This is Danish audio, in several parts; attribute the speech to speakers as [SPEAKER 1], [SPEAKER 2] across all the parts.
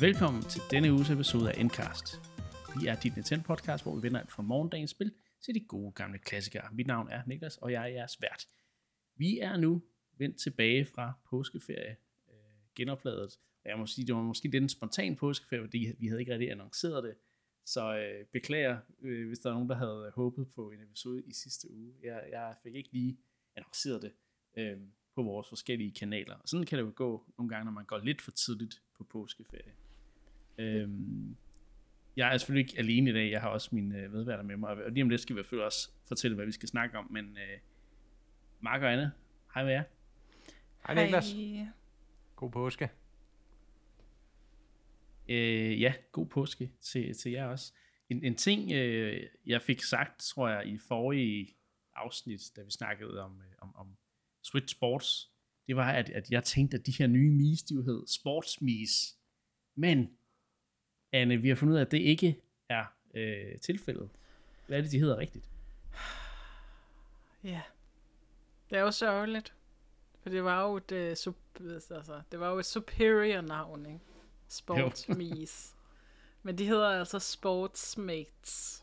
[SPEAKER 1] Velkommen til denne uges episode af Endcast. Vi er dit Nintendo podcast, hvor vi vender alt fra morgendagens spil til de gode gamle klassikere. Mit navn er Niklas, og jeg er jeres vært. Vi er nu vendt tilbage fra påskeferie, øh, genopladet. Og jeg må sige, det var måske lidt en spontan påskeferie, fordi vi havde ikke rigtig annonceret det. Så øh, beklager, øh, hvis der er nogen, der havde håbet på en episode i sidste uge. Jeg, jeg fik ikke lige annonceret det øh, på vores forskellige kanaler. Og sådan kan det jo gå nogle gange, når man går lidt for tidligt på påskeferie. Øh, jeg er selvfølgelig ikke alene i dag, jeg har også mine øh, medværter med mig, og lige om lidt skal vi selvfølgelig også fortælle, hvad vi skal snakke om, men øh, Mark og Anne, hej med jer.
[SPEAKER 2] Hej Niklas. God påske.
[SPEAKER 1] Øh, ja, god påske til, til jer også. En, en ting, øh, jeg fik sagt, tror jeg, i forrige afsnit, da vi snakkede om, øh, om, om Switch Sports, det var, at, at jeg tænkte, at de her nye Mies, de jo hed Sports Mies. Men, Anne, vi har fundet ud af, at det ikke er øh, tilfældet. Hvad er det, de hedder rigtigt?
[SPEAKER 3] Ja. Det er jo sørgeligt. For det var jo et, uh, sup- altså, det var jo et superior navn, ikke? Sports Mies. Men de hedder altså Sportsmates.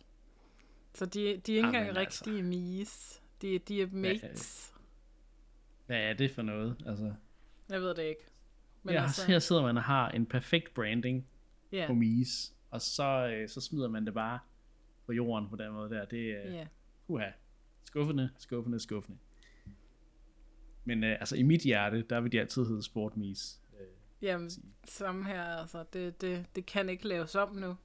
[SPEAKER 3] Så de, de er ikke
[SPEAKER 1] Jamen,
[SPEAKER 3] engang
[SPEAKER 1] altså.
[SPEAKER 3] rigtige Mies. De, de er mates.
[SPEAKER 1] Hvad er det for noget? Altså,
[SPEAKER 3] Jeg ved det ikke.
[SPEAKER 1] Men ja, altså, her sidder man og har en perfekt branding
[SPEAKER 3] ja,
[SPEAKER 1] på Mies, og så, øh, så smider man det bare på jorden på den måde der. Det er,
[SPEAKER 3] ja.
[SPEAKER 1] Uha. Skuffende, skuffende, skuffende. Men øh, altså i mit hjerte, der vil de altid hedde Sport Mies. Øh,
[SPEAKER 3] Jamen, samme her, altså. Det, det, det kan ikke laves om nu.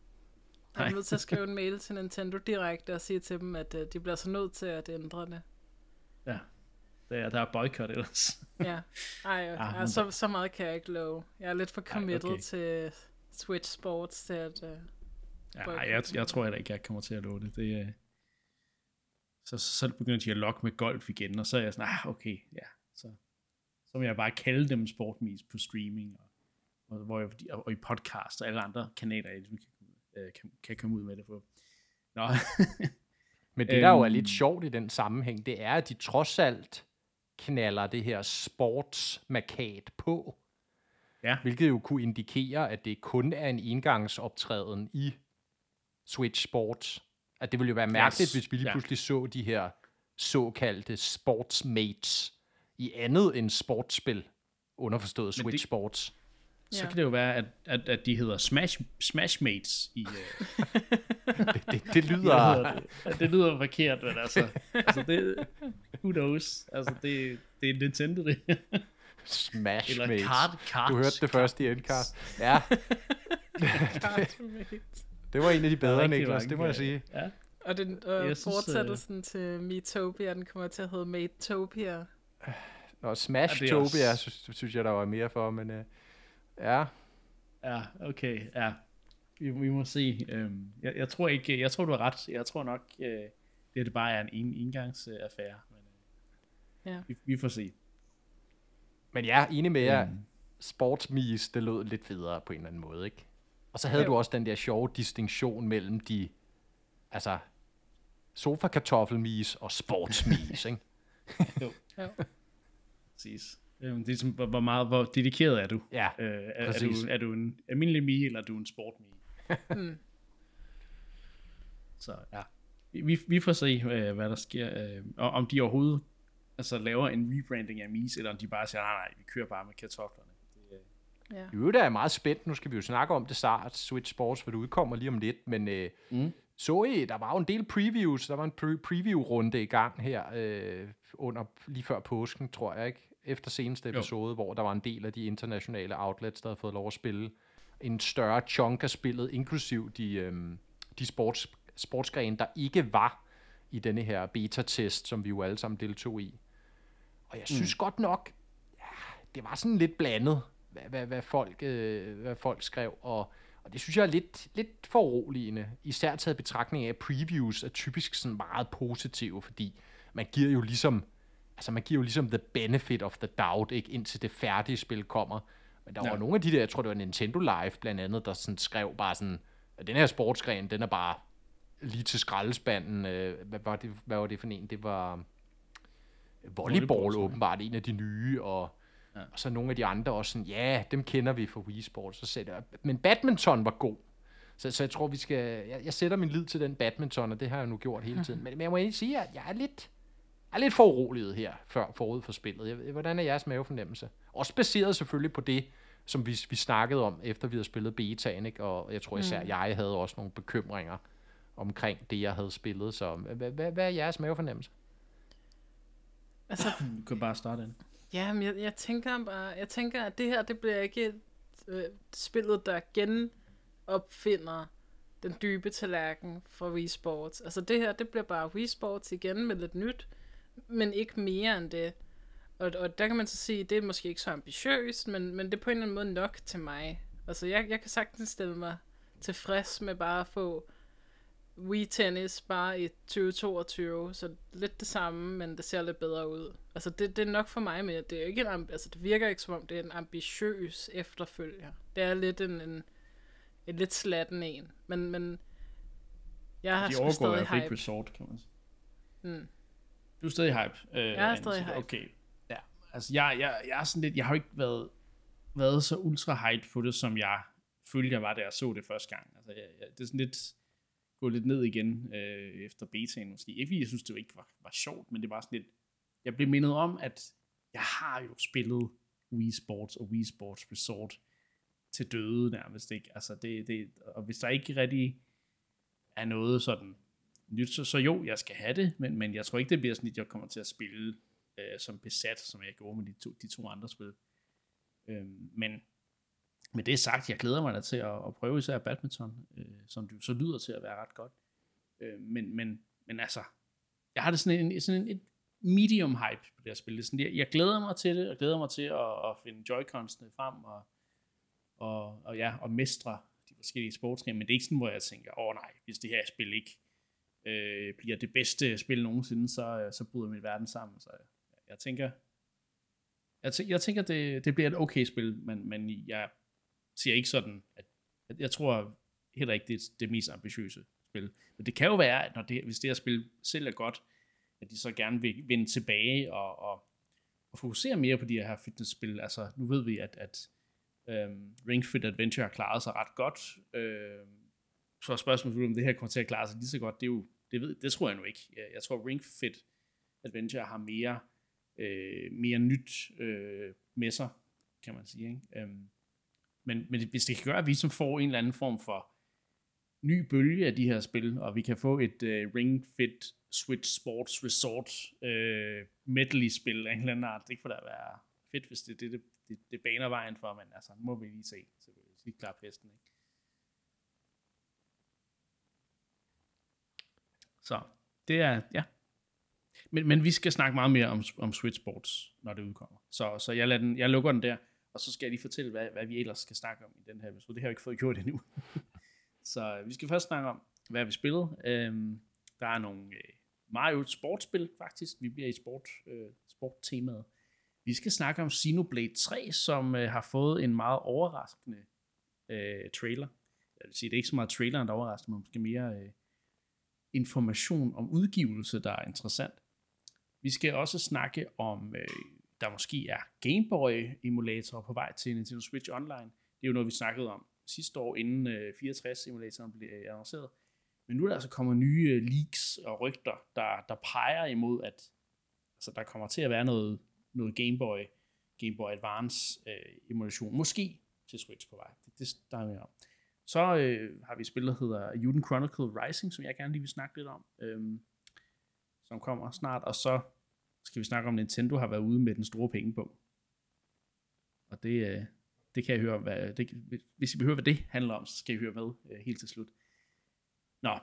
[SPEAKER 3] Jeg er nødt til at skrive en mail til Nintendo direkte og sige til dem, at uh, de bliver så nødt til at ændre det.
[SPEAKER 1] ja, der, er- der er boykot ellers.
[SPEAKER 3] Ja, ej,
[SPEAKER 1] Ah,
[SPEAKER 3] ah,
[SPEAKER 1] men
[SPEAKER 3] så, så meget kan jeg ikke love. Jeg er lidt for committed
[SPEAKER 1] okay.
[SPEAKER 3] til Switch Sports til at... Uh,
[SPEAKER 1] ja, jeg, jeg tror heller ikke, jeg kommer til at love det. det øh, så, så, så begynder de at lokke med golf igen, og så er jeg sådan, ah, okay, ja. Så, så vil jeg bare kalde dem Sport Mies på streaming, og, og, hvor jeg, og, og i podcast, og alle andre kanaler, jeg ligesom kan, øh, kan, kan komme ud med det på. Nå,
[SPEAKER 2] Men det, der jo er
[SPEAKER 1] Øhm.
[SPEAKER 2] lidt sjovt i den sammenhæng, det er, at de trods alt knaller det her sportsmarkat på.
[SPEAKER 1] Ja.
[SPEAKER 2] Hvilket jo kunne indikere, at det kun er en engangsoptræden i Switch Sports. At det ville jo være mærkeligt,
[SPEAKER 1] Yes.
[SPEAKER 2] hvis vi lige
[SPEAKER 1] Ja.
[SPEAKER 2] pludselig så de her såkaldte sportsmates i andet end sportsspil. Underforstået Switch
[SPEAKER 1] det-
[SPEAKER 2] Sports.
[SPEAKER 1] så
[SPEAKER 3] Ja.
[SPEAKER 1] kan det jo være, at, at, at de hedder Smash, Smashmates i... Øh,
[SPEAKER 2] Det, det, det lyder...
[SPEAKER 1] Det? Ja, det lyder forkert, men altså, altså det, who knows? Altså, det, det er Nintendo, det.
[SPEAKER 2] Smash
[SPEAKER 1] Eller
[SPEAKER 2] Mates.
[SPEAKER 1] card, cards.
[SPEAKER 2] Du hørte det først i Endcast. Ja, det var en af de bedre, Niklas, det må jeg
[SPEAKER 1] øh,
[SPEAKER 2] sige.
[SPEAKER 1] Ja,
[SPEAKER 3] og den
[SPEAKER 1] Jeg synes,
[SPEAKER 3] fortsættelsen til Metopia, den kommer til at hedde Matopia.
[SPEAKER 2] Og Smash
[SPEAKER 1] Ja, det er
[SPEAKER 2] Topia,
[SPEAKER 1] også-
[SPEAKER 2] synes, synes jeg, der var mere for, men øh, ja,
[SPEAKER 1] ja, okay, ja. Vi, vi må se. Øhm, jeg, jeg, tror ikke, jeg tror, du har ret. Jeg tror nok, øh, det, er det bare er en en engangsaffære. Men, øh,
[SPEAKER 3] Ja.
[SPEAKER 1] vi, vi får se.
[SPEAKER 2] Men jeg er enig med jer,
[SPEAKER 1] Mm.
[SPEAKER 2] sportsmis, det lød lidt federe på en eller anden måde, ikke? Og så havde
[SPEAKER 3] Jo.
[SPEAKER 2] du også den der sjove distinktion mellem de, altså, sofa-kartoffelmis og sportsmis, ikke?
[SPEAKER 1] Jo,
[SPEAKER 3] Jo.
[SPEAKER 1] præcis. Øhm, det er som, hvor, hvor meget, hvor dedikeret er du?
[SPEAKER 2] Ja,
[SPEAKER 1] Øh, er, er,
[SPEAKER 2] Præcis.
[SPEAKER 1] du, er du en almindelig mie, eller er du en sport mie?
[SPEAKER 3] Mm.
[SPEAKER 1] Så ja, vi, vi, vi får se, øh, hvad der sker. Øh, og om de overhovedet altså, laver en rebranding af Mies, eller om de bare siger, nej, nej, vi kører bare med kartoflerne. Det,
[SPEAKER 3] Ja.
[SPEAKER 2] I øvrigt er jeg meget spændt. Nu skal vi jo snakke om det snart, Switch Sports, for det udkommer lige om lidt. Men øh,
[SPEAKER 1] Mm.
[SPEAKER 2] så I, der var jo en del previews. Der var en pre- preview-runde i gang her øh, under lige før påsken, tror jeg ikke. Efter seneste
[SPEAKER 1] Jo.
[SPEAKER 2] episode, hvor der var en del af de internationale outlets, der havde fået lov at spille en større chunk af spillet, inklusiv de, øh, de sports, sportsgrene, der ikke var i denne her beta-test, som vi jo alle sammen deltog i. Og jeg synes mm. godt nok, ja, det var sådan lidt blandet, hvad, hvad, hvad, folk, øh, hvad folk skrev, og, og det synes jeg er lidt, lidt foruroligende, især taget betragtning af, at previews er typisk sådan meget positive, fordi man giver jo ligesom, altså man giver jo ligesom the benefit of the doubt, ikke, indtil det færdige spil kommer. Men der
[SPEAKER 1] Ja.
[SPEAKER 2] var nogle af de der, jeg tror det var Nintendo Live blandt andet, der sådan skrev bare sådan, at den her sportsgren, den er bare lige til skraldespanden. Øh, hvad, var det, hvad var det for en? Det var volleyball, åbenbart en af de nye, og Ja. Og så nogle af de andre også sådan, ja, dem kender vi fra Wii Sports. Så jeg, men badminton var god. Så, så jeg tror, vi skal... Jeg, jeg sætter min lid til den badminton, og det har jeg nu gjort hele tiden. Men, men jeg må ikke sige, at jeg er lidt, jeg er lidt for uroliget her, før forud for spillet. Jeg, hvordan er jeres mavefornemmelse? Også baseret selvfølgelig på det, som vi, vi snakkede om, efter vi havde spillet betaen, ikke? og jeg tror især, mm. jeg havde også nogle bekymringer omkring det, jeg havde spillet. Så hvad, hvad, hvad er jeres mavefornemmelse?
[SPEAKER 1] Altså, du kan bare starte ind.
[SPEAKER 3] Ja, men jeg, jeg, tænker bare, jeg tænker, at det her, det bliver ikke øh, spillet, der genopfinder den dybe tallerken fra Wii Sports. Altså det her, det bliver bare Wii Sports igen med lidt nyt, men ikke mere end det. Og, og der kan man så sige, det er måske ikke så ambitiøst, men, men det er på en eller anden måde nok til mig. Altså jeg, jeg kan sagtens stille mig tilfreds med bare at få Wii Tennis bare i 2022, så lidt det samme, men det ser lidt bedre ud. Altså det, det er nok for mig med, det er ikke en, altså det virker ikke som om det er en ambitiøs efterfølger. Det er lidt en, en, en lidt slatten en, men, men jeg har
[SPEAKER 1] De stadig hype. Resort, kan man sige. Mm. Du er stadig hype.
[SPEAKER 3] Øh, jeg er stadig hype.
[SPEAKER 1] Okay. Ja, altså jeg, jeg, jeg er sådan lidt, jeg har jo ikke været, været så ultra hype på det, som jeg følte, jeg var, da jeg så det første gang. Altså jeg, jeg, det er sådan lidt, gå lidt ned igen øh, efter betaen måske. Ikke fordi jeg synes, det ikke var, var sjovt, men det var sådan lidt, jeg blev mindet om, at jeg har jo spillet Wii Sports og Wii Sports Resort til døde nærmest, ikke? Altså det, det, og hvis der ikke rigtig er noget sådan nyt, så, så jo, jeg skal have det, men, men jeg tror ikke, det bliver sådan, at jeg kommer til at spille øh, som besat, som jeg gjorde med de to, de to andre spil. Øhm, men med det sagt, jeg glæder mig da til at, at prøve især badminton, øh, som du så lyder til at være ret godt. Øh, men, men, men altså, jeg har det sådan en, sådan en et medium hype på det her spil. Det sådan, jeg, jeg glæder mig til det, og glæder mig til at, at finde joyconsene frem, og, og, og ja, og mestre de forskellige sportsgrene, men det er ikke sådan, hvor jeg tænker, åh oh, nej, hvis det her spil ikke øh, bliver det bedste spil nogensinde, så, så bryder min verden sammen. Så jeg, jeg tænker, jeg, tæ, jeg tænker det, det bliver et okay spil, men, men jeg siger ikke sådan, at, at jeg tror heller ikke, det er det mest ambitiøse spil. Men det kan jo være, at når det, hvis det her spil selv er godt, at de så gerne vil vende tilbage og, og, og fokusere mere på de her fitnessspil. Altså, nu ved vi, at, at øhm, Ring Fit Adventure har klaret sig ret godt. Øhm, så er spørgsmålet, om det her kommer til at klare sig lige så godt, det, er jo, det, ved, det tror jeg nu ikke. Jeg, jeg tror, Ring Fit Adventure har mere, øh, mere nyt øh, med sig, kan man sige. Ikke? Øhm, men, men hvis det kan gøre, at vi som får en eller anden form for ny bølge af de her spil, og vi kan få et øh, uh, Ring Fit Switch Sports Resort uh, medley-spil af en eller anden art, det kunne da være fedt, hvis det, det, det, det, det baner vejen for, men altså, nu må vi lige se, så vi lige klare festen, ikke? Så, det er, ja. Men, men vi skal snakke meget mere om, om Switch Sports, når det udkommer. Så, så jeg, lader den, jeg lukker den der og så skal jeg lige fortælle, hvad, hvad vi ellers skal snakke om i den her episode. Det har jeg ikke fået gjort endnu. så øh, vi skal først snakke om, hvad vi spillet. Øhm, der er nogle øh, Mario sportspil, faktisk. Vi bliver i sport, øh, sporttemaet. Vi skal snakke om Xenoblade 3, som øh, har fået en meget overraskende øh, trailer. Jeg vil sige, det er ikke så meget traileren, der overrasker, men måske mere øh, information om udgivelse, der er interessant. Vi skal også snakke om øh, der måske er Game Boy emulatorer på vej til Nintendo Switch Online. Det er jo noget, vi snakkede om sidste år, inden øh, 64-emulatoren blev øh, annonceret. Men nu er der altså kommet nye øh, leaks og rygter, der, der peger imod, at altså, der kommer til at være noget, noget Game Boy, Game Boy Advance øh, emulation, måske til Switch på vej. Det, det der er om. Så øh, har vi spillet, der hedder Juden Chronicle Rising, som jeg gerne lige vil snakke lidt om, øh, som kommer snart. Og så skal vi snakke om, Nintendo har været ude med den store penge på. Og det, øh, det kan jeg høre, hvad, det, hvis I vil høre, hvad det handler om, så skal I høre med øh, helt til slut. Nå,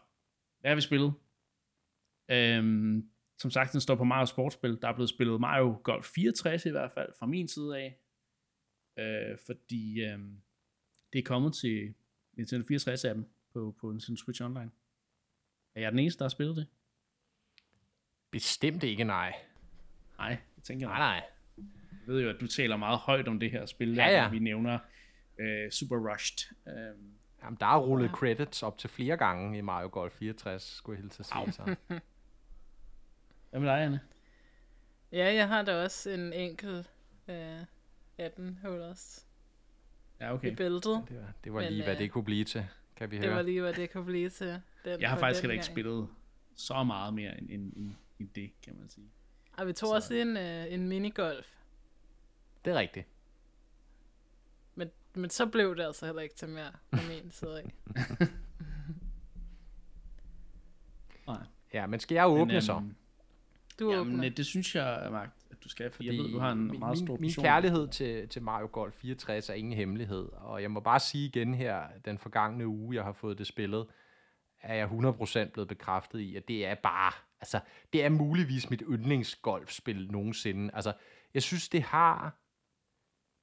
[SPEAKER 1] hvad har vi spillet? Øhm, som sagt, den står på Mario Sportspil. Der er blevet spillet Mario Golf 64 i hvert fald, fra min side af. Øh, fordi øh, det er kommet til Nintendo 64-appen på, på Nintendo Switch Online. Er jeg den eneste, der har spillet det?
[SPEAKER 2] Bestemt ikke, nej.
[SPEAKER 1] Nej, jeg tænker
[SPEAKER 2] nej. Nej,
[SPEAKER 1] Jeg ved jo, at du taler meget højt om det her spil,
[SPEAKER 2] ja, ja.
[SPEAKER 1] når vi nævner uh, Super Rushed. Um,
[SPEAKER 2] Jamen, der er rullet ja. credits op til flere gange i Mario Golf 64, skulle jeg hilse at sige. Så.
[SPEAKER 1] Hvad med dig, Anne?
[SPEAKER 3] Ja, jeg har da også en enkelt uh, 18 hullers
[SPEAKER 1] Ja,
[SPEAKER 3] okay. i bæltet.
[SPEAKER 2] Det var, det var
[SPEAKER 3] Men,
[SPEAKER 2] lige, hvad
[SPEAKER 3] øh,
[SPEAKER 2] det kunne blive til, kan vi
[SPEAKER 3] Det
[SPEAKER 2] høre.
[SPEAKER 3] var lige, hvad det kunne blive til. Den,
[SPEAKER 1] Jeg har faktisk heller ikke
[SPEAKER 3] gang.
[SPEAKER 1] spillet så meget mere end, end, end, end det, kan man sige.
[SPEAKER 3] Og vi tog
[SPEAKER 1] Så-
[SPEAKER 3] også en, øh, en minigolf.
[SPEAKER 2] Det er rigtigt.
[SPEAKER 3] Men, men så blev det altså heller ikke til mere fra min side af.
[SPEAKER 1] Nej.
[SPEAKER 2] Ja, men skal jeg åbne
[SPEAKER 1] Men,
[SPEAKER 2] så?
[SPEAKER 1] øhm,
[SPEAKER 3] Du
[SPEAKER 1] Jamen,
[SPEAKER 3] åbner.
[SPEAKER 1] øh, det synes jeg, Mark, at du skal, fordi jeg ved, du har en
[SPEAKER 2] min,
[SPEAKER 1] meget stor
[SPEAKER 2] min, kærlighed til, til Mario Golf 64 er ingen hemmelighed, og jeg må bare sige igen her, den forgangne uge, jeg har fået det spillet, er jeg 100% blevet bekræftet i, at det er bare, altså, det er muligvis mit yndlingsgolfspil nogensinde. Altså, jeg synes, det har,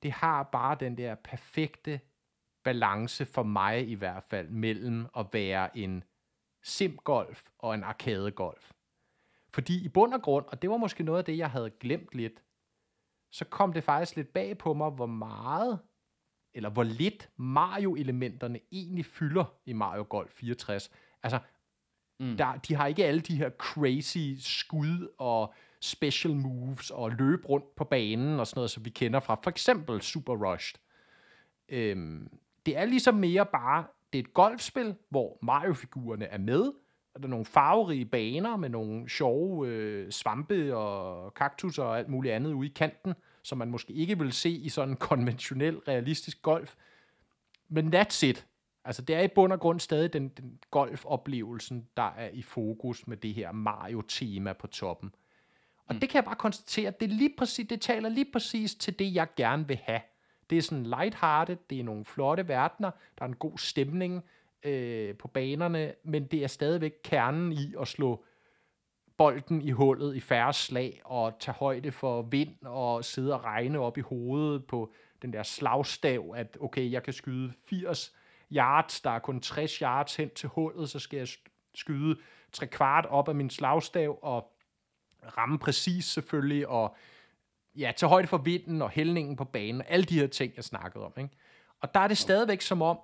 [SPEAKER 2] det har bare den der perfekte balance for mig i hvert fald, mellem at være en simgolf og en arkadegolf. Fordi i bund og grund, og det var måske noget af det, jeg havde glemt lidt, så kom det faktisk lidt bag på mig, hvor meget, eller hvor lidt Mario-elementerne egentlig fylder i Mario Golf 64. Altså, mm. der, de har ikke alle de her crazy skud og special moves og løb rundt på banen og sådan noget, som vi kender fra for eksempel Super Rushed. Øhm, det er ligesom mere bare, det er et golfspil, hvor Mario-figurerne er med, og der er nogle farverige baner med nogle sjove øh, svampe og kaktus og alt muligt andet ude i kanten, som man måske ikke vil se i sådan en konventionel, realistisk golf. Men that's it. Altså, det er i bund og grund stadig den, den golfoplevelsen, der er i fokus med det her Mario-tema på toppen. Og mm. det kan jeg bare konstatere, at det, lige præcis, det taler lige præcis til det, jeg gerne vil have. Det er sådan lighthearted, det er nogle flotte verdener, der er en god stemning øh, på banerne, men det er stadigvæk kernen i at slå bolden i hullet i færre slag og tage højde for vind og sidde og regne op i hovedet på den der slagstav, at okay, jeg kan skyde 80 yards, der er kun 60 yards hen til hullet, så skal jeg skyde tre kvart op af min slagstav og ramme præcis selvfølgelig, og ja, tage højde for vinden og hældningen på banen, og alle de her ting, jeg snakkede om. Ikke? Og der er det stadigvæk som om,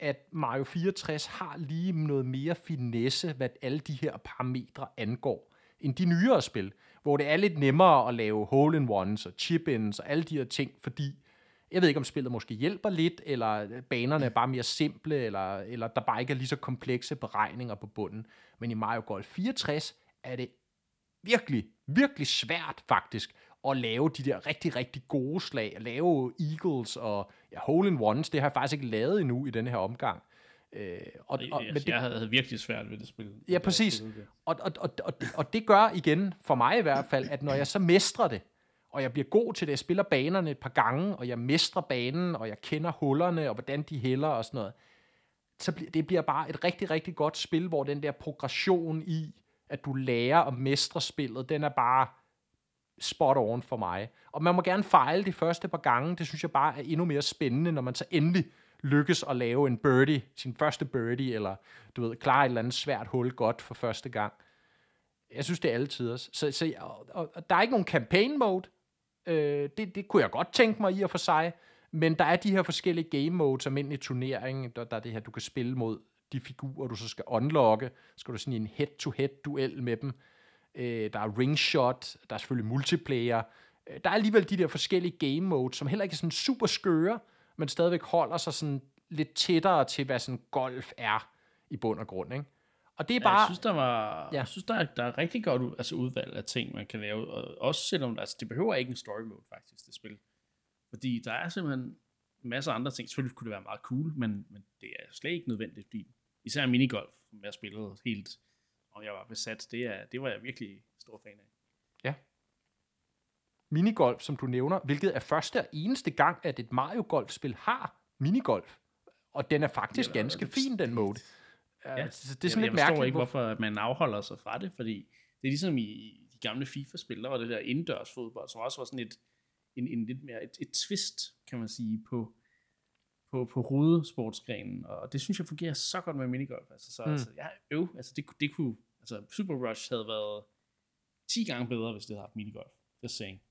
[SPEAKER 2] at Mario 64 har lige noget mere finesse, hvad alle de her parametre angår, end de nyere spil, hvor det er lidt nemmere at lave hole-in-ones og chip-ins og alle de her ting, fordi jeg ved ikke, om spillet måske hjælper lidt, eller banerne er bare mere simple, eller, eller der bare ikke er lige så komplekse beregninger på bunden. Men i Mario Golf 64 er det virkelig, virkelig svært faktisk at lave de der rigtig, rigtig gode slag, at lave eagles og ja, hole-in-ones, det har jeg faktisk ikke lavet endnu i denne her omgang. Øh, og, og,
[SPEAKER 1] men det, jeg havde virkelig svært ved det spil.
[SPEAKER 2] Ja, præcis. Og, og, og, og, og det gør igen, for mig i hvert fald, at når jeg så mestrer det, og jeg bliver god til det, jeg spiller banerne et par gange, og jeg mestrer banen, og jeg kender hullerne, og hvordan de hælder og sådan noget, så det bliver bare et rigtig, rigtig godt spil, hvor den der progression i, at du lærer at mestre spillet, den er bare spot on for mig. Og man må gerne fejle de første par gange, det synes jeg bare er endnu mere spændende, når man så endelig lykkes at lave en birdie, sin første birdie, eller du ved, klare et eller andet svært hul godt for første gang. Jeg synes, det er altid også. Så, så, og, og, og der er ikke nogen campaign mode. Øh, det, det kunne jeg godt tænke mig i og for sig. Men der er de her forskellige game modes, almindelig turnering. Der, der er det her, du kan spille mod de figurer, du så skal unlocke. Skal du sådan i en head-to-head duel med dem. Øh, der er ring shot, der er selvfølgelig multiplayer. Øh, der er alligevel de der forskellige game modes, som heller ikke er sådan super skøre, men stadigvæk holder sig sådan lidt tættere til, hvad sådan golf er i bund og grund, ikke? Og det er bare...
[SPEAKER 1] Ja, jeg synes, der var,
[SPEAKER 2] Ja.
[SPEAKER 1] jeg synes, der er, der er rigtig godt altså udvalg af ting, man kan lave. Og også selvom, altså det behøver ikke en story mode faktisk, det spil. Fordi der er simpelthen masser af andre ting. Selvfølgelig kunne det være meget cool, men, men det er slet ikke nødvendigt, fordi især minigolf, som jeg spillede helt, og jeg var besat, det, er, det var jeg virkelig stor fan af.
[SPEAKER 2] minigolf, som du nævner, hvilket er første og eneste gang, at et Mario Golf-spil har minigolf. Og den er faktisk
[SPEAKER 1] Eller-
[SPEAKER 2] ganske fin, den mode.
[SPEAKER 1] Ja,
[SPEAKER 2] Ja, så det er
[SPEAKER 1] jeg,
[SPEAKER 2] sådan
[SPEAKER 1] jeg
[SPEAKER 2] lidt mærkeligt.
[SPEAKER 1] ikke,
[SPEAKER 2] hvor-
[SPEAKER 1] hvorfor man afholder sig fra det, fordi det er ligesom i de gamle FIFA-spil, der var det der indendørs fodbold, som også var sådan et, en, en lidt mere, et, et twist, kan man sige, på, på, på hovedsportsgrenen, og det synes jeg fungerer så godt med minigolf. Altså, så,
[SPEAKER 2] Mm.
[SPEAKER 1] altså, ja, øv, altså det, det kunne, altså Super Rush havde været 10 gange bedre, hvis det havde haft minigolf. Just saying.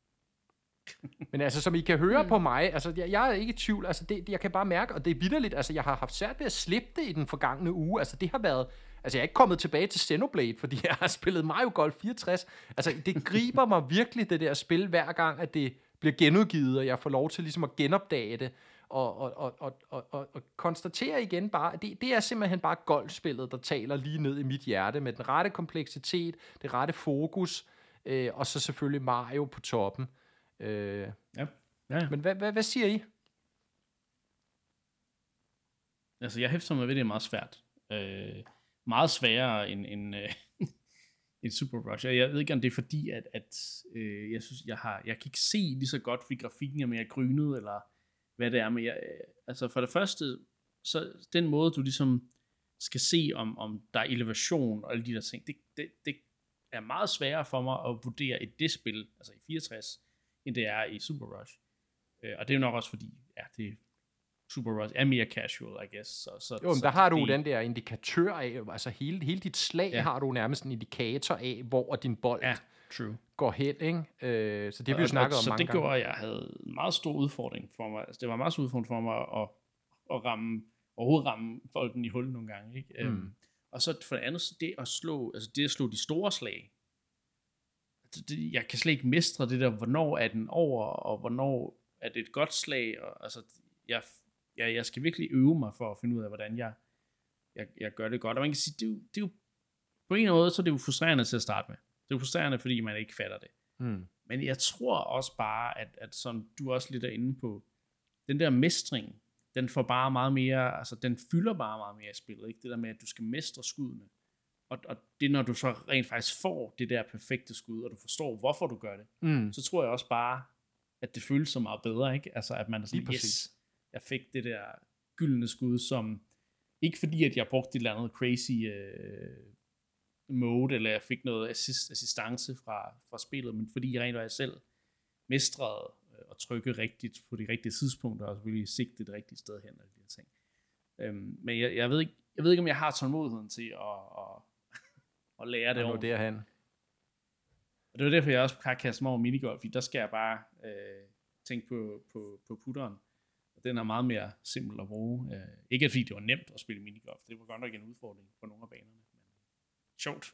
[SPEAKER 2] Men altså, som I kan høre mm. på mig, altså, jeg, jeg er ikke i tvivl, altså, det, det, jeg kan bare mærke, og det er vidderligt, altså, jeg har haft svært ved at slippe det i den forgangne uge, altså, det har været, altså, jeg er ikke kommet tilbage til Xenoblade, fordi jeg har spillet Mario Golf 64, altså, det griber mig virkelig, det der spil, hver gang, at det bliver genudgivet, og jeg får lov til ligesom at genopdage det, og, og, og, og, og, og, og konstatere igen bare, at det, det er simpelthen bare golfspillet, der taler lige ned i mit hjerte, med den rette kompleksitet, det rette fokus, øh, og så selvfølgelig Mario på toppen. Øh,
[SPEAKER 1] Ja. ja, ja.
[SPEAKER 2] men hvad, hvad, hvad siger I?
[SPEAKER 1] Altså, jeg hæfter mig ved, det er meget svært. Øh, meget sværere end, end, øh, end Super Rush. Jeg ved ikke, om det er fordi, at, at øh, jeg synes, jeg har, jeg kan ikke se lige så godt, fordi grafikken er mere grynet, eller hvad det er. Men jeg, øh, altså, for det første, så den måde, du ligesom skal se, om, om der er elevation og alle de der ting, det, det, det er meget sværere for mig at vurdere i det spil, altså i 64, end det er i Super Rush. Øh, og det er jo nok også fordi, ja, det Super Rush er mere casual, I guess. Så, så,
[SPEAKER 2] Jo, men
[SPEAKER 1] så
[SPEAKER 2] der har du
[SPEAKER 1] det,
[SPEAKER 2] den der indikatør af, altså hele, hele dit slag
[SPEAKER 1] Ja.
[SPEAKER 2] har du nærmest en indikator af, hvor din bold
[SPEAKER 1] Ja, true.
[SPEAKER 2] går hen, ikke? Øh, så det har vi jo
[SPEAKER 1] Og-
[SPEAKER 2] snakket om
[SPEAKER 1] så
[SPEAKER 2] mange
[SPEAKER 1] det
[SPEAKER 2] gange.
[SPEAKER 1] gjorde, at jeg havde en meget stor udfordring for mig. Altså, det var en meget stor udfordring for mig at, at ramme, overhovedet ramme bolden i hul nogle gange. Ikke?
[SPEAKER 2] Mm.
[SPEAKER 1] Øhm, og så for det andet, så det at slå, altså det at slå de store slag, det, jeg kan slet ikke mestre det der, hvornår er den over, og hvornår er det et godt slag, og altså, jeg, jeg, jeg skal virkelig øve mig for at finde ud af, hvordan jeg, jeg, jeg gør det godt. Og man kan sige, det er, jo, det er jo, på en måde, så er det jo frustrerende til at starte med. Det er jo frustrerende, fordi man ikke fatter det.
[SPEAKER 2] Mm.
[SPEAKER 1] Men jeg tror også bare, at, at som du også lidt er inde på, den der mestring, den får bare meget mere, altså den fylder bare meget mere i spillet, ikke? Det der med, at du skal mestre skuddene. Og, og det når du så rent faktisk får det der perfekte skud, og du forstår, hvorfor du gør det,
[SPEAKER 2] Mm.
[SPEAKER 1] så tror jeg også bare, at det føles så meget bedre, ikke? Altså, at man er sådan, yes, jeg fik det der gyldne skud, som, ikke fordi, at jeg brugte et eller andet crazy øh, mode, eller jeg fik noget assist, assistance fra, fra spillet, men fordi jeg rent faktisk selv mestrede øh, trykke rigtigt på de rigtige tidspunkter, og selvfølgelig sigte det rigtige sted hen, og de her ting. Øhm, men jeg, jeg, ved ikke, jeg ved ikke, om jeg har tålmodigheden til at, at, at lære det ordentligt.
[SPEAKER 2] derhen.
[SPEAKER 1] Og det var derfor, jeg også har kastet mig over minigolf, fordi der skal jeg bare øh, tænke på, på, på putteren. Og den er meget mere simpel at bruge. Øh, ikke fordi det var nemt at spille minigolf, det var godt nok en udfordring på nogle af banerne. Men sjovt.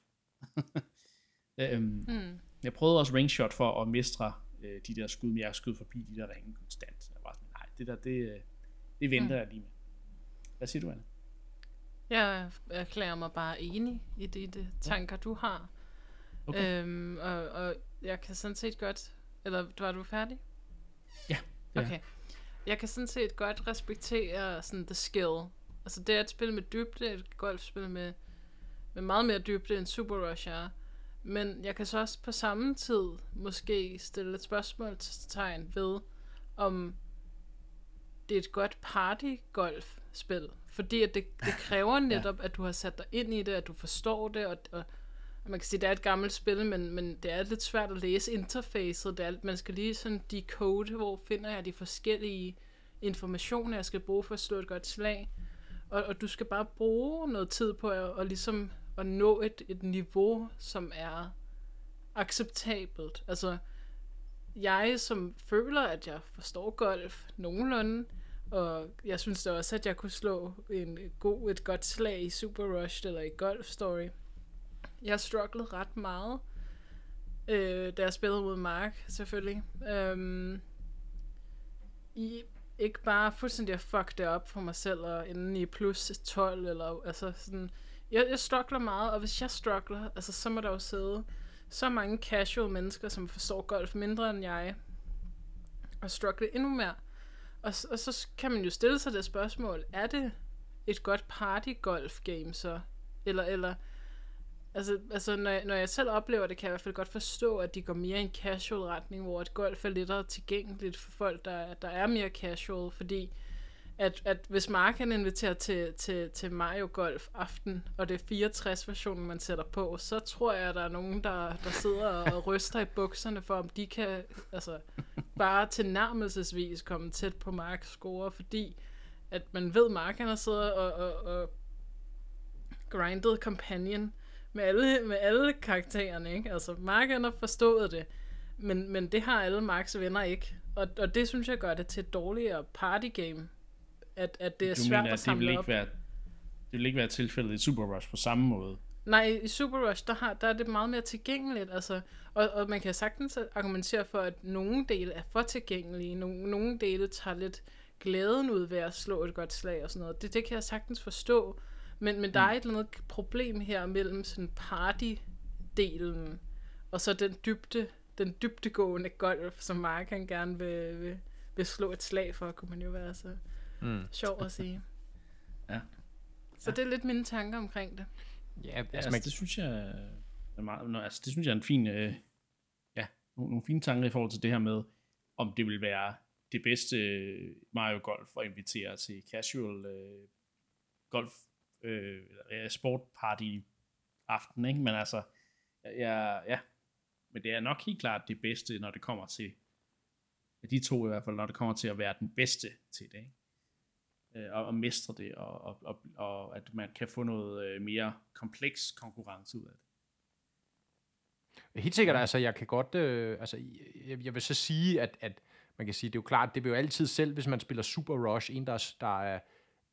[SPEAKER 1] øhm,
[SPEAKER 3] Mm.
[SPEAKER 1] jeg prøvede også ring shot for at mestre øh, de der skud, men jeg skød forbi de der ringe konstant. Jeg var sådan, nej, det der, det, øh, det venter
[SPEAKER 3] Mm.
[SPEAKER 1] jeg lige med. Hvad siger du, Anna?
[SPEAKER 3] Jeg erklærer mig bare enig i de, de tanker, du har.
[SPEAKER 1] Okay.
[SPEAKER 3] Øhm, og, og jeg kan sådan set godt... Eller var du færdig?
[SPEAKER 1] Ja, det er
[SPEAKER 3] Okay. Jeg kan sådan set godt respektere sådan the skill. Altså det er et spil med dybde, et golfspil med, med meget mere dybde end Super Rush er. Men jeg kan så også på samme tid måske stille et spørgsmålstegn ved, om det er et godt party-golf-spil. Fordi at det, det kræver netop, at du har sat dig ind i det, at du forstår det, og, og, og man kan sige, at det er et gammelt spil, men, men det er lidt svært at læse interfacet. Det er, man skal lige sådan decode, hvor finder jeg de forskellige informationer, jeg skal bruge for at slå et godt slag. Og, og du skal bare bruge noget tid på at, og ligesom at nå et, et niveau, som er acceptabelt. Altså, jeg som føler, at jeg forstår golf nogenlunde, og jeg synes da også, at jeg kunne slå en god, et godt slag i Super Rush eller i Golf Story. Jeg strugglede ret meget, øh, da jeg spillede mod Mark, selvfølgelig. Øhm, I ikke bare fuldstændig at fuck det op for mig selv, og inden i plus 12, eller altså sådan... Jeg, jeg struggler meget, og hvis jeg struggler, altså så må der jo sidde så mange casual mennesker, som forstår golf mindre end jeg, og struggle endnu mere. Og, og så kan man jo stille sig det spørgsmål, er det et godt party golf game så? Eller, eller altså, altså når, jeg, når jeg selv oplever det, kan jeg i hvert fald godt forstå, at de går mere i en casual retning, hvor et golf er lettere tilgængeligt for folk, der, der er mere casual, fordi at, at hvis Mark han inviterer til, til, til Mario Golf aften, og det er 64-versionen, man sætter på, så tror jeg, at der er nogen, der, der sidder og ryster i bukserne for, om de kan altså, bare tilnærmelsesvis komme tæt på Marks score, fordi at man ved, Mark han har siddet og, og, og grindet companion med alle, med alle karaktererne, ikke? Altså, Mark han har forstået det, men, men det har alle Marks venner ikke. Og, og det synes jeg gør det til et dårligere partygame. At, at det er
[SPEAKER 1] du
[SPEAKER 3] svært
[SPEAKER 1] mener,
[SPEAKER 3] at
[SPEAKER 1] at det vil
[SPEAKER 3] samle
[SPEAKER 1] ikke
[SPEAKER 3] op.
[SPEAKER 1] være, det vil ikke være tilfældet i Super Rush på samme måde?
[SPEAKER 3] Nej, i Super Rush, der, har, der er det meget mere tilgængeligt, altså, og, og man kan sagtens argumentere for, at nogle dele er for tilgængelige, nogle, nogle dele tager lidt glæden ud ved at slå et godt slag og sådan noget. Det, det kan jeg sagtens forstå, men, men der er et eller andet problem her mellem sådan party-delen, og så den dybde, den dybdegående golf, som Mark han gerne vil, vil, vil slå et slag for, kunne man jo være så mm. sjov at sige.
[SPEAKER 1] Ja.
[SPEAKER 3] Så det er lidt mine tanker omkring det.
[SPEAKER 1] Ja, altså, altså man... det synes jeg er meget, altså, det synes jeg er en fin, øh, ja, nogle, nogle fine tanker i forhold til det her med, om det vil være det bedste Mario Golf at invitere til casual øh, golf øh, sport party aften, ikke? Men altså, ja, ja, men det er nok helt klart det bedste, når det kommer til, de to i hvert fald, når det kommer til at være den bedste til det, ikke? Øh, og, og mestre det, og, og, og, og at man kan få noget øh, mere kompleks konkurrence ud af det.
[SPEAKER 2] Helt sikkert, altså jeg kan godt, øh, altså jeg, jeg vil så sige, at, at man kan sige, det er jo klart, det vil jo altid selv, hvis man spiller Super Rush, en der, der er,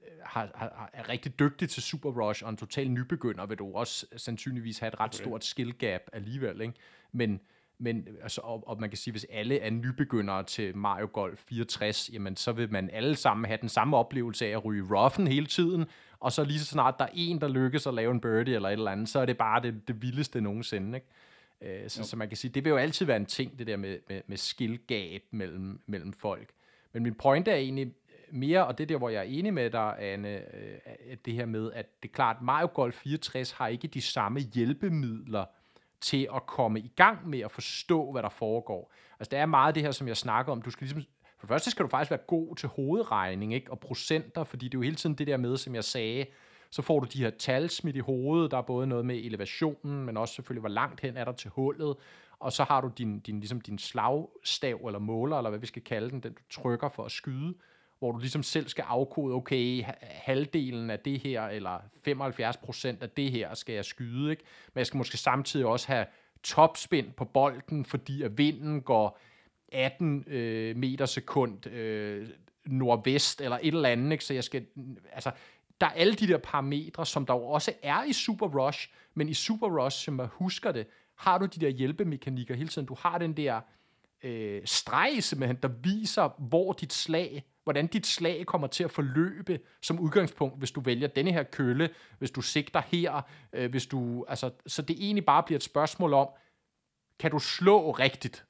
[SPEAKER 2] øh, har, har, er rigtig dygtig til Super Rush, og en total nybegynder, vil du også sandsynligvis have et ret stort skill gap alligevel, ikke? Men, men altså, og, og man kan sige, hvis alle er nybegyndere til Mario Golf 64, jamen så vil man alle sammen have den samme oplevelse af at ryge roughen hele tiden, og så lige så snart der er en, der lykkes at lave en birdie eller et eller andet, så er det bare det, det vildeste nogensinde, ikke? Øh, så, så man kan sige, det vil jo altid være en ting, det der med, med, med skill gap mellem, mellem folk. Men min pointe er egentlig mere, og det er der, hvor jeg er enig med dig, Anne, øh, det her med, at det er klart, Mario Golf 64 har ikke de samme hjælpemidler til at komme i gang med at forstå, hvad der foregår. Altså, det er meget det her, som jeg snakker om. Du skal ligesom, for det første skal du faktisk være god til hovedregning, ikke? og procenter, fordi det er jo hele tiden det der med, som jeg sagde, så får du de her tal smidt i hovedet. Der er både noget med elevationen, men også selvfølgelig, hvor langt hen er der til hullet. Og så har du din, din, ligesom din slagstav eller måler, eller hvad vi skal kalde den, den du trykker for at skyde, hvor du ligesom selv skal afkode, okay, halvdelen af det her, eller 75% af det her skal jeg skyde, ikke? Men jeg skal måske samtidig også have topspind på bolden, fordi at vinden går 18 øh, meter sekund øh, nordvest, eller et eller andet, ikke? Så jeg skal, altså, der er alle de der parametre, som der jo også er i Super Rush, men i Super Rush, som man husker det, har du de der hjælpemekanikker hele tiden. Du har den der øh, streg simpelthen, der viser, hvor dit slag, hvordan dit slag kommer til at forløbe som udgangspunkt, hvis du vælger denne her kølle, hvis du sigter her, øh, hvis du, altså, så det egentlig bare bliver et spørgsmål om, kan du slå rigtigt?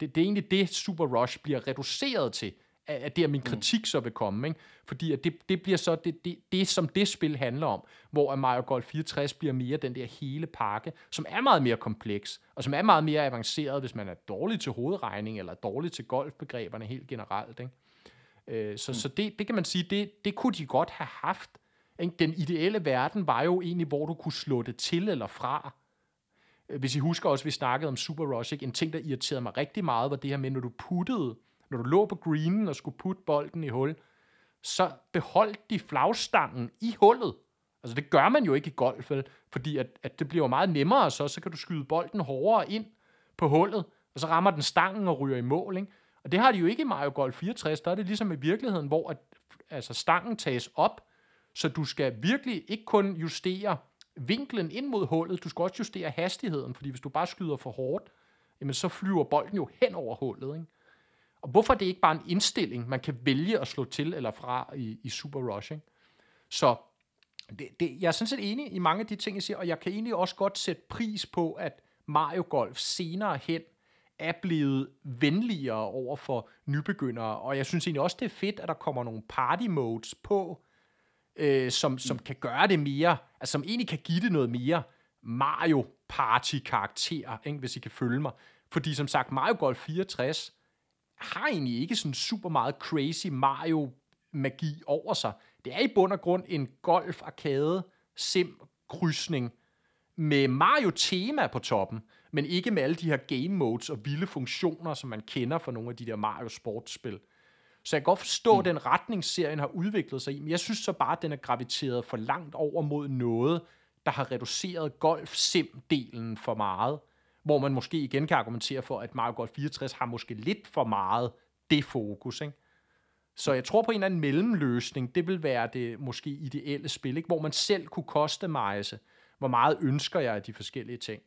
[SPEAKER 2] Det, det er egentlig det, Super Rush bliver reduceret til at det er min mm. kritik så vil komme, ikke? fordi at det, det bliver så det, det, det, som det spil handler om, hvor Mario Golf 64 bliver mere den der hele pakke, som er meget mere kompleks, og som er meget mere avanceret, hvis man er dårlig til hovedregning, eller dårlig til golfbegreberne helt generelt. Ikke? Øh, så, mm. så det, det kan man sige, det, det kunne de godt have haft. Ikke? Den ideelle verden var jo egentlig, hvor du kunne slå det til eller fra. Hvis I husker også, vi snakkede om Super Rush, ikke? en ting, der irriterede mig rigtig meget, var det her med, når du puttede når du lå på greenen og skulle putte bolden i hul, så beholdt de flagstangen i hullet. Altså det gør man jo ikke i golf, vel? fordi at, at det bliver meget nemmere så, så kan du skyde bolden hårdere ind på hullet, og så rammer den stangen og ryger i mål. Ikke? Og det har de jo ikke i Mario Golf 64, der er det ligesom i virkeligheden, hvor at, altså stangen tages op, så du skal virkelig ikke kun justere vinklen ind mod hullet, du skal også justere hastigheden, fordi hvis du bare skyder for hårdt, jamen så flyver bolden jo hen over hullet. Ikke? Og hvorfor er det ikke bare en indstilling, man kan vælge at slå til eller fra i, i Super Rushing? Så det, det, jeg er sådan set enig i mange af de ting, jeg siger, og jeg kan egentlig også godt sætte pris på, at Mario Golf senere hen er blevet venligere over for nybegyndere, og jeg synes egentlig også, det er fedt, at der kommer nogle party modes på, øh, som, som kan gøre det mere, altså som egentlig kan give det noget mere Mario Party karakter, ikke, hvis I kan følge mig. Fordi som sagt, Mario Golf 64 har egentlig ikke sådan super meget crazy Mario-magi over sig. Det er i bund og grund en golf-arcade sim-krydsning med Mario-tema på toppen, men ikke med alle de her game modes og vilde funktioner, som man kender fra nogle af de der Mario-sportsspil. Så jeg kan godt forstå, mm. den retning, serien har udviklet sig i, men jeg synes så bare, at den er graviteret for langt over mod noget, der har reduceret golf-sim-delen for meget hvor man måske igen kan argumentere for, at Mario Golf 64 har måske lidt for meget det fokus, ikke? Så jeg tror på en eller anden mellemløsning, det vil være det måske ideelle spil, ikke? hvor man selv kunne customize, hvor meget ønsker jeg af de forskellige ting.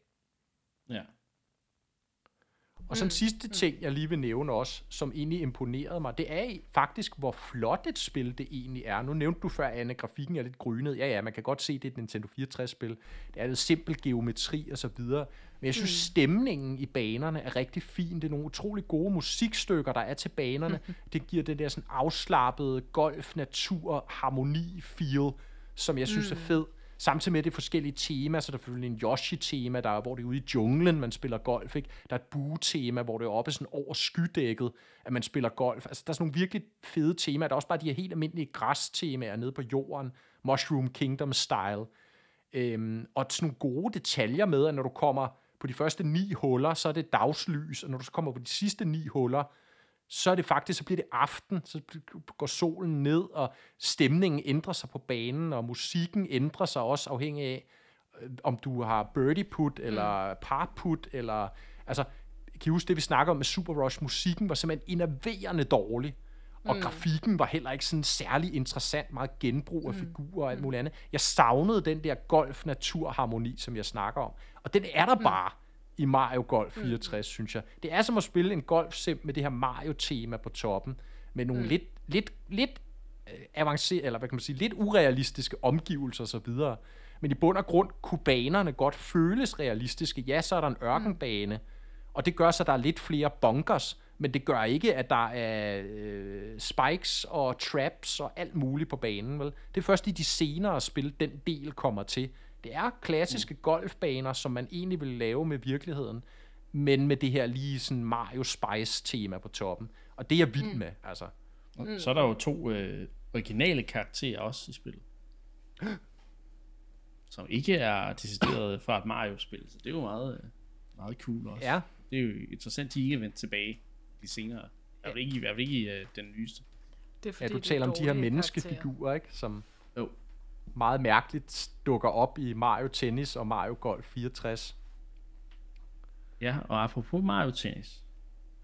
[SPEAKER 1] Ja.
[SPEAKER 2] Og så en sidste ting, jeg lige vil nævne også, som egentlig imponerede mig, det er faktisk, hvor flot et spil det egentlig er. Nu nævnte du før, Anne, grafikken er lidt grynet. Ja, ja, man kan godt se, det er et Nintendo 64-spil. Det er lidt simpel geometri og så videre. Men jeg synes, mm. stemningen i banerne er rigtig fin. Det er nogle utrolig gode musikstykker, der er til banerne. det giver det der sådan afslappede golf, natur, harmoni, feel, som jeg synes mm. er fed. Samtidig med det forskellige temaer, så der er selvfølgelig en Yoshi-tema, der er, hvor det er ude i junglen, man spiller golf. Ikke? Der er et bue-tema, hvor det er oppe sådan over skydækket, at man spiller golf. Altså, der er sådan nogle virkelig fede temaer. Der er også bare de her helt almindelige græstemaer nede på jorden. Mushroom Kingdom-style. Øhm, og sådan nogle gode detaljer med, at når du kommer på de første ni huller, så er det dagslys, og når du så kommer på de sidste ni huller, så er det faktisk, så bliver det aften, så går solen ned, og stemningen ændrer sig på banen, og musikken ændrer sig også afhængig af, øh, om du har birdie put, eller mm. par put, eller, altså, kan I huske det, vi snakker om med Super Rush? Musikken var simpelthen innerverende dårlig, og mm. grafikken var heller ikke sådan særlig interessant, meget genbrug af mm. figurer og alt muligt andet. Jeg savnede den der golf-natur-harmoni, som jeg snakker om, og den er der mm. bare i Mario Golf 64, mm. synes jeg. Det er som at spille en golfsim med det her Mario-tema på toppen, med nogle mm. lidt, lidt, lidt øh, avanceret, eller hvad kan man sige, lidt urealistiske omgivelser videre. Men i bund og grund kunne banerne godt føles realistiske. Ja, så er der en ørkenbane, og det gør så, at der er lidt flere bunkers, men det gør ikke, at der er øh, spikes og traps og alt muligt på banen. Vel? Det er først i de senere spil, den del kommer til. Det er klassiske mm. golfbaner, som man egentlig vil lave med virkeligheden, men med det her lige sådan Mario Spice tema på toppen. Og det er jeg vild mm. med, altså.
[SPEAKER 1] Mm. Så er der jo to øh, originale karakterer også i spillet. som ikke er decideret fra et Mario-spil, så det er jo meget, øh, meget cool også.
[SPEAKER 2] Ja.
[SPEAKER 1] Det er jo interessant, at de ikke er vendt tilbage de senere. Jeg vil ikke, jeg vil ikke uh, den nyeste.
[SPEAKER 2] Det er fordi, ja, du taler om de her menneskefigurer, ikke? Som, jo meget mærkeligt dukker op i Mario Tennis og Mario Golf 64.
[SPEAKER 1] Ja, og apropos Mario Tennis.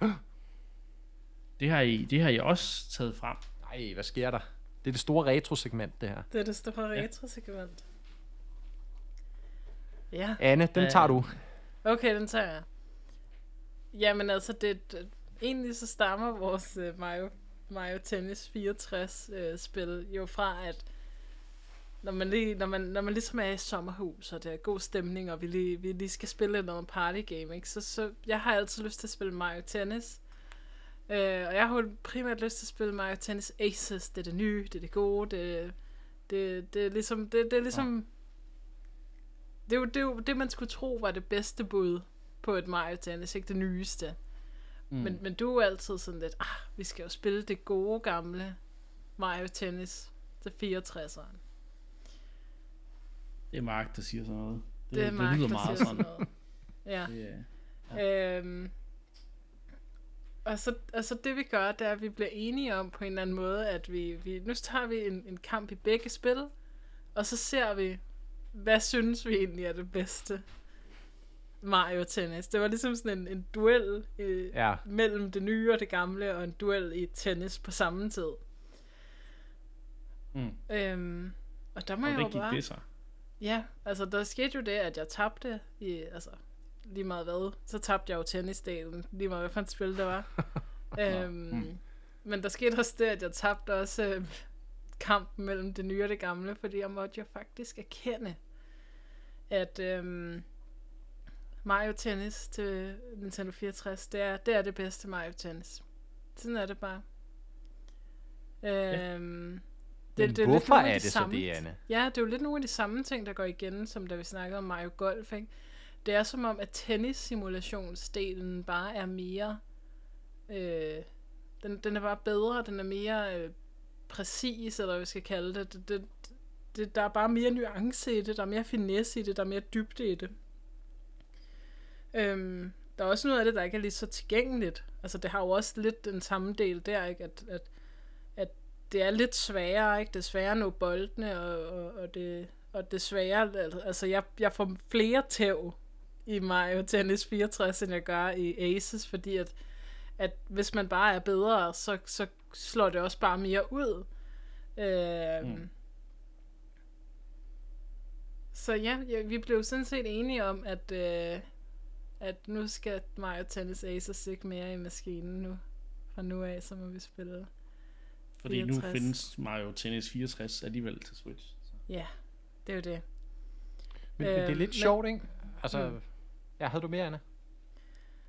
[SPEAKER 1] det har I, det har I også taget frem.
[SPEAKER 2] Nej, hvad sker der? Det er det store retro-segment, det her.
[SPEAKER 3] Det er det store retro-segment. Ja.
[SPEAKER 2] Anne, den tager du.
[SPEAKER 3] Okay, den tager jeg. Jamen altså, det, det egentlig så stammer vores uh, Mario, Mario Tennis 64 uh, spil jo fra, at når man, lige, når, man, når man ligesom er i sommerhus, og det er god stemning, og vi lige, vi lige skal spille noget party game, ikke? Så, så jeg har altid lyst til at spille Mario Tennis. Øh, og jeg har primært lyst til at spille Mario Tennis Aces. Det er det nye, det er det gode, det, det, det er ligesom... Det, det er ligesom ja. det, er jo, det er jo det, man skulle tro var det bedste bud på et Mario Tennis, ikke det nyeste. Mm. Men, men du er altid sådan lidt, ah, vi skal jo spille det gode gamle Mario Tennis til 64'eren.
[SPEAKER 1] Det er Mark, der siger sådan noget.
[SPEAKER 3] Det, det er Mark, det lyder der meget siger sådan noget. ja. Det, ja. Øhm, og så altså det vi gør, det er, at vi bliver enige om på en eller anden måde, at vi, vi nu tager vi en, en kamp i begge spil, og så ser vi, hvad synes vi egentlig er det bedste Mario Tennis. Det var ligesom sådan en, en duel øh, ja. mellem det nye og det gamle, og en duel i tennis på samme tid. Mm. Øhm, og der må og jeg jo bare... det så? Ja, altså der skete jo det, at jeg tabte i, altså lige meget hvad, så tabte jeg jo tennisdelen, lige meget hvad for et spil det var. øhm, mm. Men der skete også det, at jeg tabte også øh, kampen mellem det nye og det gamle, fordi jeg måtte jo faktisk erkende, at øhm, Mario Tennis til Nintendo 64, det er, det er det bedste Mario Tennis. Sådan er det bare. Øhm, ja.
[SPEAKER 2] Det, Men det er hvorfor lidt er det de samme, så det, Anne?
[SPEAKER 3] Ja, det er jo lidt nogle af de samme ting, der går igen, som da vi snakkede om Mario Golf. Ikke? Det er som om, at tennissimulationsdelen bare er mere... Øh, den, den er bare bedre, den er mere øh, præcis, eller hvad vi skal kalde det. Det, det, det. Der er bare mere nuance i det, der er mere finesse i det, der er mere dybde i det. Øhm, der er også noget af det, der ikke er lige så tilgængeligt. Altså, det har jo også lidt den samme del der, ikke? At, at det er lidt sværere, ikke? Det er sværere at nå boldene, og, og, og, det, og det sværere, altså jeg, jeg får flere tæv i Mario Tennis 64, end jeg gør i Aces, fordi at, at hvis man bare er bedre, så, så slår det også bare mere ud. Øh, mm. Så ja, ja, vi blev sådan set enige om, at, øh, at nu skal Mario Tennis Aces ikke mere i maskinen nu. Fra nu af, så må vi spille
[SPEAKER 1] Fordi
[SPEAKER 3] 64.
[SPEAKER 1] nu findes Mario Tennis 64 alligevel til Switch. Så.
[SPEAKER 3] Ja, det er jo det.
[SPEAKER 2] Men, øh, men det er
[SPEAKER 3] Øhm,
[SPEAKER 2] lidt
[SPEAKER 3] men-
[SPEAKER 2] sjovt, ikke? Altså,
[SPEAKER 3] Mm.
[SPEAKER 2] ja, havde du mere, Anna?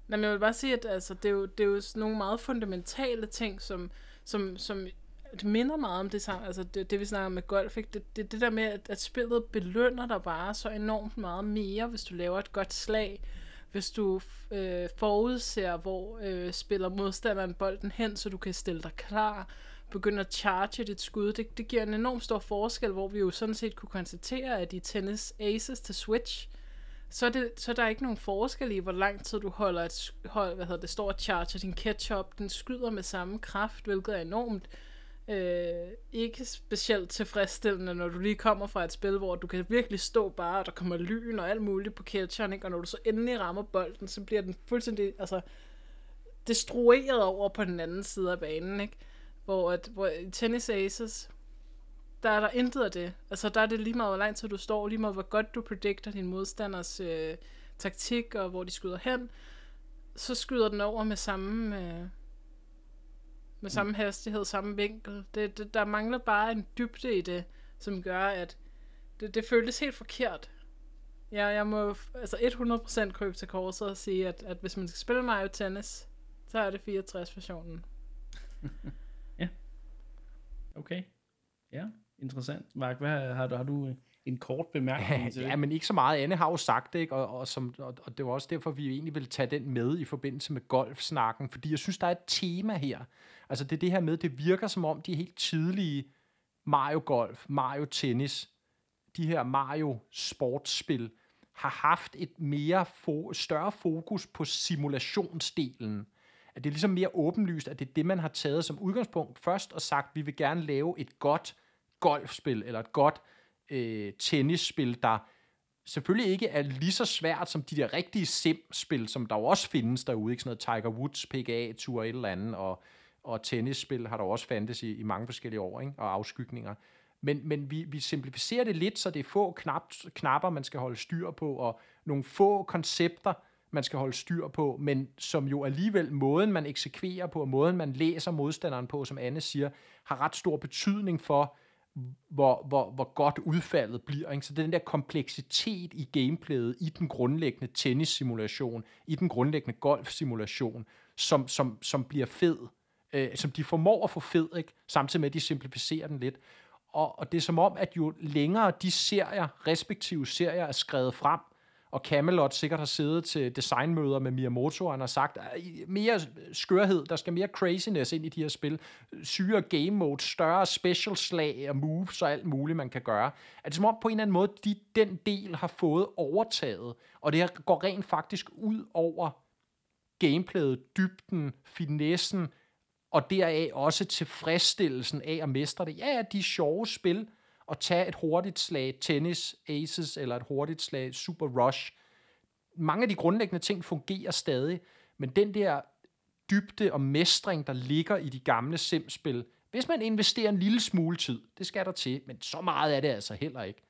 [SPEAKER 3] Nå, men jeg vil bare sige, at altså, det, er jo, det er jo nogle meget fundamentale ting, som, som, som det minder meget om det, sam- altså det, det vi snakker om med golf. Ikke? Det, det, det der med, at, at spillet belønner dig bare så enormt meget mere, hvis du laver et godt slag. Hvis du øh, forudser, hvor øh, spiller modstanderen bolden hen, så du kan stille dig klar, begynde at charge dit skud. Det, det giver en enorm stor forskel, hvor vi jo sådan set kunne konstatere, at i tennis aces til Switch, så er, det, så er der ikke nogen forskel i, hvor lang tid du holder et, hold, hvad hedder det, står og charger din ketchup. Den skyder med samme kraft, hvilket er enormt øh, ikke specielt tilfredsstillende, når du lige kommer fra et spil, hvor du kan virkelig stå bare, og der kommer lyn og alt muligt på catcheren, ikke? og når du så endelig rammer bolden, så bliver den fuldstændig altså, destrueret over på den anden side af banen. Ikke? Hvor, at, hvor i tennis aces, der er der intet af det. Altså, der er det lige meget, hvor lang tid du står, lige meget, hvor godt du predikter din modstanders øh, taktik, og hvor de skyder hen, så skyder den over med samme, øh, med samme hastighed, samme vinkel. Det, det, der mangler bare en dybde i det, som gør, at det, det føltes helt forkert. Ja, jeg må altså 100% krybe til korset og sige, at, at hvis man skal spille Mario Tennis, så er det 64-versionen.
[SPEAKER 1] Okay. Ja, interessant. Mark, hvad har du, har du en kort bemærkning til
[SPEAKER 2] ja,
[SPEAKER 1] det?
[SPEAKER 2] men ikke så meget. Anne har jo sagt det, ikke? Og, og, som, og, og det var også derfor, vi egentlig ville tage den med i forbindelse med golfsnakken, fordi jeg synes, der er et tema her. Altså det er det her med, det virker som om de helt tidlige Mario Golf, Mario Tennis, de her Mario sportsspil, har haft et mere fo- større fokus på simulationsdelen. At det er ligesom mere åbenlyst, at det er det, man har taget som udgangspunkt først og sagt, vi vil gerne lave et godt golfspil, eller et godt øh, tennisspil, der selvfølgelig ikke er lige så svært som de der rigtige sim-spil, som der jo også findes derude, ikke sådan noget Tiger Woods, PGA Tour, et eller andet, og, og tennisspil har der jo også fandtes i, i mange forskellige år, ikke? og afskygninger. Men, men vi, vi simplificerer det lidt, så det er få knap, knapper, man skal holde styr på, og nogle få koncepter, man skal holde styr på, men som jo alligevel måden, man eksekverer på, og måden, man læser modstanderen på, som Anne siger, har ret stor betydning for, hvor, hvor, hvor godt udfaldet bliver. Ikke? Så den der kompleksitet i gameplayet, i den grundlæggende tennissimulation, i den grundlæggende golfsimulation, som, som, som bliver fed, øh, som de formår at få fed, ikke? samtidig med, at de simplificerer den lidt. Og, og det er som om, at jo længere de serier, respektive serier, er skrevet frem, og Camelot sikkert har siddet til designmøder med Miyamoto, og han har sagt, mere skørhed, der skal mere craziness ind i de her spil, syre game mode, større special slag og moves og alt muligt, man kan gøre. At det som om på en eller anden måde, de, den del har fået overtaget, og det her går rent faktisk ud over gameplayet, dybden, finessen, og deraf også tilfredsstillelsen af at mestre det. Ja, ja, de er sjove spil, at tage et hurtigt slag tennis, aces, eller et hurtigt slag super rush. Mange af de grundlæggende ting fungerer stadig, men den der dybde og mestring, der ligger i de gamle simspil, hvis man investerer en lille smule tid, det skal der til, men så meget er det altså heller ikke,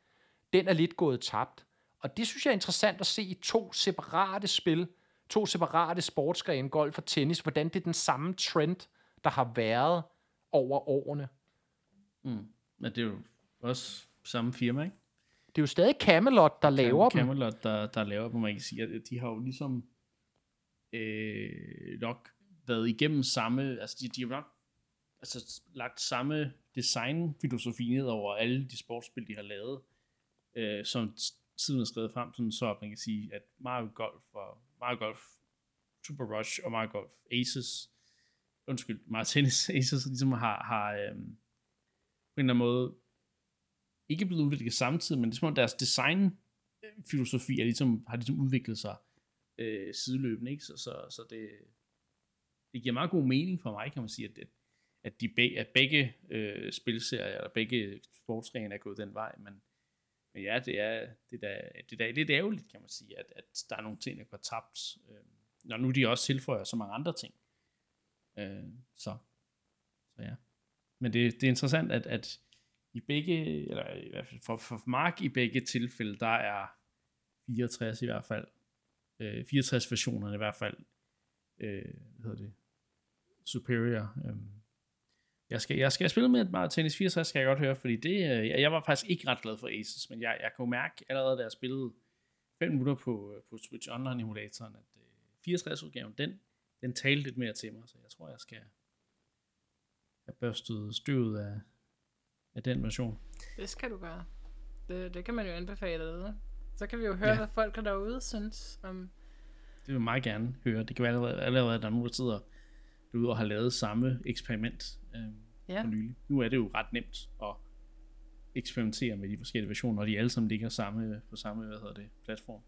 [SPEAKER 2] den er lidt gået tabt. Og det synes jeg er interessant at se i to separate spil, to separate sportsgrene, golf og tennis, hvordan det er den samme trend, der har været over årene.
[SPEAKER 1] Mm. Men det er jo også samme firma, ikke?
[SPEAKER 2] Det er jo stadig Camelot, der laver dem.
[SPEAKER 1] Camelot, der, der laver dem, man kan sige, at de har jo ligesom øh, nok været igennem samme, altså de, de har nok altså, lagt samme designfilosofi ned over alle de sportsspil, de har lavet, øh, som tiden er skrevet frem, sådan så at man kan sige, at Mario Golf og Mario Golf Super Rush og Mario Golf Aces, undskyld, Mario Tennis Aces, ligesom har, har øh, på en eller anden måde ikke blevet udviklet samtidig, men det er som om deres design filosofi er ligesom, har ligesom udviklet sig øh, sideløbende, ikke? Så, så, så det, det giver meget god mening for mig, kan man sige, at, at, at, de be, at begge øh, spilserier, eller begge sportsgrene er gået den vej, men, men ja, det er, det er, det er lidt ærgerligt, kan man sige, at, at der er nogle ting, der går tabt, øh, når nu de også tilføjer så mange andre ting. Øh, så, så ja. Men det, det er interessant, at, at i begge, eller i hvert fald for, for Mark i begge tilfælde, der er 64 i hvert fald. Øh, 64 versionerne i hvert fald. Øh, hvad hedder det? Superior. Øh. Jeg skal, jeg skal spille med meget Tennis 64, skal jeg godt høre, fordi det, øh, jeg, jeg var faktisk ikke ret glad for Aces, men jeg, jeg kunne mærke allerede, da jeg spillede 5 minutter på, øh, på Switch Online emulatoren, at øh, 64-udgaven, den, den talte lidt mere til mig, så jeg tror, jeg skal have børstet støvet af, af den version.
[SPEAKER 3] Det skal du gøre. Det, det kan man jo anbefale det. Så kan vi jo høre,
[SPEAKER 1] Ja.
[SPEAKER 3] ja. hvad folk derude synes om...
[SPEAKER 1] Det vil jeg meget gerne høre. Det kan være allerede, allerede at der er nogen, der sidder derude og har lavet samme eksperiment øh,
[SPEAKER 3] Ja.
[SPEAKER 1] for nylig. Nu er det jo ret nemt at eksperimentere med de forskellige versioner, og de alle sammen ligger samme, på samme hvad hedder det, platform.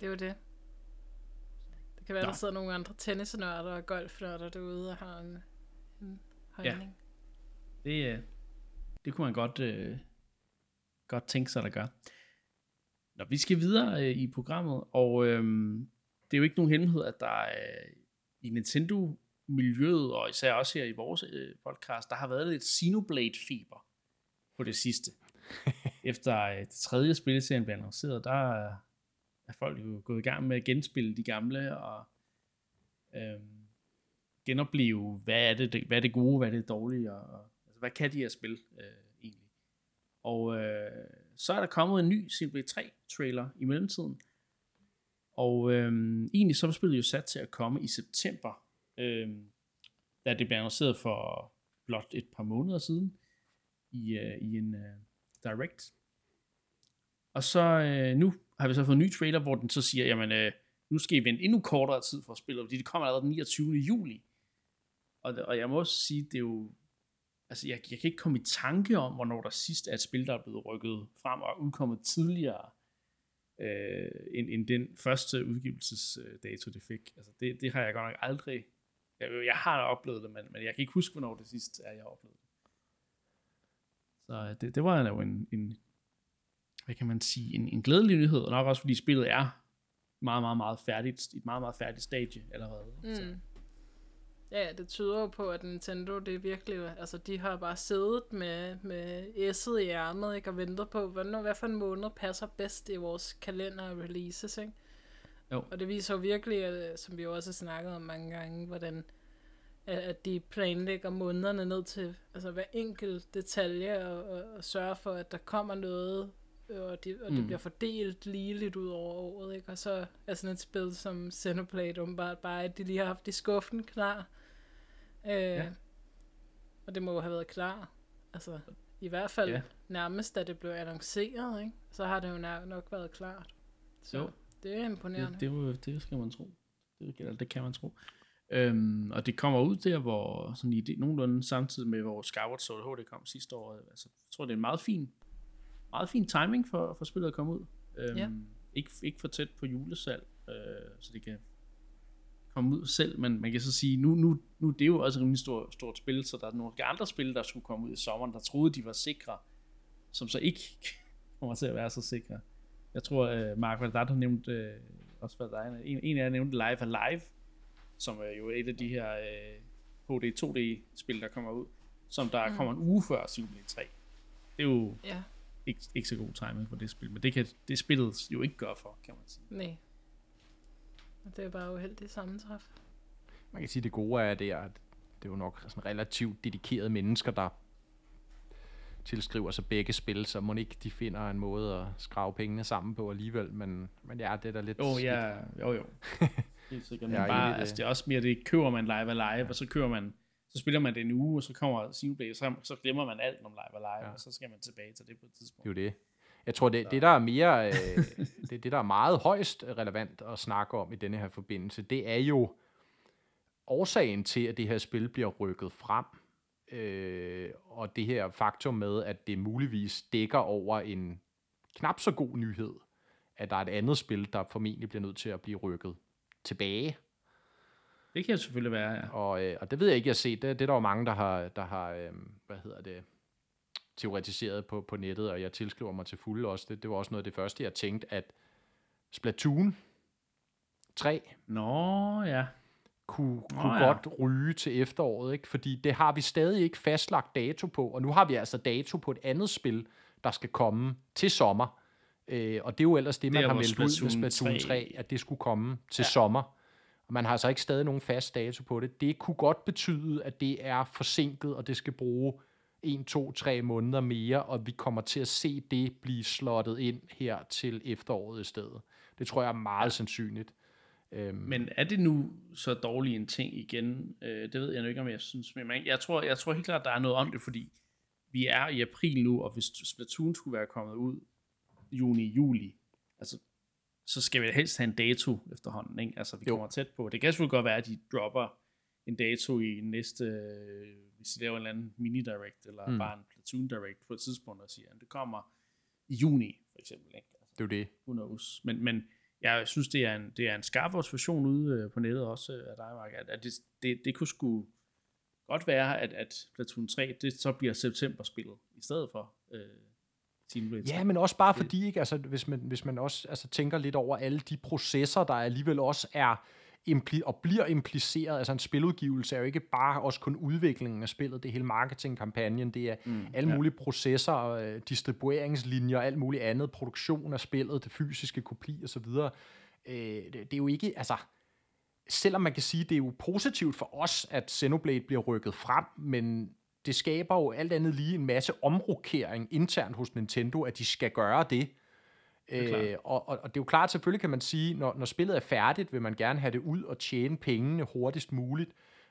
[SPEAKER 3] Det er jo det. Det kan være,
[SPEAKER 1] Nå.
[SPEAKER 3] der sidder nogle andre tennisnørder og golfnørder derude og har en, en holdning.
[SPEAKER 1] Det, øh, det kunne man godt, øh, godt tænke sig, der gør. Nå, vi skal videre øh, i programmet, og øh, det er jo ikke nogen hemmelighed, at der øh, i Nintendo-miljøet, og især også her i vores øh, podcast, der har været lidt Xenoblade-feber på det sidste. Efter øh, det tredje spil, serien blev annonceret, der er, er folk jo gået i gang med at genspille de gamle, og øh, genopleve, hvad er det, hvad er det gode, hvad er det dårlige, og, og altså, hvad kan de her spil øh, egentlig. Og øh, så er der kommet en ny CB3-trailer i mellemtiden, og øh, egentlig så var spillet jo sat til at komme i september, øh, da det blev annonceret for blot et par måneder siden i, øh, i en øh, direct. Og så øh, nu har vi så fået en ny trailer, hvor den så siger, jamen øh, nu skal I vente endnu kortere tid for spillet, fordi det kommer allerede den 29. juli. Og, og jeg må også sige, det er jo, altså jeg, jeg kan ikke komme i tanke om, hvornår der sidst er et spil, der er blevet rykket frem og udkommet tidligere, øh, end, end den første udgivelsesdato, det fik. Altså det, det har jeg godt nok aldrig, jeg, jeg har oplevet det, men, men jeg kan ikke huske, hvornår det sidst er, jeg har oplevet det. Så øh, det, det var jo en, en, hvad kan man sige, en, en glædelig nyhed, og nok også fordi spillet er meget, meget, meget færdigt, i et meget, meget færdigt stadie allerede. Så,
[SPEAKER 3] Ja, det tyder jo på, at Nintendo, det er virkelig, altså de har bare siddet med, med S'et i ærmet, ikke, og ventet på, hvornår, hvad for en måned passer bedst i vores kalender og releases, ikke?
[SPEAKER 1] Jo.
[SPEAKER 3] Og det viser jo virkelig, at, som vi jo også har snakket om mange gange, hvordan at, at de planlægger månederne ned til altså hver enkelt detalje og, og, og sørger for, at der kommer noget, og, de, og det
[SPEAKER 1] Mm.
[SPEAKER 3] bliver fordelt ligeligt ud over året, ikke? Og så er sådan et spil som Xenoblade åbenbart bare, at de lige har haft i skuffen klar. Øh, ja. Og det må jo have været klar. Altså, i hvert fald
[SPEAKER 1] Ja.
[SPEAKER 3] nærmest, da det blev annonceret, ikke? Så har det jo nær- nok været klart. Så
[SPEAKER 1] Jo.
[SPEAKER 3] det er imponerende.
[SPEAKER 1] Det, det, det skal man tro. Det, det kan man tro. Øhm, og det kommer ud der, hvor sådan i det, nogenlunde samtidig med, hvor Skyward Sword HD kom sidste år. Altså, jeg tror, det er en meget fin, meget fin timing for, for spillet at komme ud. Øhm,
[SPEAKER 3] Ja.
[SPEAKER 1] ikke, ikke for tæt på julesalg, øh, så det kan komme ud selv, men man kan så sige, nu, nu, nu det er jo også et rimelig stort, stort spil, så der er nogle andre spil, der skulle komme ud i sommeren, der troede, de var sikre, som så ikke kommer til at være så sikre. Jeg tror, uh, Mark, der har nævnt, uh, også hvad der er, en, en af jer nævnte Live Alive, som er jo et af de her uh, HD 2D-spil, der kommer ud, som der mm. kommer en uge før Xenoblade 3. Det er jo
[SPEAKER 3] Ja,
[SPEAKER 1] ikke, ikke så god timing for det spil, men det kan det spillet jo ikke gøre for, kan man sige.
[SPEAKER 3] nej. Og det er bare uheldigt sammentræf.
[SPEAKER 2] Man kan sige, at det gode er, det er, at det er jo nok sådan relativt dedikerede mennesker, der tilskriver sig begge spil, så må ikke de finder en måde at skrave pengene sammen på alligevel, men, men ja, det er da lidt skidt.
[SPEAKER 1] ja, jo, jo. Helt sikkert. Men
[SPEAKER 2] Jeg er
[SPEAKER 1] bare,
[SPEAKER 2] i det.
[SPEAKER 1] altså, det er også mere det, køber man live alive, og så køber man, så spiller man det en uge, og så kommer Xenoblade, så, så glemmer man alt om live alive, ja.
[SPEAKER 2] Ja.
[SPEAKER 1] og så skal man tilbage til det på et tidspunkt.
[SPEAKER 2] Det er jo det. Jeg tror, det, det der er mere, øh, det, det der er meget højst relevant at snakke om i denne her forbindelse, det er jo årsagen til, at det her spil bliver rykket frem. Øh, og det her faktum med, at det muligvis dækker over en knap så god nyhed, at der er et andet spil, der formentlig bliver nødt til at blive rykket tilbage.
[SPEAKER 1] Det kan selvfølgelig være, ja.
[SPEAKER 2] Og, øh, og det ved jeg ikke, jeg har set. Det, det er der jo mange, der har, der har øh, hvad hedder det, teoretiseret på, på nettet, og jeg tilskriver mig til fulde også. Det, det var også noget af det første, jeg tænkte, at Splatoon 3
[SPEAKER 1] Nå, ja.
[SPEAKER 2] kunne, kunne oh, ja. godt ryge til efteråret, ikke? fordi det har vi stadig ikke fastlagt dato på, og nu har vi altså dato på et andet spil, der skal komme til sommer. Øh, og det er jo ellers det, man det har meldt ud med Splatoon 3. 3, at det skulle komme til ja. sommer. Og man har altså ikke stadig nogen fast dato på det. Det kunne godt betyde, at det er forsinket, og det skal bruge 1, 2, 3 måneder mere, og vi kommer til at se det blive slottet ind her til efteråret i stedet. Det tror jeg er meget sandsynligt.
[SPEAKER 1] Øhm. Men er det nu så dårlig en ting igen? Øh, det ved jeg nu ikke, om jeg synes. Men jeg tror, jeg tror helt klart, at der er noget om det, fordi vi er i april nu, og hvis Splatoon skulle være kommet ud juni-juli, altså, så skal vi helst have en dato efterhånden. Ikke? Altså, vi jo. kommer tæt på. Det kan selvfølgelig godt være, at de dropper en dato i næste, hvis de laver en eller anden mini-direct, eller mm. bare en Platoon-direct på et tidspunkt, og siger, at det kommer i juni, for eksempel. Ikke? Altså,
[SPEAKER 2] det er det.
[SPEAKER 1] Who knows. Men, men jeg synes, det er en, det er en skarp version ude øh, på nettet også af dig, Mark, at, at det, det, det kunne sgu godt være, at, at Platoon 3, det så bliver september-spillet, i stedet for øh,
[SPEAKER 2] Team Ja, men også bare fordi, ikke, altså, hvis, man, hvis man også altså, tænker lidt over alle de processer, der alligevel også er impli- og bliver impliceret. Altså en spiludgivelse er jo ikke bare også kun udviklingen af spillet, det er hele marketingkampagnen, det er mm, alle ja. mulige processer, øh, distribueringslinjer, alt muligt andet, produktion af spillet, det fysiske kopi osv. Øh, det, det er jo ikke, altså, selvom man kan sige, det er jo positivt for os, at Xenoblade bliver rykket frem, men det skaber jo alt andet lige en masse omrokering internt hos Nintendo, at de skal gøre det. Øh, og, og, og det er jo klart, selvfølgelig kan man sige, når, når spillet er færdigt, vil man gerne have det ud og tjene pengene hurtigst muligt.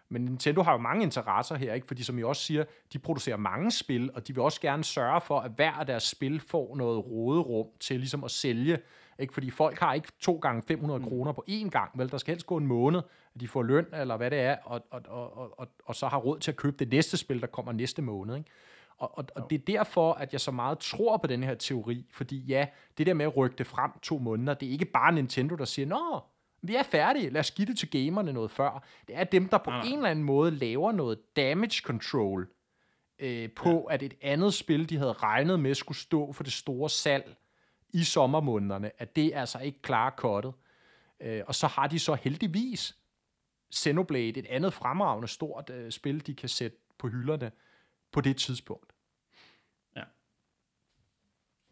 [SPEAKER 2] Men Nintendo har jo mange interesser her, ikke? fordi som I også siger, de producerer mange spil, og de vil også gerne sørge for, at hver af deres spil får noget råderum til ligesom at sælge. Ikke? Fordi folk har ikke to gange 500 mm. kroner på én gang, vel? Der skal helst gå en måned, at de får løn, eller hvad det er, og, og, og, og, og så har råd til at købe det næste spil, der kommer næste måned. Ikke? Og, og, og det er derfor, at jeg så meget tror på den her teori, fordi ja, det der med at rykke det frem to måneder, det er ikke bare Nintendo, der siger, nå, vi er færdige, lad os give det til gamerne noget før. Det er dem, der på ja. en eller anden måde laver noget damage control øh, på, ja. at et andet spil, de havde regnet med, skulle stå for det store salg i sommermånederne, at det er altså ikke klar kottet. Øh, og så har de så heldigvis Xenoblade, et andet fremragende stort øh, spil, de kan sætte på hylderne, på det tidspunkt.
[SPEAKER 1] Ja.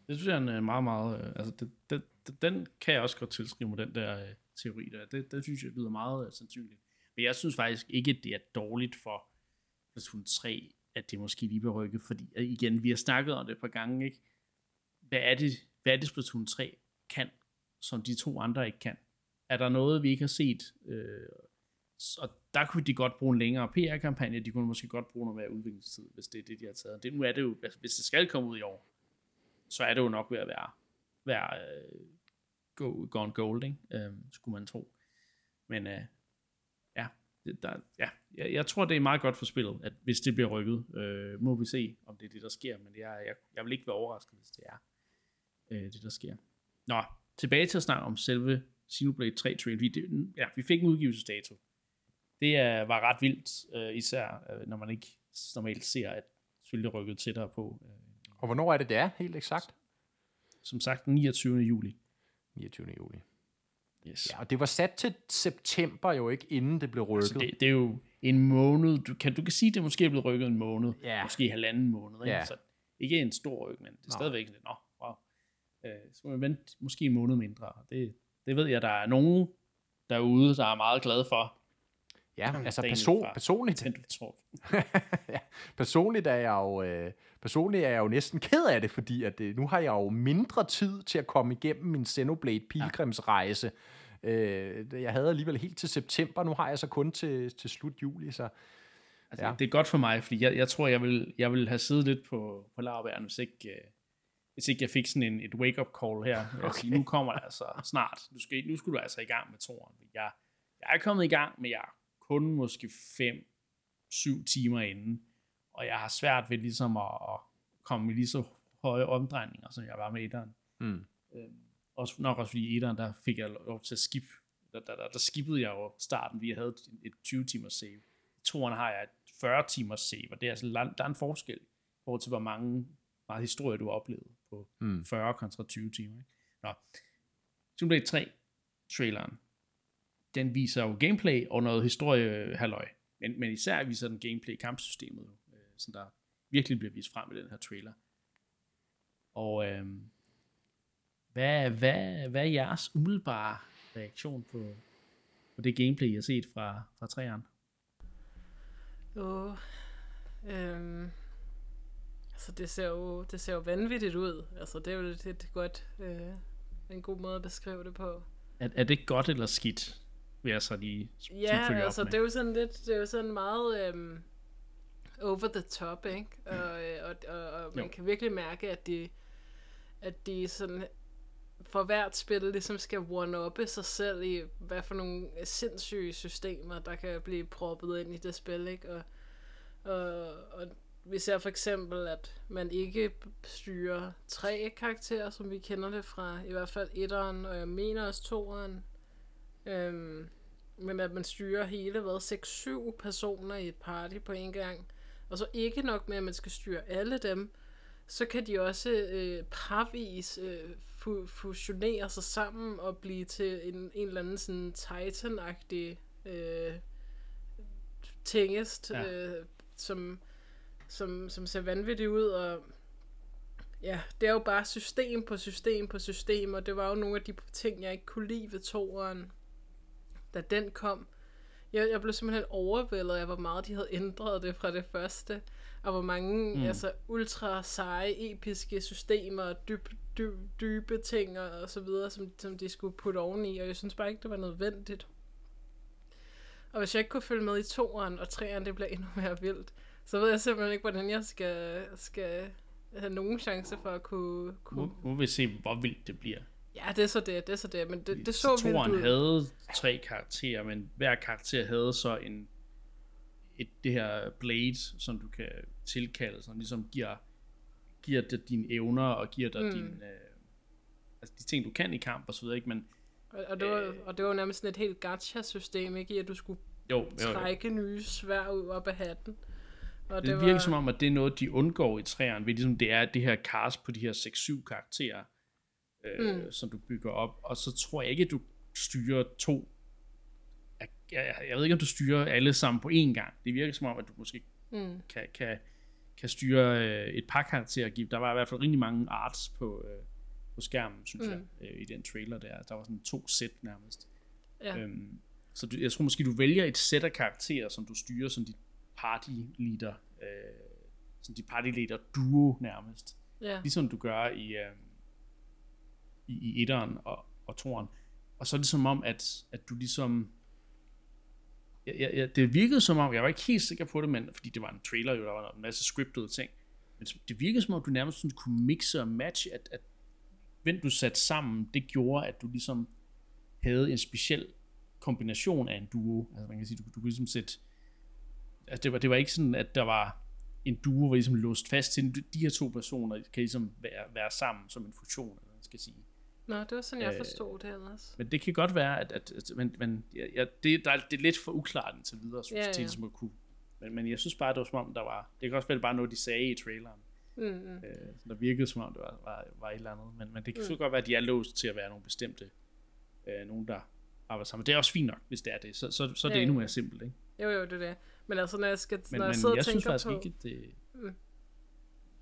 [SPEAKER 1] Det synes jeg er en øh, meget, meget... Øh, altså, det, det, den kan jeg også godt tilskrive mig, den der øh, teori der. Det, det synes jeg lyder meget øh, sandsynligt. Men jeg synes faktisk ikke, at det er dårligt for Platoon 3, at det måske lige bliver rykket, fordi igen, vi har snakket om det et par gange, ikke? Hvad er det, hvad er det Splatoon 3 kan, som de to andre ikke kan? Er der noget, vi ikke har set? Øh, og der kunne de godt bruge en længere PR-kampagne, de kunne måske godt bruge noget mere udviklingstid, hvis det er det, de har taget. Det, nu er det jo, altså, hvis det skal komme ud i år, så er det jo nok ved at være, være uh, go, gone gold, ikke? Uh, skulle man tro. Men uh, ja, det, der, ja jeg, jeg tror, det er meget godt for spillet, at hvis det bliver rykket, uh, må vi se, om det er det, der sker, men jeg, jeg, jeg vil ikke være overrasket, hvis det er uh, det, der sker. Nå, tilbage til at snakke om selve Xenoblade 3 trail. Vi, det, ja, vi fik en udgivelsesdato det er, var ret vildt, øh, især øh, når man ikke normalt ser, at selvfølgelig rykket tættere på. Øh.
[SPEAKER 2] Og hvornår er det, det er, helt eksakt?
[SPEAKER 1] Som sagt, 29. juli.
[SPEAKER 2] 29. juli. Yes. Ja, og det var sat til september jo ikke, inden det blev rykket. Altså
[SPEAKER 1] det, det er jo en måned. Du kan, du kan sige, at det måske er blevet rykket en måned. Ja. Måske halvanden måned. Ikke? Ja. Så ikke en stor ryk, men det er Nå. stadigvæk sådan, nå, wow. Øh, så må vi vente måske en måned mindre. Det, det ved jeg, der er nogen derude, der er meget glade for.
[SPEAKER 2] Ja, altså perso- personligt. ja, personligt er jeg jo øh, personligt er jeg jo næsten ked af det, fordi at øh, nu har jeg jo mindre tid til at komme igennem min Xenoblade pilgrimsrejse. Ja. Øh, jeg havde alligevel helt til september, nu har jeg så kun til, til slut juli, så
[SPEAKER 1] altså, ja. det er godt for mig, fordi jeg, jeg tror, jeg vil, jeg vil have siddet lidt på, på lavbæren, hvis ikke, øh, hvis ikke jeg fik sådan en, et wake-up call her. Okay. Sige, nu kommer det altså snart. Du skal, nu skal du altså i gang med toren. Jeg, jeg er kommet i gang, men jeg kun måske 5-7 timer inden, og jeg har svært ved ligesom at, at komme i lige så høje omdrejninger, som jeg var med etteren. Mm. Øhm, også, nok også fordi etteren, der fik jeg lov til at skip. Der, der, der, der skippede jeg jo starten, vi havde et 20 timers save. I toeren har jeg et 40 timers save, og det er altså, der er en forskel i forhold til, hvor mange meget historie, du har oplevet på mm. 40 kontra 20 timer. Ikke? Nå. Tomb Raider 3, traileren den viser jo gameplay og noget historie halløj. Men, men især viser den gameplay i kampsystemet, øh, som der virkelig bliver vist frem i den her trailer. Og øh, hvad, hvad, hvad er jeres umiddelbare reaktion på, på det gameplay, I har set fra, fra træerne?
[SPEAKER 3] Åh, øhm, altså det ser, jo, det ser jo vanvittigt ud. Altså det er jo et, et godt, øh, en god måde at beskrive det på.
[SPEAKER 1] Er, er det godt eller skidt? Vil jeg så lige
[SPEAKER 3] Ja, altså det er jo sådan lidt, det er jo sådan meget øhm, over the top, ikke? Og, øh, og, og, og man
[SPEAKER 1] Jo.
[SPEAKER 3] kan virkelig mærke, at de, at de sådan for hvert spil ligesom skal one-uppe sig selv i, hvad for nogle sindssyge systemer, der kan blive proppet ind i det spil, ikke? Og, og, og vi ser for eksempel, at man ikke styrer tre karakterer, som vi kender det fra i hvert fald etteren, og jeg mener også toeren. Øhm, men at man styrer hele, hvad, 6-7 personer i et party på en gang. Og så ikke nok med, at man skal styre alle dem, så kan de også øh, parvis øh, fu- fusionere sig sammen og blive til en, en eller anden sådan Titan-agtig øh, tingest,
[SPEAKER 1] Ja.
[SPEAKER 3] øh, som, som, som ser vanvittigt ud, og ja, det er jo bare system på system på system, og det var jo nogle af de ting, jeg ikke kunne lide ved toeren, da den kom. Jeg, jeg blev simpelthen overvældet af, hvor meget de havde ændret det fra det første, og hvor mange
[SPEAKER 1] Mm.
[SPEAKER 3] altså, ultra seje, episke systemer, dyb, dyb, dybe ting og, så videre, som, som de skulle putte oveni, og jeg synes bare ikke, det var nødvendigt. Og hvis jeg ikke kunne følge med i toeren, og treeren, det bliver endnu mere vildt, så ved jeg simpelthen ikke, hvordan jeg skal, skal have nogen chance for at kunne... kunne...
[SPEAKER 1] Nu, nu vil vi se, hvor vildt det bliver.
[SPEAKER 3] Ja, det er så det, det er så det, men det, det så vildt
[SPEAKER 1] Toren
[SPEAKER 3] ud.
[SPEAKER 1] havde tre karakterer, men hver karakter havde så en et, det her blade, som du kan tilkalde, som ligesom giver, giver dig dine evner og giver dig mm. din, øh, altså de ting, du kan i kamp og så videre, ikke? Men
[SPEAKER 3] Og, og, det var,
[SPEAKER 1] Øh.
[SPEAKER 3] og det var nærmest sådan et helt gacha-system, ikke? I at du skulle
[SPEAKER 1] jo, jo, jo.
[SPEAKER 3] trække nye svær ud op af hatten. Og
[SPEAKER 1] Det, det virker som om, at det er noget, de undgår i træerne, ved ligesom det er det her cast på de her 6-7 karakterer, øh, mm. som du bygger op, og så tror jeg ikke, at du styrer to jeg, jeg, jeg ved ikke, om du styrer alle sammen på én gang. Det virker som om, at du måske
[SPEAKER 3] Mm.
[SPEAKER 1] kan, kan, kan styre øh, et par karakterer. Give. Der var i hvert fald rigtig mange arts på, øh, på skærmen, synes mm. jeg, øh, i den trailer der. Der var sådan to sæt nærmest.
[SPEAKER 3] Ja.
[SPEAKER 1] Øhm, så du, jeg tror måske, du vælger et sæt af karakterer, som du styrer som dit party leader, øh, som dit party leader duo nærmest.
[SPEAKER 3] ja.
[SPEAKER 1] Ligesom du gør i, øh, i, i etteren og, og toren. Og så er det som om, at, at du ligesom... Ja, ja, ja, det virkede som om, jeg var ikke helt sikker på det, men fordi det var en trailer, jo, der var en masse scriptede ting. Men det virkede som om, du nærmest sådan kunne mixe og matche, at, at hvem du satte sammen, det gjorde, at du ligesom havde en speciel kombination af en duo. Altså man kan sige, du, du kunne ligesom sætte... Altså det var, det var ikke sådan, at der var en duo, var ligesom låst fast til, de- her to personer kan ligesom være, være sammen som en fusion, eller man skal sige.
[SPEAKER 3] Nå, det var sådan, jeg
[SPEAKER 1] Øh,
[SPEAKER 3] forstod det ellers.
[SPEAKER 1] Men det kan godt være, at, at, at men, men ja, ja, det, der er, det er lidt for uklart indtil videre, synes,
[SPEAKER 3] Ja,
[SPEAKER 1] ja, ja. til
[SPEAKER 3] ja.
[SPEAKER 1] ligesom at kunne. Men, men jeg synes bare, det var som om, der var, det kan også være bare noget, de sagde i traileren.
[SPEAKER 3] Mm, mm.
[SPEAKER 1] Øh, så der virkede som om, det var, var, var et eller andet. Men, men det kan mm. godt være, at de er låst til at være nogle bestemte, øh, nogen der arbejder sammen. Det er også fint nok, hvis det er det. Så, så, så er det
[SPEAKER 3] Ja,
[SPEAKER 1] endnu
[SPEAKER 3] ja.
[SPEAKER 1] mere simpelt, ikke?
[SPEAKER 3] Jo, jo, det er det. Men altså, når jeg, skal,
[SPEAKER 1] Men,
[SPEAKER 3] når jeg
[SPEAKER 1] men
[SPEAKER 3] sidder
[SPEAKER 1] jeg
[SPEAKER 3] og
[SPEAKER 1] synes
[SPEAKER 3] tænker
[SPEAKER 1] faktisk
[SPEAKER 3] på...
[SPEAKER 1] ikke, at det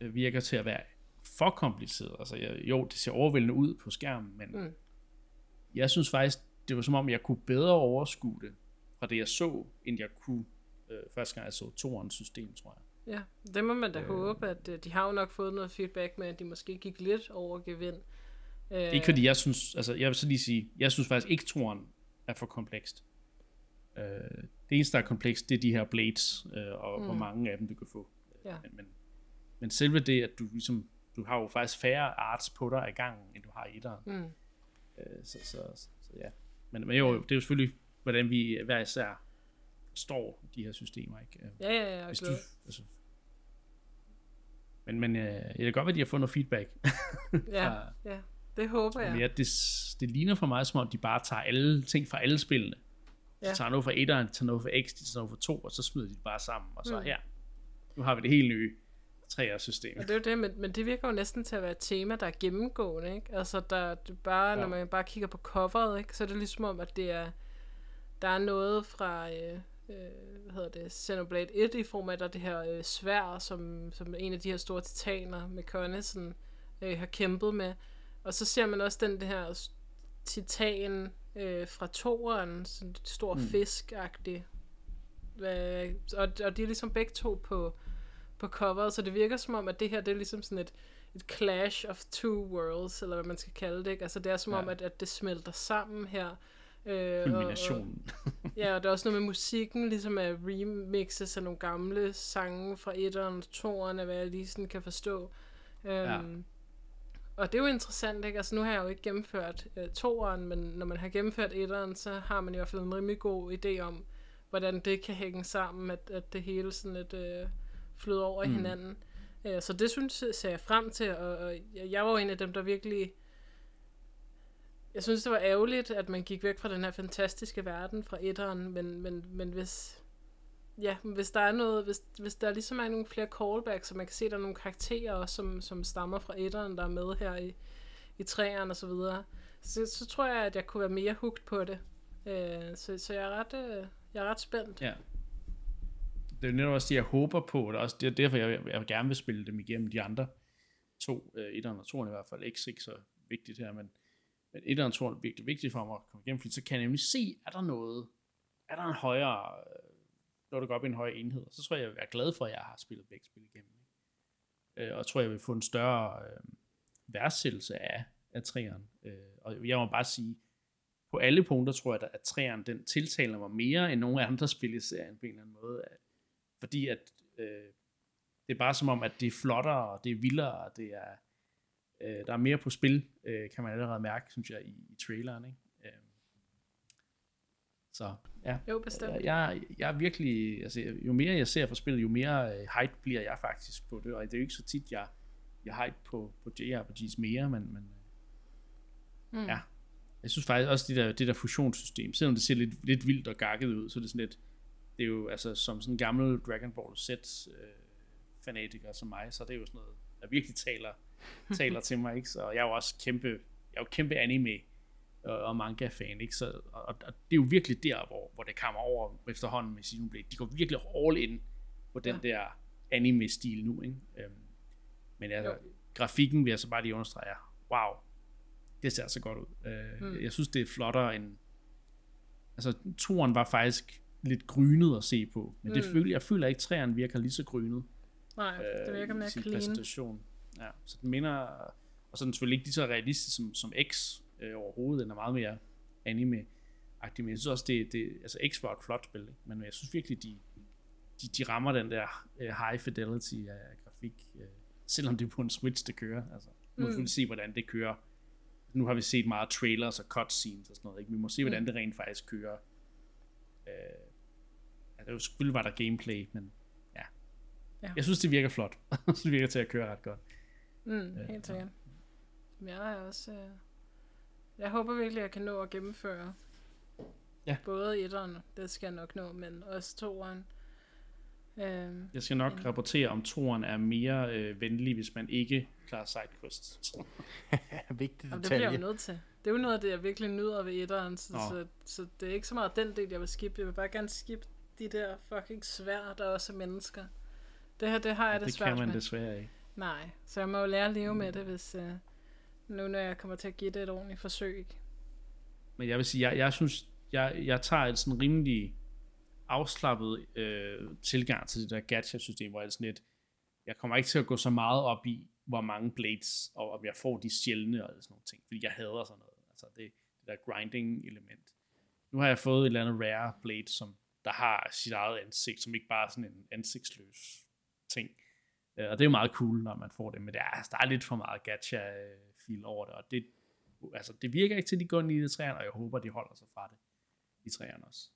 [SPEAKER 3] Mm.
[SPEAKER 1] virker til at være for kompliceret. Altså, jeg, jo, det ser overvældende ud på skærmen, men
[SPEAKER 3] Mm.
[SPEAKER 1] jeg synes faktisk, det var som om, jeg kunne bedre overskue det fra det, jeg så, end jeg kunne øh, første gang, jeg så toerens system, tror jeg.
[SPEAKER 3] Ja, det må man da
[SPEAKER 1] Øh.
[SPEAKER 3] håbe, at øh, de har jo nok fået noget feedback med, at de måske gik lidt over gevind. Øh,
[SPEAKER 1] Ikke fordi jeg synes, altså jeg vil så lige sige, jeg synes faktisk ikke, toeren er for komplekst. Øh, det eneste, der er komplekst, det er de her blades, øh, og mm. hvor mange af dem du kan få.
[SPEAKER 3] Ja.
[SPEAKER 1] Men, men, men selve det, at du ligesom, du har jo faktisk færre arts på dig i gangen, end du har i etteren.
[SPEAKER 3] Mm.
[SPEAKER 1] Øh, så, så, så, så ja. Men, men jo, det er jo selvfølgelig, hvordan vi hver især forstår de her systemer, ikke? Øh,
[SPEAKER 3] Ja, ja, ja.
[SPEAKER 1] Hvis du, altså, men, men øh, jeg kan godt være, at de har fået noget feedback.
[SPEAKER 3] Ja,
[SPEAKER 1] fra-
[SPEAKER 3] ja, det håber jeg.
[SPEAKER 1] Ja, det, det ligner for mig, som om de bare tager alle ting fra alle spillene. Ja.
[SPEAKER 3] Ja.
[SPEAKER 1] De tager noget fra 1'eren, de tager noget fra X, de tager noget fra 2, og så smider de det bare sammen, og så
[SPEAKER 3] Mm.
[SPEAKER 1] her. Nu har vi det helt nye 3 system.
[SPEAKER 3] Ja, det er jo det, men, men det virker jo næsten til at være et tema, der er gennemgående, ikke? Altså, der, det bare,
[SPEAKER 1] Ja.
[SPEAKER 3] når man bare kigger på coveret, ikke? Så er det ligesom om, at det er, der er noget fra, øh, øh, hvad hedder det, Xenoblade 1 i form af, der er det her øh, svær, som, som en af de her store titaner med Conne sådan, øh, har kæmpet med. Og så ser man også den det her titan øh, fra toeren, sådan en stor mm. fisk-agtig. Hvad, og, og de er ligesom begge to på, på coveret, så det virker som om, at det her det er ligesom sådan et, et clash of two worlds, eller hvad man skal kalde det. Ikke? Altså det er som
[SPEAKER 1] Ja.
[SPEAKER 3] om, at, at det smelter sammen her. Øh, og-
[SPEAKER 1] Kulminationen.
[SPEAKER 3] Ja, og der er også noget med musikken, ligesom at remixes af nogle gamle sange fra etteren og toeren, hvad jeg lige sådan kan forstå. Øhm, Og det er jo interessant, ikke? Altså nu har jeg jo ikke gennemført øh, toeren, men når man har gennemført etteren, så har man i hvert fald en rimelig god idé om, hvordan det kan hænge sammen, at, at det hele sådan lidt øh, flyder over mm. i hinanden. Øh, så det synes ser jeg frem til, og, og jeg var jo en af dem, der virkelig jeg synes, det var ærgerligt, at man gik væk fra den her fantastiske verden fra etteren, men, men, men hvis, ja, hvis der er noget, hvis, hvis der ligesom er nogle flere callbacks, så man kan se, der er nogle karakterer, også, som, som stammer fra etteren, der er med her i, i træerne og så videre, så, så tror jeg, at jeg kunne være mere hugt på det. Øh, så, så jeg er ret, øh, jeg er ret spændt.
[SPEAKER 1] Ja. Det er netop også det, jeg håber på, og det er også det er derfor, jeg, jeg gerne vil spille dem igennem de andre to, øh, etteren og toeren i hvert fald, ikke, ikke så vigtigt her, men, men etteren og toeren er virkelig vigtigt for mig at komme igennem, fordi så kan jeg nemlig se, er der noget, er der en højere, øh, når det går op i en højere enhed, så tror jeg, jeg vil være glad for, at jeg har spillet begge spil igennem. Ikke? Øh, og jeg tror, jeg vil få en større øh, værdsættelse af, af træerne. Øh, og jeg må bare sige, på alle punkter tror jeg, at træerne den tiltaler mig mere end nogle andre spil i serien på en eller anden måde. Fordi at øh, det er bare som om, at det er flottere, og det er vildere, og det er, øh, der er mere på spil, øh, kan man allerede mærke, synes jeg, i, i traileren. Ikke? Øh, så ja,
[SPEAKER 3] Jo, bestemt.
[SPEAKER 1] jeg, jeg, jeg er virkelig, altså, jo mere jeg ser for spillet, jo mere øh, hype bliver jeg faktisk på det, og det er jo ikke så tit, jeg, jeg hype på, på JRPGs mere, men, men øh,
[SPEAKER 3] Mm.
[SPEAKER 1] ja, jeg synes faktisk også, det der, det der fusionssystem, selvom det ser lidt, lidt vildt og gakket ud, så er det sådan lidt, det er jo altså som sådan en gammel Dragon Ball Z øh, fanatiker som mig, så det er jo sådan noget, der virkelig taler, taler til mig, ikke? Så jeg er jo også kæmpe, jeg er jo kæmpe anime og, og manga-fan, ikke? Så, og, og, det er jo virkelig der, hvor, hvor det kommer over efterhånden med Xenoblade. De går virkelig all in på den
[SPEAKER 3] Ja.
[SPEAKER 1] der anime-stil nu, ikke? Øhm, men altså,
[SPEAKER 3] Jo.
[SPEAKER 1] grafikken vil jeg så bare lige understrege, wow, det ser så godt ud. Øh,
[SPEAKER 3] Mm.
[SPEAKER 1] Jeg synes, det er flottere end... Altså, toren var faktisk lidt grynet at se på, men mm. det
[SPEAKER 3] Mm.
[SPEAKER 1] føler, jeg føler ikke, at træerne virker lige så grynet
[SPEAKER 3] Nej, det virker
[SPEAKER 1] øh,
[SPEAKER 3] mere
[SPEAKER 1] i sin
[SPEAKER 3] clean.
[SPEAKER 1] præsentation. Ja, så den minder, og så er den selvfølgelig ikke lige så realistisk som, som X øh, overhovedet, den er meget mere anime-agtig, men jeg synes også, det, det altså X var et flot spil, ikke? men jeg synes virkelig, de, de, de rammer den der øh, high fidelity af grafik, øh, selvom det er på en Switch, det kører. Altså, nu vi
[SPEAKER 3] Mm.
[SPEAKER 1] selvfølgelig se, hvordan det kører. Nu har vi set meget trailers og cutscenes og sådan noget, ikke? vi må se, hvordan
[SPEAKER 3] Mm.
[SPEAKER 1] det rent faktisk kører. Øh, jo selvfølgelig var der gameplay, men ja.
[SPEAKER 3] Ja.
[SPEAKER 1] Jeg synes, det virker flot. Jeg synes, det virker til at køre ret godt.
[SPEAKER 3] Mm,
[SPEAKER 1] Ja.
[SPEAKER 3] helt sikkert. Men Jeg er også... Øh, jeg håber virkelig, at jeg kan nå at gennemføre
[SPEAKER 1] Ja.
[SPEAKER 3] både etteren, det skal jeg nok nå, men også toeren. Øhm,
[SPEAKER 1] Jeg skal nok
[SPEAKER 3] Ja.
[SPEAKER 1] rapportere, om toren er mere øh, venlig, hvis man ikke klarer sidequests.
[SPEAKER 2] Vigtig
[SPEAKER 3] og det bliver jeg
[SPEAKER 2] detalje.
[SPEAKER 3] jo nødt til. Det er jo noget af det, jeg virkelig nyder ved etteren, så, så, så det er ikke så meget den del, jeg vil skippe. Jeg vil bare gerne skippe de der fucking svær, der også er mennesker. Det her, det har jeg det,
[SPEAKER 1] det
[SPEAKER 3] svært
[SPEAKER 1] kan man
[SPEAKER 3] med.
[SPEAKER 1] desværre ikke.
[SPEAKER 3] Nej, så jeg må jo lære at leve med det, hvis øh, nu når jeg kommer til at give det et ordentligt forsøg. ikke?
[SPEAKER 1] Men jeg vil sige, jeg, jeg synes, jeg, jeg tager et sådan rimelig afslappet øh, tilgang til det der gacha-system, hvor jeg sådan lidt, jeg kommer ikke til at gå så meget op i, hvor mange blades, og om jeg får de sjældne og sådan nogle ting, fordi jeg hader sådan noget. Altså det, det der grinding-element. Nu har jeg fået et eller andet rare blade, som der har sit eget ansigt, som ikke bare er sådan en ansigtsløs ting. Øh, Og det er jo meget cool, når man får det, men det er, altså, der er lidt for meget gacha-feel over det, og det, altså, det virker ikke til, at de går ind i det træerne, og jeg håber, de holder sig fra det i træerne også.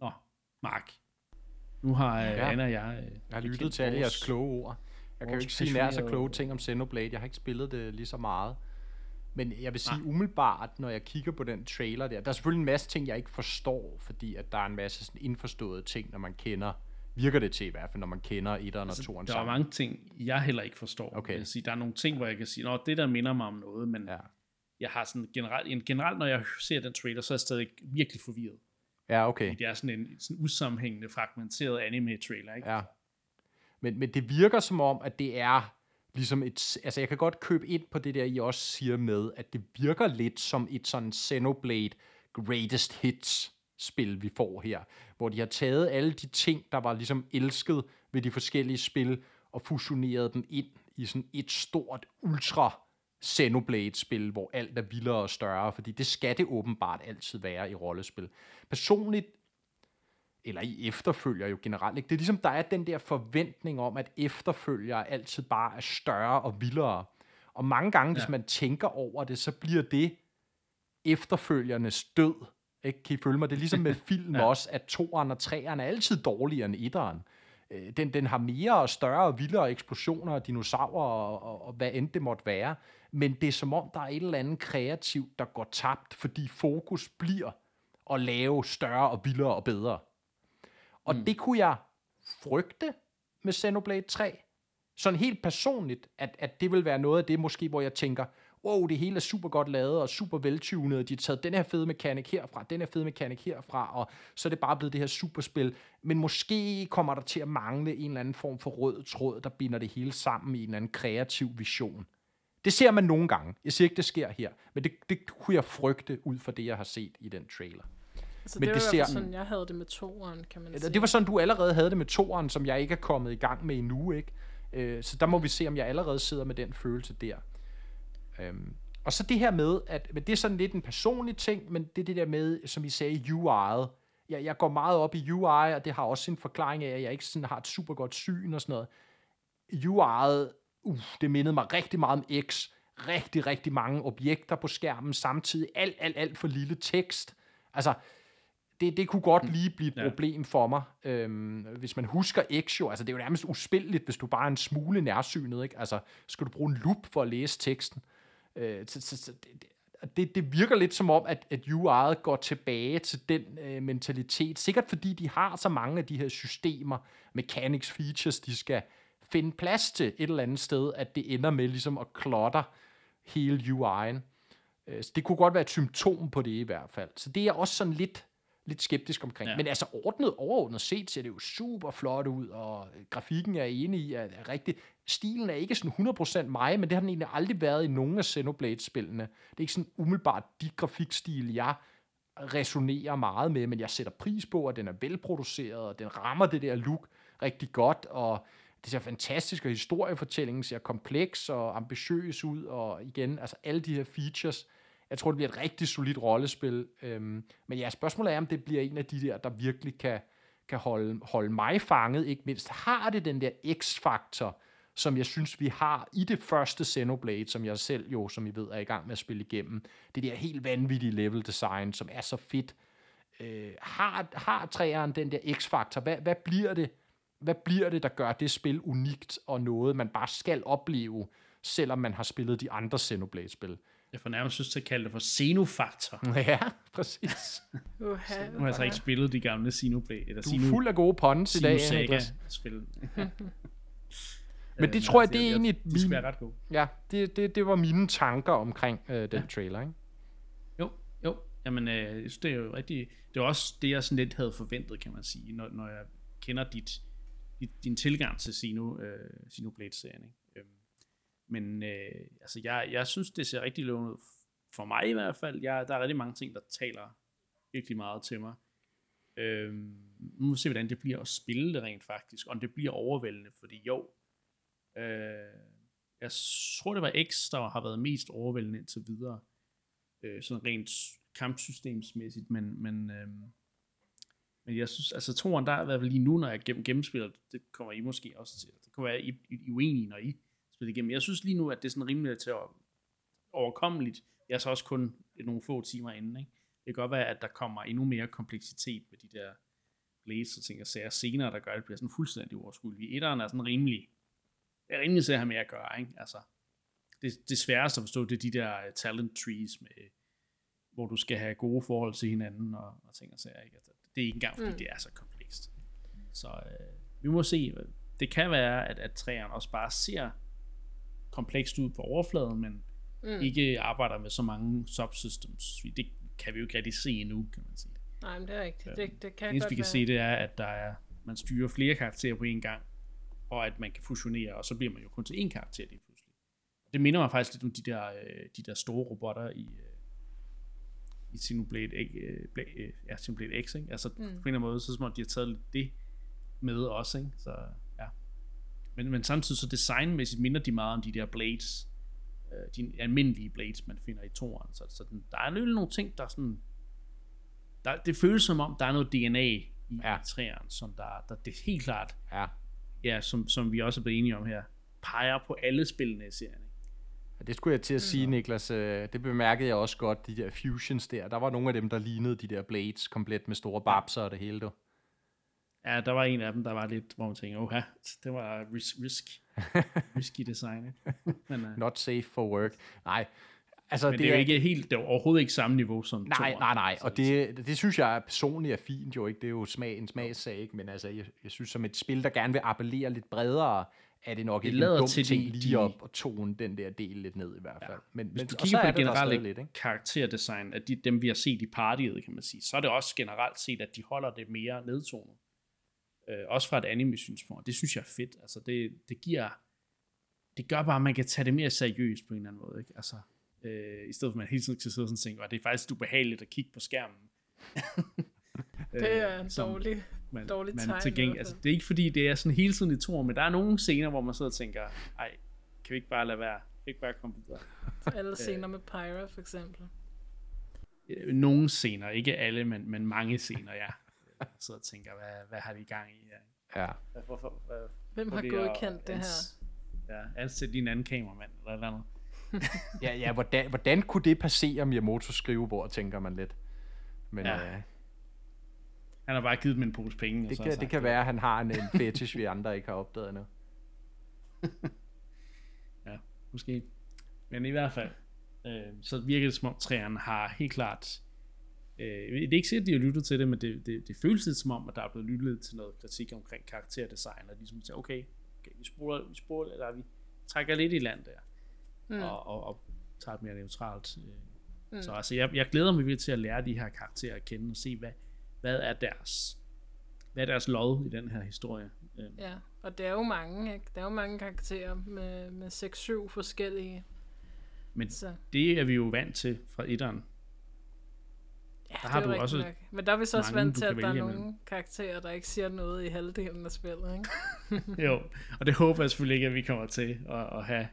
[SPEAKER 1] Nå, Mark. Nu har ja.
[SPEAKER 2] Ja.
[SPEAKER 1] Anna og jeg... øh,
[SPEAKER 2] Jeg har lyttet til alle jeres kloge ord. Jeg kan jo ikke sige nær så kloge ting om Xenoblade. Jeg har ikke spillet det lige så meget. Men jeg vil sige
[SPEAKER 1] Nej.
[SPEAKER 2] umiddelbart, når jeg kigger på den trailer der, der er selvfølgelig en masse ting, jeg ikke forstår, fordi at der er en masse sådan indforståede ting, når man kender, virker det til i hvert fald, når man kender etteren og toeren
[SPEAKER 1] Altså, Der er
[SPEAKER 2] sammen.
[SPEAKER 1] mange ting, jeg heller ikke forstår.
[SPEAKER 2] Okay.
[SPEAKER 1] Jeg vil sige, der er nogle ting, hvor jeg kan sige, Nå, det der minder mig om noget, men. Ja. jeg har sådan generelt, en, generelt, når jeg ser den trailer, så er jeg stadig virkelig forvirret.
[SPEAKER 2] Ja, okay.
[SPEAKER 1] Fordi det er sådan en sådan usammenhængende, fragmenteret anime-trailer, ikke?
[SPEAKER 2] Ja. Men, men det virker som om, at det er ligesom et... Altså, jeg kan godt købe ind på det der, I også siger med, at det virker lidt som et sådan Xenoblade Greatest Hits spil, vi får her. Hvor de har taget alle de ting, der var ligesom elsket ved de forskellige spil, og fusioneret dem ind i sådan et stort, ultra Xenoblade-spil, hvor alt er vildere og større, fordi det skal det åbenbart altid være i rollespil. Personligt, eller i efterfølger jo generelt, ikke? det er ligesom, der er den der forventning om, at efterfølger altid bare er større og vildere. Og mange gange, ja. hvis man tænker over det, så bliver det efterfølgernes død. Ikke? Kan I følge mig? Det er ligesom med film ja. også, at toeren og treeren er altid dårligere end etteren. Øh, den, den har mere og større og vildere eksplosioner og dinosaurer og, og, og hvad end det måtte være. Men det er som om, der er et eller andet kreativt, der går tabt, fordi fokus bliver at lave større og vildere og bedre. Og mm. det kunne jeg frygte med Xenoblade 3. Sådan helt personligt, at, at det vil være noget af det måske, hvor jeg tænker, wow, det hele er super godt lavet og super veltunet, og de har taget den her fede mekanik herfra, den her fede mekanik herfra, og så er det bare blevet det her superspil. Men måske kommer der til at mangle en eller anden form for rød tråd, der binder det hele sammen i en eller anden kreativ vision. Det ser man nogle gange. Jeg siger ikke, det sker her, men det, det kunne jeg frygte ud fra det, jeg har set i den trailer.
[SPEAKER 3] Altså, men det, var ser, sådan, jeg havde det med toeren, kan man sige.
[SPEAKER 2] Det var sådan, du allerede havde det med toeren, som jeg ikke er kommet i gang med endnu, ikke? Øh, så der må vi se, om jeg allerede sidder med den følelse der. Øhm, og så det her med, at men det er sådan lidt en personlig ting, men det er det der med, som I sagde, UI'et. Jeg, jeg går meget op i UI, og det har også en forklaring af, at jeg ikke sådan har et super godt syn og sådan noget. UI'et, uh, det mindede mig rigtig meget om X. Rigtig, rigtig mange objekter på skærmen samtidig. Alt, alt, alt for lille tekst. Altså, det, det kunne godt mm. lige blive et ja. problem for mig. Øhm, hvis man husker X jo, altså det er jo nærmest uspilligt, hvis du bare er en smule nærsynet, ikke? Altså, skal du bruge en lup for at læse teksten? Øh, så, så, så det, det, det virker lidt som om, at, at UI'et går tilbage til den øh, mentalitet. Sikkert fordi de har så mange af de her systemer, mechanics, features, de skal finde plads til et eller andet sted, at det ender med ligesom at klotter hele UI'en. Øh, så det kunne godt være et symptom på det i hvert fald. Så det er også sådan lidt lidt skeptisk omkring. Ja. Men altså ordnet, overordnet set ser det jo super flot ud, og grafikken er enig i, at er rigtig. Stilen er ikke sådan 100% mig, men det har den egentlig aldrig været i nogen af Xenoblade-spillene. Det er ikke sådan umiddelbart de grafikstil, jeg resonerer meget med, men jeg sætter pris på, at den er velproduceret, og den rammer det der look rigtig godt, og det ser fantastisk, og historiefortællingen ser kompleks og ambitiøs ud, og igen, altså alle de her features, jeg tror, det bliver et rigtig solidt rollespil. Øhm, men ja, spørgsmålet er, om det bliver en af de der, der virkelig kan, kan holde, holde mig fanget. Ikke mindst har det den der X-faktor, som jeg synes, vi har i det første Xenoblade, som jeg selv jo, som I ved, er i gang med at spille igennem. Det der helt vanvittige level design, som er så fedt. Øh, har, har træeren den der X-faktor? Hvad, hvad bliver det? Hvad bliver det, der gør det spil unikt og noget, man bare skal opleve, selvom man har spillet de andre Xenoblade-spil?
[SPEAKER 1] Jeg får nærmest lyst til at kalde det for Xenofaktor.
[SPEAKER 2] Ja, præcis.
[SPEAKER 1] uh, nu har jeg så ikke spillet de gamle Xenoblade. Eller
[SPEAKER 2] du er Xeno, fuld af gode puns i dag,
[SPEAKER 1] Niklas. spil.
[SPEAKER 2] Men det tror jeg, det er egentlig...
[SPEAKER 1] Det skal være ret gode.
[SPEAKER 2] Ja, det, det, det var mine tanker omkring øh, den ja. trailer, ikke?
[SPEAKER 1] Jo, jo. Jamen, øh, det er jo rigtig... Det er også det, jeg sådan lidt havde forventet, kan man sige, når, når jeg kender dit, dit, din tilgang til Xeno, øh, Xenoblade-serien, ikke? Men øh, altså, jeg, jeg synes, det ser rigtig lovende ud. For mig i hvert fald. Jeg, der er rigtig mange ting, der taler virkelig meget til mig. Øh, nu må vi se, hvordan det bliver at spille det rent faktisk. Om det bliver overvældende, fordi jo, øh, jeg tror, det var X, der har været mest overvældende indtil videre. Øh, sådan rent kampsystemsmæssigt, men, men, øh, men jeg synes, altså toren, der er i hvert fald lige nu, når jeg gennem, gennemspiller, det kommer I måske også til. Det kan være, I, I, I uenige, når I spille igennem. Jeg synes lige nu, at det er sådan rimelig til at overkommeligt. Jeg er så også kun nogle få timer inden. Ikke? Det kan godt være, at der kommer endnu mere kompleksitet med de der blades og ting og sager senere, der gør, at det bliver sådan fuldstændig uoverskueligt. Etteren er sådan rimelig, det er rimelig til at have med at gøre. Ikke? Altså, det, det sværeste at forstå, det er de der talent trees, med, hvor du skal have gode forhold til hinanden og, og ting og sager. Ikke? Altså, det er ikke engang, fordi mm. det er så komplekst. Så øh, vi må se. Det kan være, at, at træerne også bare ser komplekst ud på overfladen, men mm. ikke arbejder med så mange subsystems. Det kan vi jo ikke rigtig se endnu, kan man sige.
[SPEAKER 3] Nej, men det er rigtigt. Det, det, det kan
[SPEAKER 1] det eneste, vi kan
[SPEAKER 3] være.
[SPEAKER 1] se, det er, at der er, man styrer flere karakterer på én gang, og at man kan fusionere, og så bliver man jo kun til én karakter lige pludselig. Det minder mig faktisk lidt om de der, øh, de der store robotter i, øh, i Xenoblade, øh, øh, ja, Xenoblade X, ikke? Altså mm. på en eller anden måde, så er det som om de har taget lidt det med også, ikke? Så. Men, men samtidig så designmæssigt minder de meget om de der blades, øh, de almindelige blades, man finder i toren. Så, så den, der er nødt nogle ting, der er sådan, der, det føles som om, der er noget DNA i
[SPEAKER 2] Ja.
[SPEAKER 1] ja. træerne, som der, der det er helt klart,
[SPEAKER 2] Ja.
[SPEAKER 1] ja, som, som vi også er blevet enige om her, peger på alle spillene i serien.
[SPEAKER 2] Og Det skulle jeg til at sige, Niklas. øh, Det bemærkede jeg også godt, de der fusions der. Der var nogle af dem, der lignede de der blades, komplet med store babser og det hele. Du.
[SPEAKER 1] Ja, der var en af dem, der var lidt, hvor man tænker, oha, det var risk, risk risky design. Ikke? Men, uh,
[SPEAKER 2] Not safe for work. Nej, altså
[SPEAKER 1] men det, er jo ikke helt, det er overhovedet ikke samme niveau som
[SPEAKER 2] Nej, nej, nej, og det, det synes jeg personligt er fint jo ikke, det er jo smag, en smagssag, ikke? men altså, jeg, jeg synes som et spil, der gerne vil appellere lidt bredere, er det nok
[SPEAKER 1] Det
[SPEAKER 2] ikke en dum
[SPEAKER 1] til,
[SPEAKER 2] ting
[SPEAKER 1] de-
[SPEAKER 2] lige op og tone den der del lidt ned i hvert fald. Men,
[SPEAKER 1] Hvis
[SPEAKER 2] men,
[SPEAKER 1] du kigger på det generelle
[SPEAKER 2] lidt, ikke?
[SPEAKER 1] karakterdesign af de, dem, vi har set i partiet, kan man sige, så er det også generelt set, at de holder det mere nedtonet. Øh, også fra et anime-synspunkt. Det synes jeg er fedt. Altså, det, det giver... Det gør bare, at man kan tage det mere seriøst på en eller anden måde. Ikke? Altså, øh, I stedet for, at man hele tiden skal sidde og sådan tænke, at det er faktisk ubehageligt at kigge på skærmen.
[SPEAKER 3] Det er en
[SPEAKER 1] som
[SPEAKER 3] dårlig,
[SPEAKER 1] man,
[SPEAKER 3] dårlig
[SPEAKER 1] man
[SPEAKER 3] tegn
[SPEAKER 1] til gengæld,
[SPEAKER 3] hvert
[SPEAKER 1] altså, det er ikke fordi, det er sådan hele tiden i to, men der er nogle scener, hvor man sidder og tænker, ej, kan vi ikke bare lade være? Kan vi ikke bare komme videre?
[SPEAKER 3] Alle scener med Pyra, for eksempel.
[SPEAKER 1] Øh, nogle scener, ikke alle, men, men mange scener, ja. Sidder og tænker, hvad, hvad har de i gang i her?
[SPEAKER 2] Ja.
[SPEAKER 1] Hvorfor, hvad,
[SPEAKER 3] Hvem har
[SPEAKER 1] det
[SPEAKER 3] godkendt det her?
[SPEAKER 1] ans- Ja, ansæt en anden kameramand, eller et eller andet.
[SPEAKER 2] Ja, ja hvordan, hvordan kunne det passere Miyamoto's skrivebord, tænker man lidt. Men
[SPEAKER 1] Ja.
[SPEAKER 2] øh,
[SPEAKER 1] Han har bare givet dem en pose penge. og
[SPEAKER 2] det,
[SPEAKER 1] så
[SPEAKER 2] kan, det kan være, at han har en, en fetish, vi andre ikke har opdaget endnu.
[SPEAKER 1] Ja, måske. Men i hvert fald, øh, så virker det som om træerne har helt klart, øh, det er ikke sikkert, at de har lyttet til det, men det, det, det føles lidt som om, at der er blevet lyttet til noget kritik omkring karakterdesign, og ligesom siger, okay, okay vi spoler, vi spoler, eller vi trækker lidt i land der, mm. og, og, og tager et mere neutralt. Øh. Mm. Så altså, jeg, jeg glæder mig virkelig til at lære de her karakterer at kende, og se, hvad, hvad er deres hvad er deres lod i den her historie. Øh,
[SPEAKER 3] Ja, og det er jo mange, ikke? Der er jo mange karakterer med, med 6-7 forskellige.
[SPEAKER 1] Men
[SPEAKER 3] Så,
[SPEAKER 1] det er vi jo vant til fra etteren.
[SPEAKER 3] Ja,
[SPEAKER 1] Der har du også
[SPEAKER 3] nok. Men der er vi så også vant til, at der er nogle
[SPEAKER 1] imellem.
[SPEAKER 3] karakterer, der ikke siger noget i halvdelen af spillet, ikke?
[SPEAKER 1] Jo, og det håber jeg selvfølgelig ikke, at vi kommer til at, at have.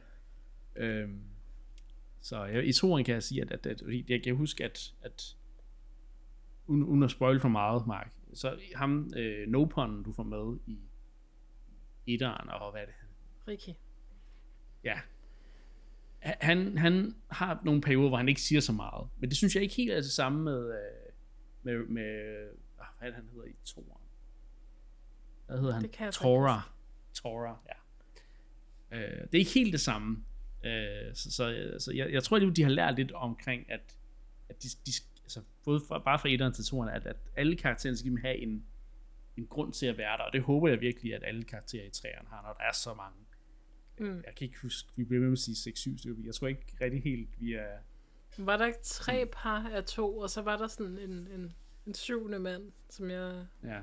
[SPEAKER 1] Øhm, så jeg, i toren kan jeg sige, at, at, at, jeg kan huske, at, at uden, uden at spoil for meget, Mark, så ham, øh, Nopon, du får med i etteren, og hvad er det?
[SPEAKER 3] Riki.
[SPEAKER 1] Ja. Han, han har nogle perioder, hvor han ikke siger så meget, men det synes jeg ikke helt er det samme med, øh, med, med ah, hvad er det, han hedder i toren? Hvad hedder han?
[SPEAKER 3] Det
[SPEAKER 1] Tora. Tora, ja. Øh, det er ikke helt det samme. Øh, så så, så jeg, jeg tror, at de har lært lidt omkring, at, at de, de altså, både fra, bare fra etteren til toeren, at, at alle karaktererne skal have en, en grund til at være der, og det håber jeg virkelig, at alle karakterer i træerne har, når der er så mange.
[SPEAKER 3] Mm.
[SPEAKER 1] Jeg kan ikke huske, vi bliver ved med at sige 6-7 stykker. Jeg tror ikke rigtig helt, vi er...
[SPEAKER 3] Var der ikke tre par af to, og så var der sådan en, en, en syvende mand, som jeg...
[SPEAKER 1] Ja.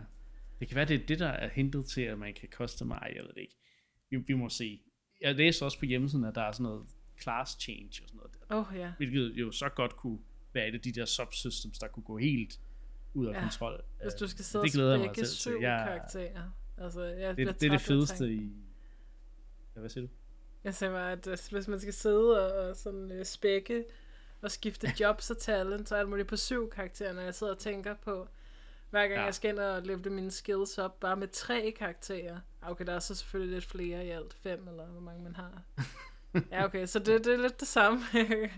[SPEAKER 1] Det kan være, det er det, der er hintet til, at man kan customize, jeg ved det ikke. Vi, vi må se. Jeg læser også på hjemmesiden, at der er sådan noget class change og sådan noget der,
[SPEAKER 3] oh, ja,
[SPEAKER 1] hvilket jo så godt kunne være et af de der subsystems, der kunne gå helt ud af
[SPEAKER 3] Ja.
[SPEAKER 1] kontrol.
[SPEAKER 3] hvis du
[SPEAKER 1] Øh,
[SPEAKER 3] skal sidde
[SPEAKER 1] det glæder
[SPEAKER 3] og
[SPEAKER 1] mig
[SPEAKER 3] spække syv
[SPEAKER 1] Jeg-
[SPEAKER 3] karakterer. Altså, jeg
[SPEAKER 1] det, det er det fedeste i... Ja, hvad siger du?
[SPEAKER 3] Jeg sagde bare, at øh, hvis man skal sidde og, og sådan øh, spække og skifte jobs og talent, så er alt muligt på syv karakterer, når jeg sidder og tænker på, hver gang
[SPEAKER 1] Ja.
[SPEAKER 3] jeg skal ind og levele mine skills op, bare med tre karakterer. Ah, Okay, der er så selvfølgelig lidt flere i alt, fem eller hvor mange man har. Ja, okay, så det, det er lidt det samme. jeg kan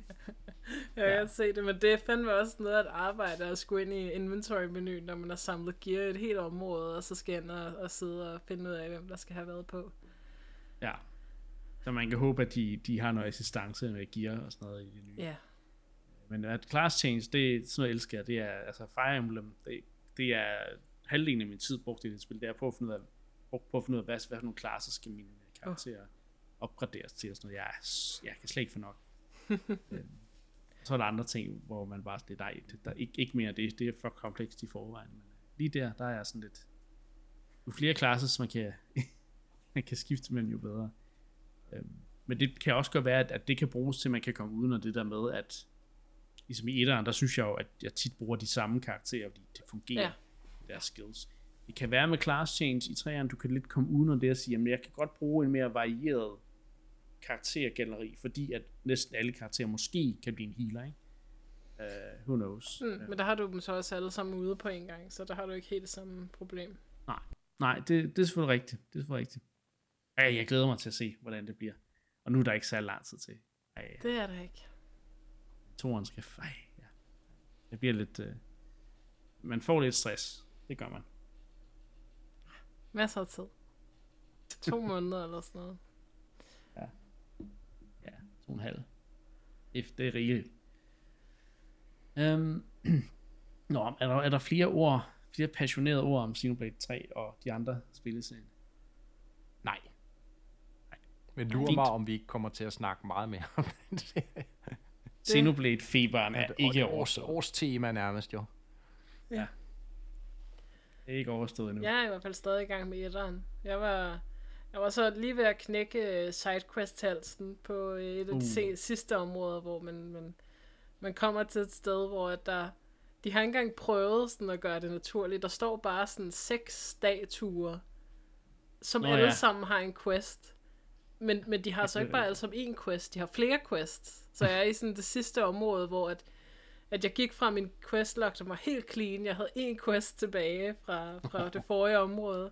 [SPEAKER 1] Ja.
[SPEAKER 3] se det, men det er fandme også noget at arbejde og skulle ind i inventory-menuen, når man har samlet gear i et helt område, og så skal ind og, og sidde og finde ud af, hvem der skal have været på.
[SPEAKER 1] Ja. Så man kan håbe, at de, de har noget assistance med gear og sådan noget i det nye.
[SPEAKER 3] Ja,
[SPEAKER 1] Men at class change, det er sådan noget, jeg elsker. Det er, altså Fire Emblem, det, det er halvdelen af min tid brugt i det spil. Det er på at finde ud af, på at finde ud af hvad, hvad for nogle klasser skal mine karakterer oh. opgraderes til og sådan noget. Jeg, er jeg kan slet ikke få nok. øhm, så er der andre ting, hvor man bare lidt, nej, det, der, ikke, ikke mere det, det er for komplekst i forvejen. Men lige der, der er sådan lidt, jo flere classes man kan, man kan skifte mellem, jo bedre. Øhm, men det kan også godt være, at, at det kan bruges til, at man kan komme uden af det der med, at ligesom i etteren, der synes jeg jo, at jeg tit bruger de samme karakterer, fordi det fungerer, ja. deres skills. Det kan være med class change i træerne, du kan lidt komme uden af det og sige, at jeg kan godt bruge en mere varieret karaktergalleri, fordi at næsten alle karakterer måske kan blive en healer, ikke? Uh, who knows?
[SPEAKER 3] Mm, uh, men der har du dem så også alle sammen ude på en gang, så der har du ikke helt det samme problem.
[SPEAKER 1] Nej, nej det, det er selvfølgelig rigtigt. Det er selvfølgelig rigtigt. Ja, jeg glæder mig til at se, hvordan det bliver. Og nu er der ikke særlig lang tid til.
[SPEAKER 3] Ej, det er der ikke.
[SPEAKER 1] Toren skal... Ej, ja. Det bliver lidt... Uh, man får lidt stress. Det gør man.
[SPEAKER 3] Masser af tid. To måneder eller sådan noget.
[SPEAKER 1] Ja. Ja, to og en halv. If det er rigeligt. Um, Nå, er der, er der flere ord, flere passionerede ord om Xenoblade 3 og de andre spilleserien?
[SPEAKER 2] Nej. Nej. Men lurer mig, om vi ikke kommer til at snakke meget mere om det.
[SPEAKER 1] Xenoblade-feberen er ikke
[SPEAKER 2] overstået. Års tema nærmest jo.
[SPEAKER 1] Ja. Det er ikke overstået endnu.
[SPEAKER 3] Jeg er i hvert fald stadig i gang med etteren. Jeg var, jeg var så lige ved at knække øh, sidequest-halsen på øh, et af de uh. sidste områder, hvor man, man, man kommer til et sted, hvor der... De har ikke engang prøvet sådan at gøre det naturligt. Der står bare sådan seks statuer, som Nå, alle ja. sammen har en quest. Men, men de har så ikke bare alle sammen en quest, de har flere quests. Så jeg er i sådan det sidste område, hvor at at jeg gik fra min questlog, som var helt clean. Jeg havde en quest tilbage fra, fra det forrige område.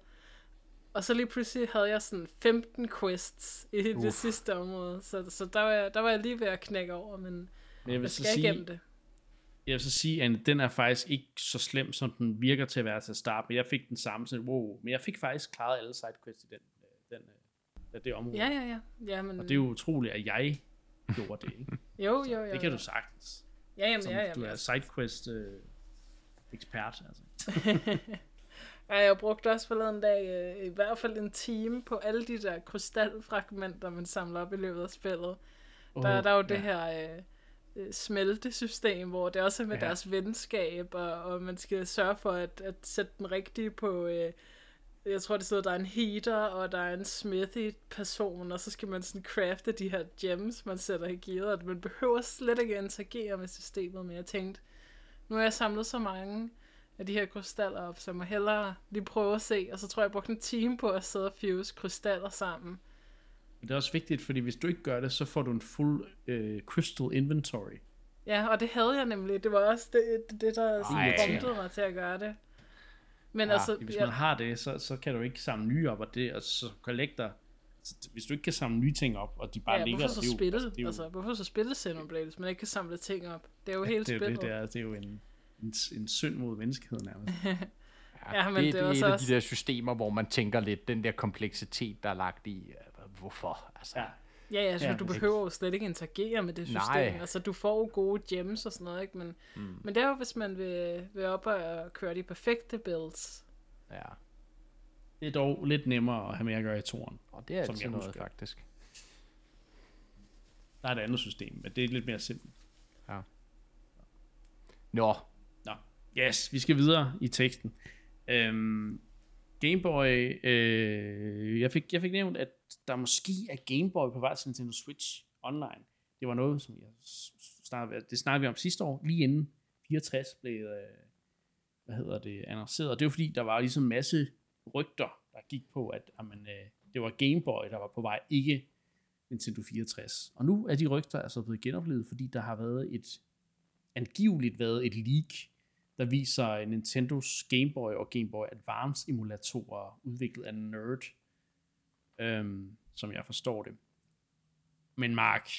[SPEAKER 3] Og så lige pludselig havde jeg sådan 15 quests i det sidste område. Så, så der, var jeg, der var jeg lige ved at knække over, men, men jeg, vil jeg skal sige, igennem det.
[SPEAKER 1] Jeg vil så sige, at den er faktisk ikke så slem, som den virker til at være til at starte Men Jeg fik den samme, sådan, wow. Men jeg fik faktisk klaret alle sidequests i den, den, den, det område.
[SPEAKER 3] Ja, ja, ja. ja men...
[SPEAKER 1] Og det er jo utroligt, at jeg gjorde det, ikke?
[SPEAKER 3] jo, jo, jo.
[SPEAKER 1] Det kan du sagtens.
[SPEAKER 3] Ja, jamen, som, ja, jamen,
[SPEAKER 1] du er sidequest øh, ekspert, altså.
[SPEAKER 3] ja, jeg brugte også forleden dag øh, i hvert fald en time på alle de der krystalfragmenter, man samler op i løbet af spillet. Oh, der, der er jo ja. det her øh, øh, smeltesystem, hvor det også er med ja. deres venskab, og, og man skal sørge for at, at sætte den rigtige på... Øh, jeg tror, det sidder, der er en heater, og der er en smithy-person, og så skal man sådan crafte de her gems, man sætter i gearet, og man behøver slet ikke interagere med systemet, men jeg tænkte, nu har jeg samlet så mange af de her krystaller op, så jeg må hellere lige prøve at se, og så tror jeg, jeg brugte en time på at sidde og fuse krystaller sammen.
[SPEAKER 1] Det er også vigtigt, fordi hvis du ikke gør det, så får du en fuld øh, crystal inventory.
[SPEAKER 3] Ja, og det havde jeg nemlig. Det var også det, det der promptede mig til at gøre det.
[SPEAKER 1] Men ja, altså, hvis man ja. har det, så, så kan du ikke samle nye op, og det, og så collector, hvis du ikke kan samle nye ting op, og de bare
[SPEAKER 3] ja,
[SPEAKER 1] ligger
[SPEAKER 3] hvorfor så det spille? Altså, det er jo, altså, hvorfor så spille Xenoblade, hvis man ikke kan samle ting op? Det er jo helt
[SPEAKER 1] det,
[SPEAKER 3] spillet.
[SPEAKER 1] Det, det, er, det er jo en, en, en synd mod menneskeheden nærmest.
[SPEAKER 2] ja, men det, det, det er et af de der systemer, hvor man tænker lidt, den der kompleksitet, der er lagt i, hvorfor? Altså,
[SPEAKER 3] ja. Ja, ja, så ja, du behøver jo slet ikke interagere med det system. Nej. Altså, du får jo gode gems og sådan noget, ikke? Men, mm. men det er jo, hvis man vil, vil op og køre de perfekte builds.
[SPEAKER 2] Ja.
[SPEAKER 1] Det er dog lidt nemmere at have med at gøre i toren.
[SPEAKER 2] Og det er som jeg noget, husker. faktisk.
[SPEAKER 1] Der er et andet system, men det er lidt mere simpelt.
[SPEAKER 2] Ja. Nå.
[SPEAKER 1] Nå. Yes, vi skal videre i teksten. Øhm, Gameboy, øh, jeg, fik, jeg fik nævnt, at der måske er Gameboy på vej til Nintendo Switch online. Det var noget, som jeg snakkede, det snakkede vi om sidste år, lige inden 64 blev, øh, hvad hedder det, annonceret. Og det var fordi, der var ligesom en masse rygter, der gik på, at amen, øh, det var Gameboy, der var på vej, ikke Nintendo 64. Og nu er de rygter altså blevet genoplevet, fordi der har været et, angiveligt været et leak, der viser Nintendos Game Boy og Game Boy Advance emulatorer udviklet af Nerd, øhm, som jeg forstår det. Men Mark,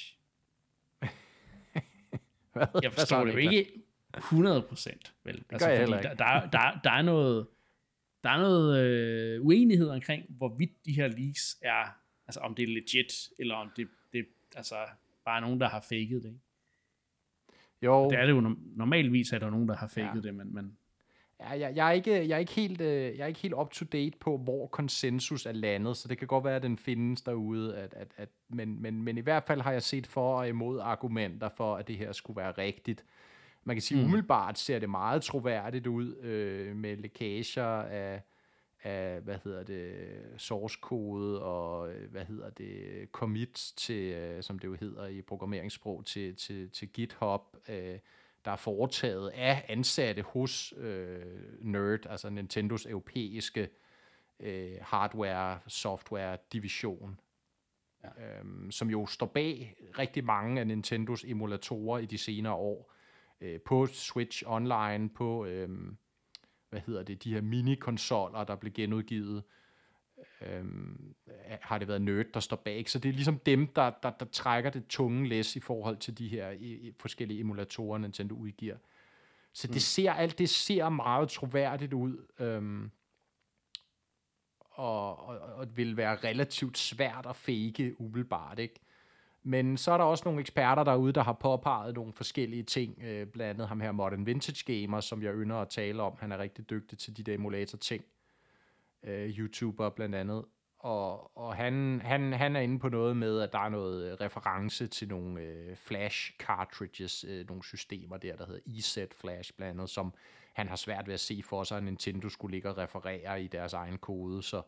[SPEAKER 1] jeg forstår det jo ikke 100%, vel?
[SPEAKER 2] Det altså, jeg fordi
[SPEAKER 1] der, der, der, der er noget, der er noget øh, uenighed omkring, hvorvidt de her leaks er, altså om det er legit, eller om det, det altså bare nogen, der har faked det, ikke?
[SPEAKER 2] Jo.
[SPEAKER 1] Det er det jo, normalvis er der nogen, der har faked ja. det, men, men...
[SPEAKER 2] Ja, jeg, jeg, er ikke, jeg, er ikke helt, øh, jeg er ikke helt up to date på, hvor konsensus er landet, så det kan godt være, at den findes derude. At, at, at, men, men, men i hvert fald har jeg set for og imod argumenter for, at det her skulle være rigtigt. Man kan sige, mm. umiddelbart ser det meget troværdigt ud øh, med lækager af, af, hvad hedder det, source kode og, hvad hedder det, commits til, øh, som det jo hedder i programmeringssprog, til, til, til GitHub, øh, der er foretaget af ansatte hos øh, NERD, altså Nintendos europæiske øh, hardware-software-division, ja. øhm, som jo står bag rigtig mange af Nintendos emulatorer i de senere år, øh, på Switch Online, på, øh, hvad hedder det, de her mini-konsoller, der blev genudgivet, øhm, har det været Nerd, der står bag. Så det er ligesom dem, der, der, der trækker det tunge læs i forhold til de her i, i forskellige emulatorer, Nintendo udgiver. Så det mm. ser alt det ser meget troværdigt ud. Øhm, og, og, og det vil være relativt svært at fake umiddelbart, ikke? Men så er der også nogle eksperter derude, der har påpeget nogle forskellige ting, øh, blandt andet ham her Modern Vintage Gamer, som jeg ynder at tale om. Han er rigtig dygtig til de der emulator-ting øh, YouTuber blandt andet. Og, og han, han, han er inde på noget med, at der er noget øh, reference til nogle øh, flash cartridges, øh, nogle systemer der, der hedder EZ Flash blandt andet, som han har svært ved at se for sig, at Nintendo skulle ligge og referere i deres egen kode, så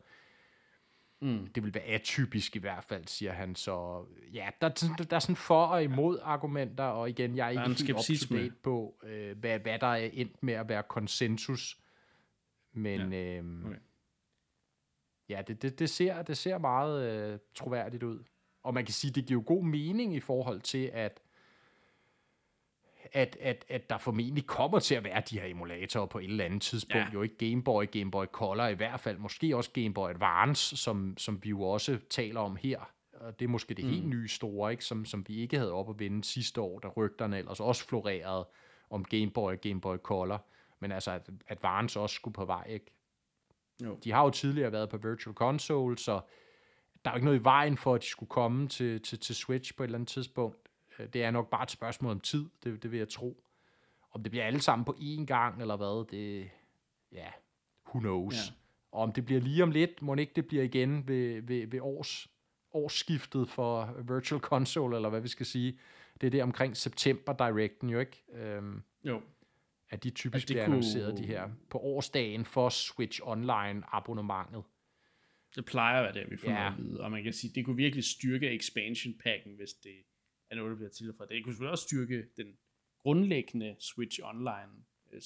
[SPEAKER 2] mm. det vil være atypisk i hvert fald, siger han. Så ja, der, der, der er sådan for og imod argumenter, og igen, jeg er ikke helt up to date på, øh, hvad, hvad der er endt med at være konsensus, men... Ja. Øh, okay ja, det, det, det, ser, det ser meget øh, troværdigt ud. Og man kan sige, det giver jo god mening i forhold til, at at, at, at der formentlig kommer til at være de her emulatorer på et eller andet tidspunkt. Ja. Jo ikke Game Boy, Game Boy Color i hvert fald. Måske også Game Boy Advance, som, som vi jo også taler om her. Og det er måske det mm. helt nye store, ikke? Som, som vi ikke havde op at vinde sidste år, da rygterne ellers også florerede om Game Boy og Game Boy Color. Men altså, at Advance også skulle på vej, ikke? Jo. De har jo tidligere været på Virtual Console, så der er jo ikke noget i vejen for, at de skulle komme til, til, til Switch på et eller andet tidspunkt. Øh, det er nok bare et spørgsmål om tid, det, det vil jeg tro. Om det bliver alle sammen på én gang, eller hvad, det, ja, who knows. Ja. Og om det bliver lige om lidt, må ikke det bliver igen ved, ved, ved års, årsskiftet for Virtual Console, eller hvad vi skal sige. Det er det omkring september directen jo ikke? Øhm, jo at de typisk altså, bliver kunne... annonceret de her på årsdagen for Switch Online abonnementet.
[SPEAKER 1] Det plejer at være det, vi får ja. at vide. Og man kan sige, det kunne virkelig styrke expansion packen, hvis det er noget, der bliver tilføjet. Det kunne selvfølgelig også styrke den grundlæggende Switch Online uh,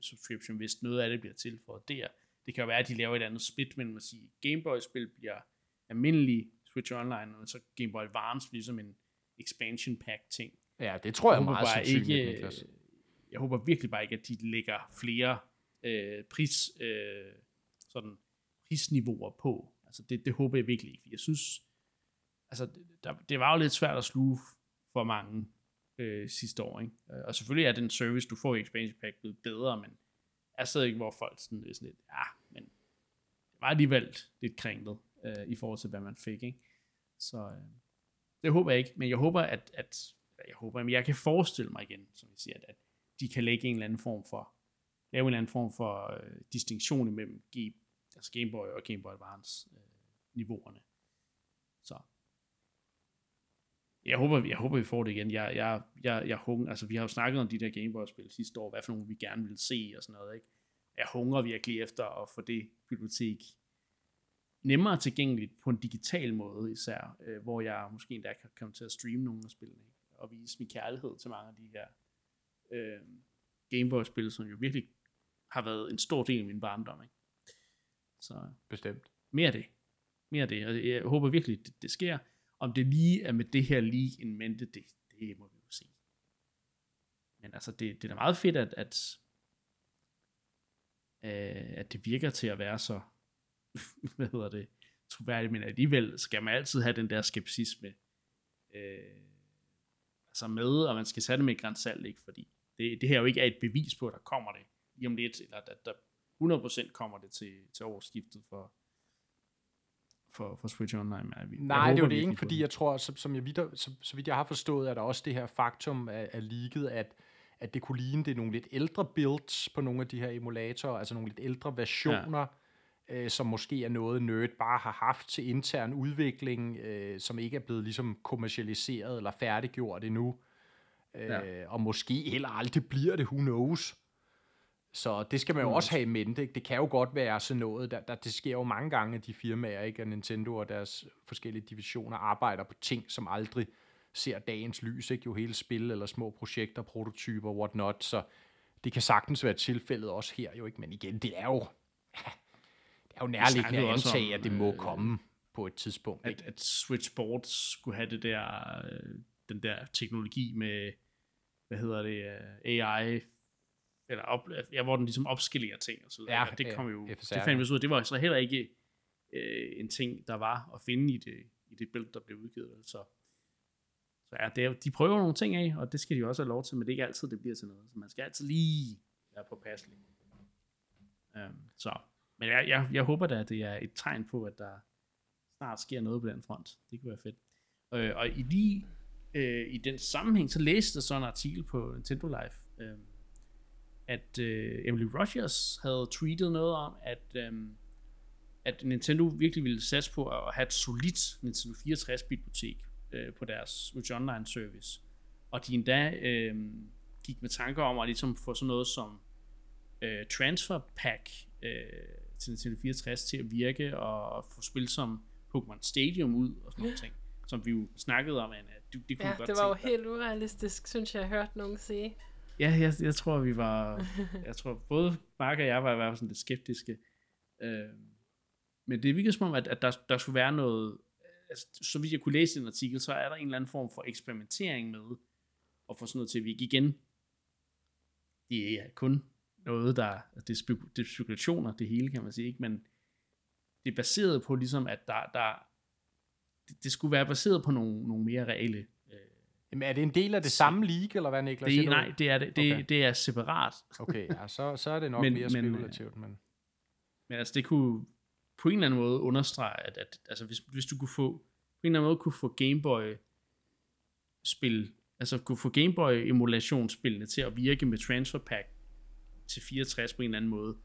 [SPEAKER 1] subscription, hvis noget af det bliver tilføjet der. Det kan jo være, at de laver et andet split mellem at sige, Game Boy-spil bliver almindelig Switch Online, og så Game Boy Advance bliver som en expansion pack ting.
[SPEAKER 2] Ja, det tror jeg, jeg meget sandsynligt, ikke, Niklas
[SPEAKER 1] jeg håber virkelig bare ikke, at de lægger flere øh, pris, øh, sådan prisniveauer på. Altså det, det håber jeg virkelig ikke. Jeg synes, altså der, det var jo lidt svært at sluge for mange øh, sidste år. Ikke? Øh, og selvfølgelig er den service, du får i Expansion Pack blevet bedre, men jeg sidder ikke, hvor folk sådan, er sådan lidt, ja, men det var alligevel lidt kringlet øh, i forhold til, hvad man fik. Ikke? Så øh, det håber jeg ikke, men jeg håber, at, at jeg håber, men jeg kan forestille mig igen, som jeg siger, at, at de kan lægge en eller anden form for, lave en eller anden form for øh, distinktion imellem G, altså Game Boy og Game Boy Advance øh, niveauerne. Så jeg håber, jeg håber, vi får det igen. Jeg, jeg, jeg, jeg hunger, altså vi har jo snakket om de der Game Boy-spil sidste år, hvad for nogle vi gerne vil se og sådan noget, ikke? Jeg hungrer virkelig efter at få det bibliotek nemmere tilgængeligt på en digital måde især, øh, hvor jeg måske endda kan komme til at streame nogle af spillene, ikke? og vise min kærlighed til mange af de her øh, Gameboy-spil, som jo virkelig har været en stor del af min barndom. Ikke? Så
[SPEAKER 2] Bestemt.
[SPEAKER 1] Mere af det. Mere af det. Og jeg håber virkelig, det, det sker. Om det lige er med det her lige en mente, det, det må vi jo se. Men altså, det, det er da meget fedt, at, at, øh, at det virker til at være så, hvad hedder det, troværdigt, men alligevel skal man altid have den der skepsisme øh, altså med, og man skal sætte det med et grænsalt, ikke? fordi det, det her jo ikke er et bevis på, at der kommer det lige om lidt, eller at der 100% kommer det til, til årsskiftet for, for, for Switch Online.
[SPEAKER 2] Men jeg, Nej, jeg det er jo det ikke, fordi jeg tror, som, som jeg vidt, så, så vidt jeg har forstået, er der også det her faktum af, af leaget, at, at det kunne ligne det er nogle lidt ældre builds på nogle af de her emulatorer, altså nogle lidt ældre versioner, ja. øh, som måske er noget Nerd bare har haft til intern udvikling, øh, som ikke er blevet ligesom kommercialiseret eller færdiggjort endnu. Øh, ja. Og måske heller aldrig bliver det, who knows. Så det skal man jo også have i mente. Det kan jo godt være sådan noget, der, der, det sker jo mange gange, at de firmaer, ikke, at Nintendo og deres forskellige divisioner arbejder på ting, som aldrig ser dagens lys, ikke? jo hele spil eller små projekter, prototyper, whatnot, så det kan sagtens være tilfældet også her, jo ikke, men igen, det er jo, det er jo nærliggende at antage, at det må øh, komme på et tidspunkt.
[SPEAKER 1] Ikke? At, at Switch Sports skulle have det der, øh, den der teknologi med, hvad hedder det, øh, AI, eller op, ja, hvor den ligesom opskalerer ting og så videre. Ja, det kom jo, FSR, det fandt vi ud af, det var så heller ikke øh, en ting, der var at finde i det, i det billede, der blev udgivet. Så så ja, det er, de prøver nogle ting af, og det skal de også have lov til, men det er ikke altid, det bliver til noget. Så man skal altid lige være på passelig. Um, så, men jeg, jeg, jeg håber da, at det er et tegn på, at der snart sker noget på den front. Det kunne være fedt. Uh, og i lige uh, i den sammenhæng, så læste jeg sådan en artikel på Nintendo Live, uh, at uh, Emily Rogers havde tweetet noget om, at, um, at Nintendo virkelig ville satse på at have et solidt Nintendo 64-bibliotek øh, på deres Switch Online service. Og de endda øh, gik med tanker om at ligesom få sådan noget som øh, Transfer Pack øh, til Nintendo 64 til at virke, og få spil som Pokémon Stadium ud, og sådan noget ting, som vi jo snakkede om, Anna. Det,
[SPEAKER 3] det kunne ja, godt det var jo helt urealistisk, synes jeg, jeg hørt nogen sige.
[SPEAKER 1] Ja, jeg, jeg tror, vi var, jeg tror både Mark og jeg var i hvert fald sådan lidt skeptiske. Øh, men det virkede som om, at, at der, der skulle være noget, altså, så vidt jeg kunne læse en artikel, så er der en eller anden form for eksperimentering med at få sådan noget til at virke igen. Det er kun noget, der, det er, spek- det er spekulationer, det hele kan man sige, ikke? men det er baseret på ligesom, at der, der det, det skulle være baseret på nogle, nogle mere reelle
[SPEAKER 2] Jamen, er det en del af det samme league, eller hvad, Niklas?
[SPEAKER 1] Det, nej, det er, det, det, okay. det er separat.
[SPEAKER 2] okay, ja, så, så er det nok men, mere spekulativt. Men,
[SPEAKER 1] men altså, det kunne, på en eller anden måde understrege, at, at altså hvis, hvis du kunne få, på en eller anden måde kunne få Gameboy spil, altså kunne få Gameboy emulationsspillene til at virke med Transfer Pack til 64 på en eller anden måde,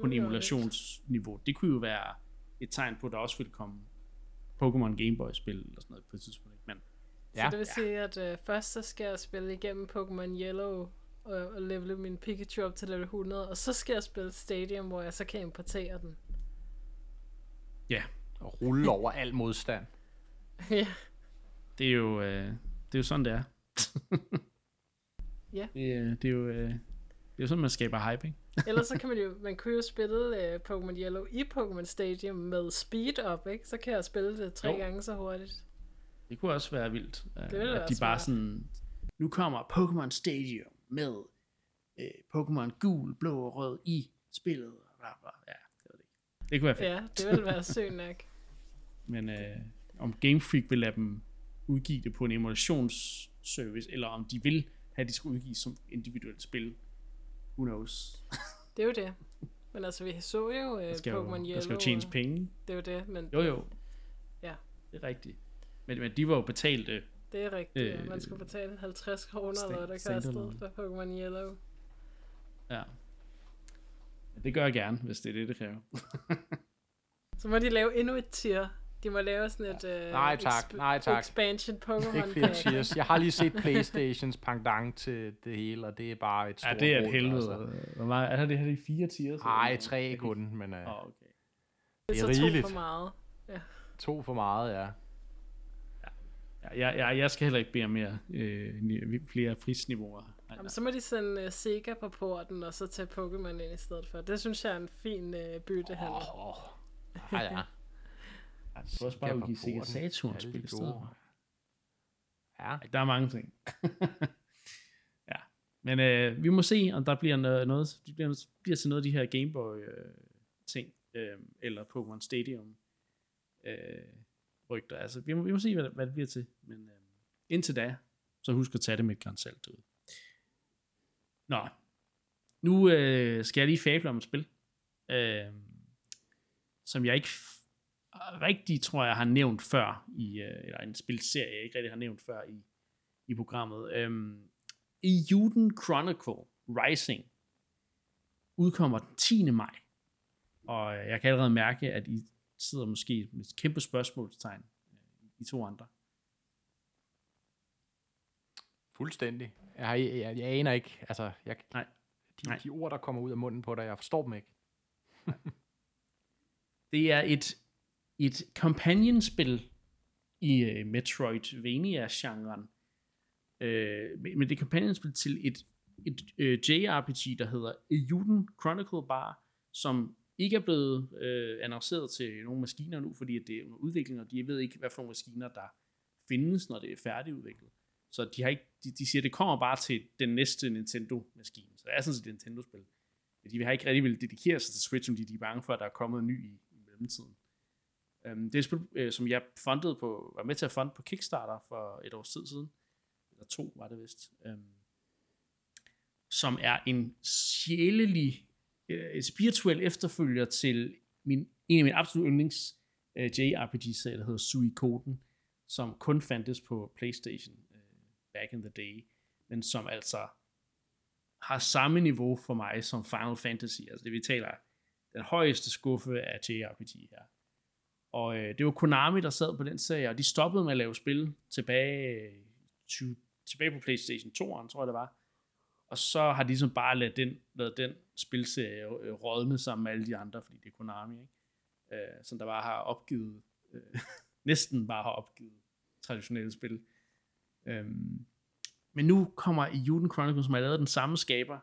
[SPEAKER 1] på en emulationsniveau. Det kunne jo være et tegn på, at der også ville komme Pokémon Gameboy spil eller sådan noget på et tidspunkt.
[SPEAKER 3] Ja. Så det vil sige, at uh, først så skal jeg spille igennem Pokémon Yellow og, og levele min Pikachu op til level 100, og så skal jeg spille Stadium, hvor jeg så kan importere den.
[SPEAKER 1] Ja.
[SPEAKER 2] Og rulle over al modstand.
[SPEAKER 3] ja.
[SPEAKER 1] Det er jo, øh, det er jo sådan, det er.
[SPEAKER 3] ja.
[SPEAKER 1] Det, øh, det, er jo, øh, det er jo sådan, man skaber hype, ikke?
[SPEAKER 3] Ellers så kan man jo, man kunne jo spille øh, Pokémon Yellow i Pokémon Stadium med speed up, ikke? Så kan jeg spille det tre jo. gange så hurtigt.
[SPEAKER 1] Det kunne også være vildt. Øh, det at de bare være. sådan, nu kommer Pokémon Stadium med øh, Pokémon gul, blå og rød i spillet. Bla, bla. Ja, det kunne være fedt.
[SPEAKER 3] Ja, det ville være sygt nok.
[SPEAKER 1] Men øh, om Game Freak vil lade dem udgive det på en emulationsservice, eller om de vil have, at de skal udgive som individuelt spil. Who knows?
[SPEAKER 3] det er jo det. Men altså, vi så jo uh, Pokémon Yellow.
[SPEAKER 1] Der skal jo tjenes penge.
[SPEAKER 3] Det er jo det. Men
[SPEAKER 1] jo, jo.
[SPEAKER 3] Ja.
[SPEAKER 1] Det er rigtigt. Men, men de var jo betalte.
[SPEAKER 3] Det er rigtigt. Øh, man skulle betale 50 kroner, eller hvad det kostede for Pokémon Yellow.
[SPEAKER 1] Ja. Det gør jeg gerne, hvis det er det, det kræver.
[SPEAKER 3] så må de lave endnu et tier. De må lave sådan et uh,
[SPEAKER 2] nej, tak, nej, tak.
[SPEAKER 3] expansion Pokémon Ikke
[SPEAKER 2] flere tiers. Jeg har lige set Playstations pendant til det hele, og det er bare et stort
[SPEAKER 1] Ja, det er et helvede. Altså. Hvor meget, er det her de fire tiers?
[SPEAKER 2] Nej, tre kun, men uh,
[SPEAKER 1] oh, okay.
[SPEAKER 3] det er, det er rigeligt. to for meget. Ja.
[SPEAKER 2] To for meget, ja.
[SPEAKER 1] Ja, jeg, jeg skal heller ikke bede om mere, øh, flere prisniveauer.
[SPEAKER 3] Jamen, så må de sende uh, Sega på porten, og så tage Pokémon ind i stedet for. Det synes jeg er en fin uh, byttehandel.
[SPEAKER 2] Åh, oh, ja, ja.
[SPEAKER 1] Du også bare give Sega Saturn spil i stedet
[SPEAKER 2] Ja.
[SPEAKER 1] Der er mange ting. ja. Men øh, vi må se, om der bliver noget, det bliver, bliver til noget af de her Gameboy øh, ting, øh, eller Pokémon Stadium øh, rygter. Altså, vi må, vi må se, hvad, hvad det bliver til. Men øh, indtil da, så husk at tage det med et grænsalt ud. Nå, nu øh, skal jeg lige fable om et spil, øh, som jeg ikke rigtig, tror jeg, har nævnt før, i, øh, eller en spilserie, jeg ikke rigtig har nævnt før i, i programmet. Øh, Euden Chronicle Rising udkommer den 10. maj. Og jeg kan allerede mærke, at I sidder måske med et kæmpe spørgsmålstegn, øh, I to andre.
[SPEAKER 2] Fuldstændig. Jeg, jeg, jeg, jeg aner ikke, altså, jeg,
[SPEAKER 1] Nej.
[SPEAKER 2] de,
[SPEAKER 1] Nej.
[SPEAKER 2] de ord, der kommer ud af munden på dig, jeg forstår dem ikke.
[SPEAKER 1] Det er et, et companion-spil i uh, Metroidvania-genren. Uh, men det er companion-spil til et, et uh, JRPG, der hedder Euden Chronicle Bar, som ikke er blevet øh, annonceret til nogle maskiner nu, fordi at det er under udvikling, og de ved ikke, hvad for nogle maskiner, der findes, når det er færdigudviklet. Så de, har ikke, de, de siger, at det kommer bare til den næste Nintendo-maskine. Så det er sådan set et Nintendo-spil. De har ikke rigtig vil dedikere sig til Switch, som de er bange for, at der er kommet en ny i, i mellemtiden. Um, det er et spil, øh, som jeg fundede på, var med til at funde på Kickstarter for et års tid siden. Eller to var det vist. Um, som er en sjælelig, Øh, et spirituel efterfølger til min, en af mine absolut yndlings øh, JRPG-serier, der hedder Suikoden, som kun fandtes på Playstation øh, back in the day, men som altså har samme niveau for mig som Final Fantasy. Altså det vi taler den højeste skuffe af JRPG her. Og øh, det var Konami, der sad på den serie, og de stoppede med at lave spil tilbage, øh, 20, tilbage på Playstation 2'eren, tror jeg det var. Og så har de ligesom bare ladet den, ladet den spilserie øh, rådne sammen med alle de andre, fordi det er Konami, ikke? Øh, som der bare har opgivet, øh, næsten bare har opgivet traditionelle spil. Øhm, men nu kommer i Juden Chronicles, som har lavet den samme skaber,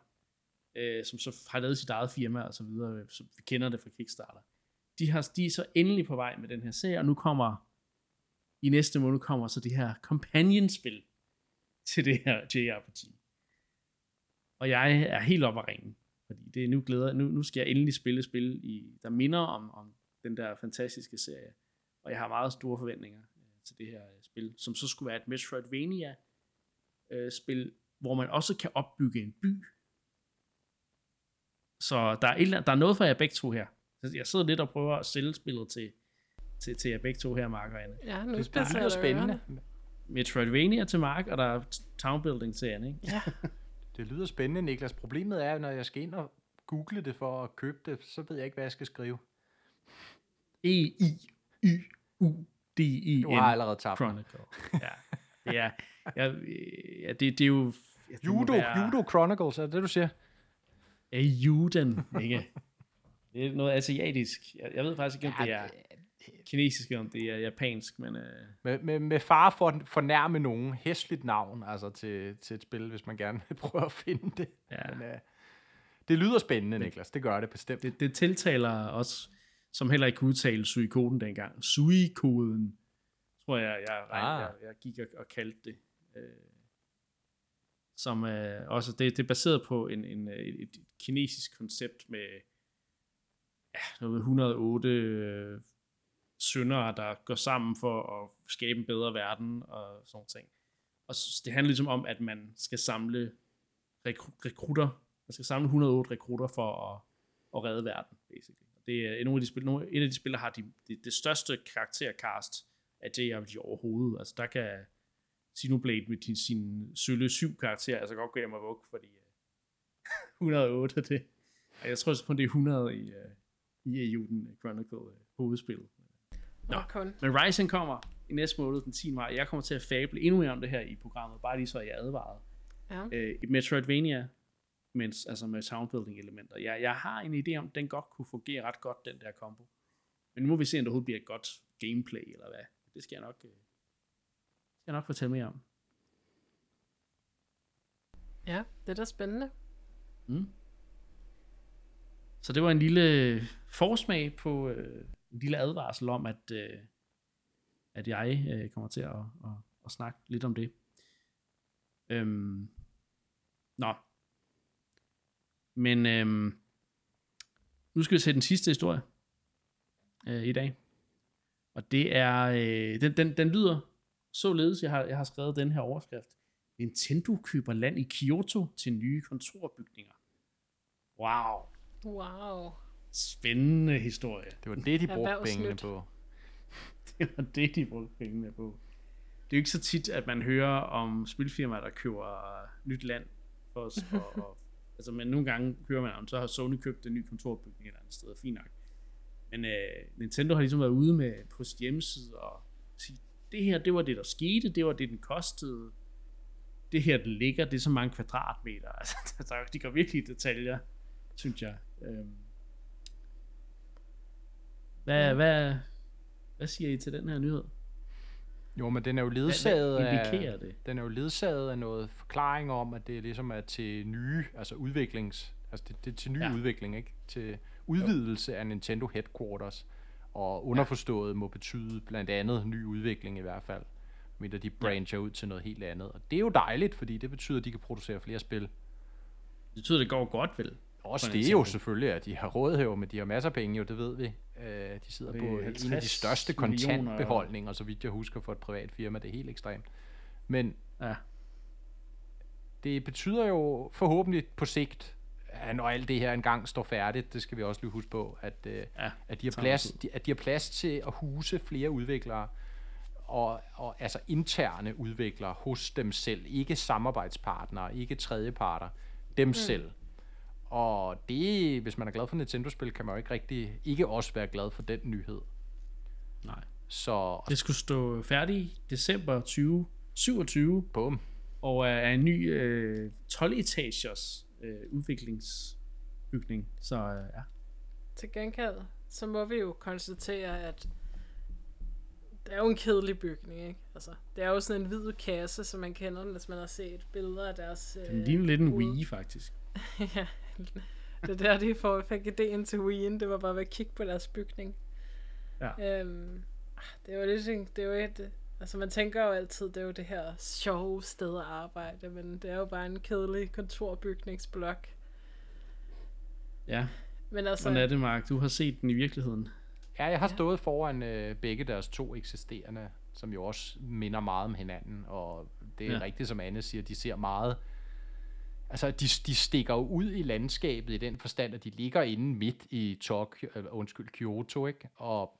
[SPEAKER 1] øh, som så har lavet sit eget firma og så videre, øh, så vi kender det fra Kickstarter. De, har, de er så endelig på vej med den her serie, og nu kommer, i næste måned kommer så det her companion-spil til det her JRPG. Og jeg er helt op at ringe, fordi det er nu glæder, nu, nu skal jeg endelig spille spil, i, der minder om, om den der fantastiske serie. Og jeg har meget store forventninger øh, til det her øh, spil, som så skulle være et Metroidvania øh, spil, hvor man også kan opbygge en by. Så der er, et, der er noget for jer begge to her. Så Jeg sidder lidt og prøver at sælge spillet til, til, til jer begge to her, Mark og Anne.
[SPEAKER 3] Ja, nu
[SPEAKER 2] Det,
[SPEAKER 3] jeg
[SPEAKER 2] spændende.
[SPEAKER 3] ørerne.
[SPEAKER 1] Metroidvania til Mark, og der er Townbuilding til Anne, ikke?
[SPEAKER 3] Ja,
[SPEAKER 2] Det lyder spændende, Niklas. Problemet er, når jeg skal ind og google det for at købe det, så ved jeg ikke, hvad jeg skal skrive.
[SPEAKER 1] E-I-Y-U-D-I-N.
[SPEAKER 2] Du har allerede tabt.
[SPEAKER 1] Chronicle. Ja, det er, ja, ja det, det er jo... Ja, det
[SPEAKER 2] Judo,
[SPEAKER 1] være-
[SPEAKER 2] Judo Chronicles, er det du siger?
[SPEAKER 1] Ja, juden, ikke? Det er noget asiatisk. Jeg, jeg ved faktisk ikke, om det er kinesisk, eller om det er japansk, men... Øh,
[SPEAKER 2] Med, med, med far for at fornærme nogen, hæsligt navn altså til, til et spil, hvis man gerne vil prøve at finde det.
[SPEAKER 1] Ja.
[SPEAKER 2] Men, uh, det lyder spændende, Niklas. Det gør det bestemt.
[SPEAKER 1] det, det tiltaler os, som heller ikke kunne udtale Suikoden dengang. Suikoden, tror jeg, jeg, jeg,
[SPEAKER 2] Ah.
[SPEAKER 1] jeg, jeg gik og, og kaldte det. Øh, som øh, også, det, det er baseret på en, en, øh, et, et kinesisk koncept med ja, noget 108 øh, syndere, der går sammen for at skabe en bedre verden og sådan noget. ting. Og det handler ligesom om, at man skal samle rekru- rekrutter, man skal samle 108 rekrutter for at, at redde verden, basically. Og Det er nogle af de spil, nogle, et af de spil, der har de, det, det største karaktercast af JRPG overhovedet. Altså der kan Sinoblade med din, sin sølle syv karakterer, altså godt gå hjem og vugge, fordi øh, uh, 108 det, jeg tror også kun det er 100 i, uh, i Euden Chronicle uh, øh, hovedspillet. Nå.
[SPEAKER 3] kun.
[SPEAKER 1] Men Rising kommer i næste måned, den 10. maj. Jeg kommer til at fable endnu mere om det her i programmet, bare lige så jeg advaret.
[SPEAKER 3] Ja.
[SPEAKER 1] Øh, et Metroidvania, mens, altså med soundbuilding elementer. Jeg, jeg har en idé om, at den godt kunne fungere ret godt, den der combo. Men nu må vi se, om det overhovedet bliver et godt gameplay, eller hvad. Det skal jeg nok, øh, skal jeg nok fortælle mere om.
[SPEAKER 3] ja, det er da spændende.
[SPEAKER 1] Mm. Så det var en lille forsmag på øh, en lille advarsel om, at, øh, at jeg øh, kommer til at, at, at snakke lidt om det. Øhm, nå. Men øhm, nu skal vi se den sidste historie øh, i dag. Og det er, øh, den, den, den lyder således, jeg har, jeg har skrevet den her overskrift. Nintendo køber land i Kyoto til nye kontorbygninger. Wow.
[SPEAKER 3] Wow.
[SPEAKER 1] Spændende historie.
[SPEAKER 2] Det var det, de brugte pengene på.
[SPEAKER 1] Det var det, de brugte pengene på. det er jo ikke så tit, at man hører om spilfirmaer, der køber nyt land for os. Og, og, altså, men nogle gange hører man om, så har Sony købt en ny kontorbygning et eller andet sted, fint nok. Men øh, Nintendo har ligesom været ude med på sit hjemmeside og sige, det her, det var det, der skete, det var det, den kostede. Det her, det ligger, det er så mange kvadratmeter. Altså, de går virkelig i detaljer, synes jeg. Øhm. Hvad, hvad, hvad siger I til den her nyhed?
[SPEAKER 2] Jo, men den er jo ledsaget
[SPEAKER 1] hvad, hvad
[SPEAKER 2] af,
[SPEAKER 1] det?
[SPEAKER 2] den er jo ledsaget af noget forklaring om, at det ligesom er til nye, altså udviklings, altså det, det er til ny
[SPEAKER 1] Ja.
[SPEAKER 2] ja. udvikling, ikke? Til udvidelse af Nintendo Headquarters, og underforstået må betyde blandt andet ny udvikling i hvert fald, mindre de brancher ud til noget helt andet. Og det er jo dejligt, fordi det betyder, at de kan producere flere spil.
[SPEAKER 1] Det betyder, det går godt, vel?
[SPEAKER 2] Også det er jo selvfølgelig, at de har råd her, men de har masser af penge jo, det ved vi. Øh, de sidder på en af de
[SPEAKER 1] 50
[SPEAKER 2] største kontantbeholdninger, så vidt jeg husker, for et privat firma. Det er helt ekstremt. Men
[SPEAKER 1] Ja.
[SPEAKER 2] det betyder jo forhåbentlig på sigt, at når alt det her engang står færdigt, det skal vi også lige huske på, at, øh,
[SPEAKER 1] Ja,
[SPEAKER 2] at, de har plads, de, at de har plads til at huse flere udviklere, og, og altså interne udviklere hos dem selv, ikke samarbejdspartnere, ikke tredjeparter, dem mm. selv. Og det, hvis man er glad for Nintendo-spil, kan man jo ikke rigtig, ikke også være glad for den nyhed.
[SPEAKER 1] Nej.
[SPEAKER 2] Så
[SPEAKER 1] Det skulle stå færdig december 2027,
[SPEAKER 2] bum,
[SPEAKER 1] og er en ny øh, 12-etagers øh, udviklingsbygning. Så øh, ja.
[SPEAKER 3] Til gengæld, så må vi jo konstatere, at det er jo en kedelig bygning, ikke? Altså, det er jo sådan en hvid kasse, som man kender, hvis man har set billeder af deres...
[SPEAKER 1] Den ligner lidt en. Wii, faktisk.
[SPEAKER 3] ja, det er der, de får, fik idéen til Wii'en. Det var bare ved at kigge på deres bygning.
[SPEAKER 1] Ja.
[SPEAKER 3] Øhm, det er jo lidt, det er jo et, altså man tænker jo altid, det er jo det her sjove sted at arbejde, men det er jo bare en kedelig kontorbygningsblok.
[SPEAKER 1] Ja,
[SPEAKER 3] Men altså,
[SPEAKER 1] er det, Mark. Du har set den i virkeligheden.
[SPEAKER 2] Ja, jeg har stået foran øh, begge deres to eksisterende, som jo også minder meget om hinanden, og det er
[SPEAKER 1] Ja.
[SPEAKER 2] ja. rigtigt, som Anne siger, de ser meget... Altså, de, de stikker jo ud i landskabet i den forstand, at de ligger inde midt i Tokyo, undskyld, Kyoto, ikke? Og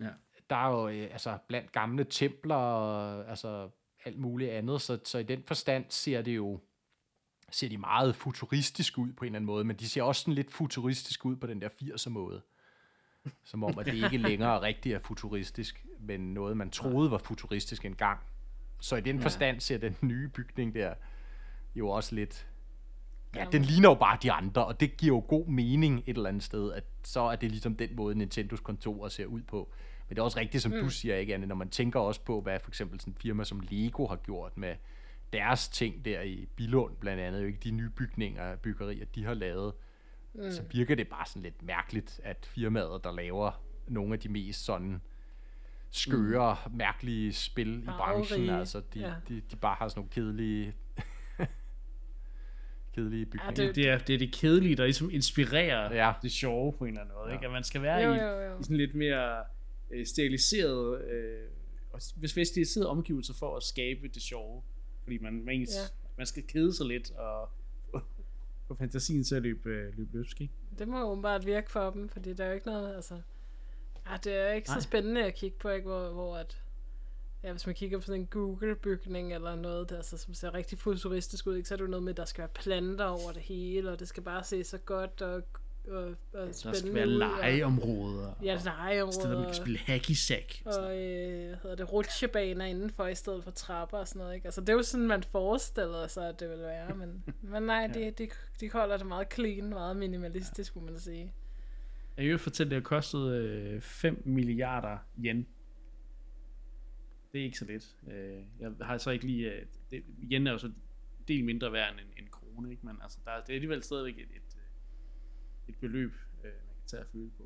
[SPEAKER 1] Ja.
[SPEAKER 2] der er jo øh, altså, blandt gamle templer, og, altså alt muligt andet, så, så i den forstand ser det jo ser de meget futuristisk ud på en eller anden måde, men de ser også sådan lidt futuristisk ud på den der 80'er måde. Som om, at det ikke længere rigtig er futuristisk, men noget, man troede var futuristisk engang. Så i den forstand ser den nye bygning der jo også lidt... Ja, den ligner jo bare de andre, og det giver jo god mening et eller andet sted, at så er det ligesom den måde, Nintendos kontorer ser ud på. Men det er også rigtigt, som mm. du siger, ikke, Anne, når man tænker også på, hvad for eksempel sådan en firma som Lego har gjort med deres ting der i Bilund, blandt andet, jo ikke de nye bygninger, byggerier, de har lavet, mm. så virker det bare sådan lidt mærkeligt, at firmaet, der laver nogle af de mest sådan skøre, mm. mærkelige spil i branchen,
[SPEAKER 3] Farverige,
[SPEAKER 2] altså de,
[SPEAKER 3] ja.
[SPEAKER 2] de, de bare har sådan nogle kedelige kedelige bygninger.
[SPEAKER 3] det-
[SPEAKER 1] Det er, det er det kedelige, der ligesom inspirerer
[SPEAKER 2] Ja.
[SPEAKER 1] det sjove på en eller anden måde. Ikke? At man skal være
[SPEAKER 3] Jo,
[SPEAKER 1] i,
[SPEAKER 3] jo, jo.
[SPEAKER 1] i sådan lidt mere øh, steriliseret, øh, og hvis hvis steriliseret omgivelser for at skabe det sjove. Fordi man, man, ens,
[SPEAKER 3] Ja.
[SPEAKER 1] man skal kede sig lidt og få fantasien til at løbe, øh, løbe løbsk. Ikke?
[SPEAKER 3] det må åbenbart virke for dem, fordi der er jo ikke noget, altså... Ah, det er ikke
[SPEAKER 1] Nej.
[SPEAKER 3] så spændende at kigge på, ikke? Hvor, hvor at, ja, hvis man kigger på sådan en Google-bygning eller noget, der, altså, som ser rigtig futuristisk ud, ikke? så er det jo noget med, at der skal være planter over det hele, og det skal bare se så godt og, og, og
[SPEAKER 1] Der
[SPEAKER 3] spændende
[SPEAKER 1] skal være legeområder.
[SPEAKER 3] Og, ja, legeområder.
[SPEAKER 1] Steder, man kan spille hacky sack. Og
[SPEAKER 3] og øh, hvad hedder det, rutsjebaner indenfor i stedet for trapper og sådan noget. Ikke? Altså, det er jo sådan, man forestiller sig, at det vil være, men, men nej, de, de, de holder det meget clean, meget minimalistisk, må man sige.
[SPEAKER 1] Jeg vil fortælle, at det har kostet øh, 5 milliarder yen. Det er ikke så lidt. Øh, jeg har så ikke lige... Øh, det, yen er jo så del mindre værd end en, en krone, ikke? men altså, der, er- det er alligevel stadigvæk et, et, øh, et beløb, øh, man kan tage at føle på.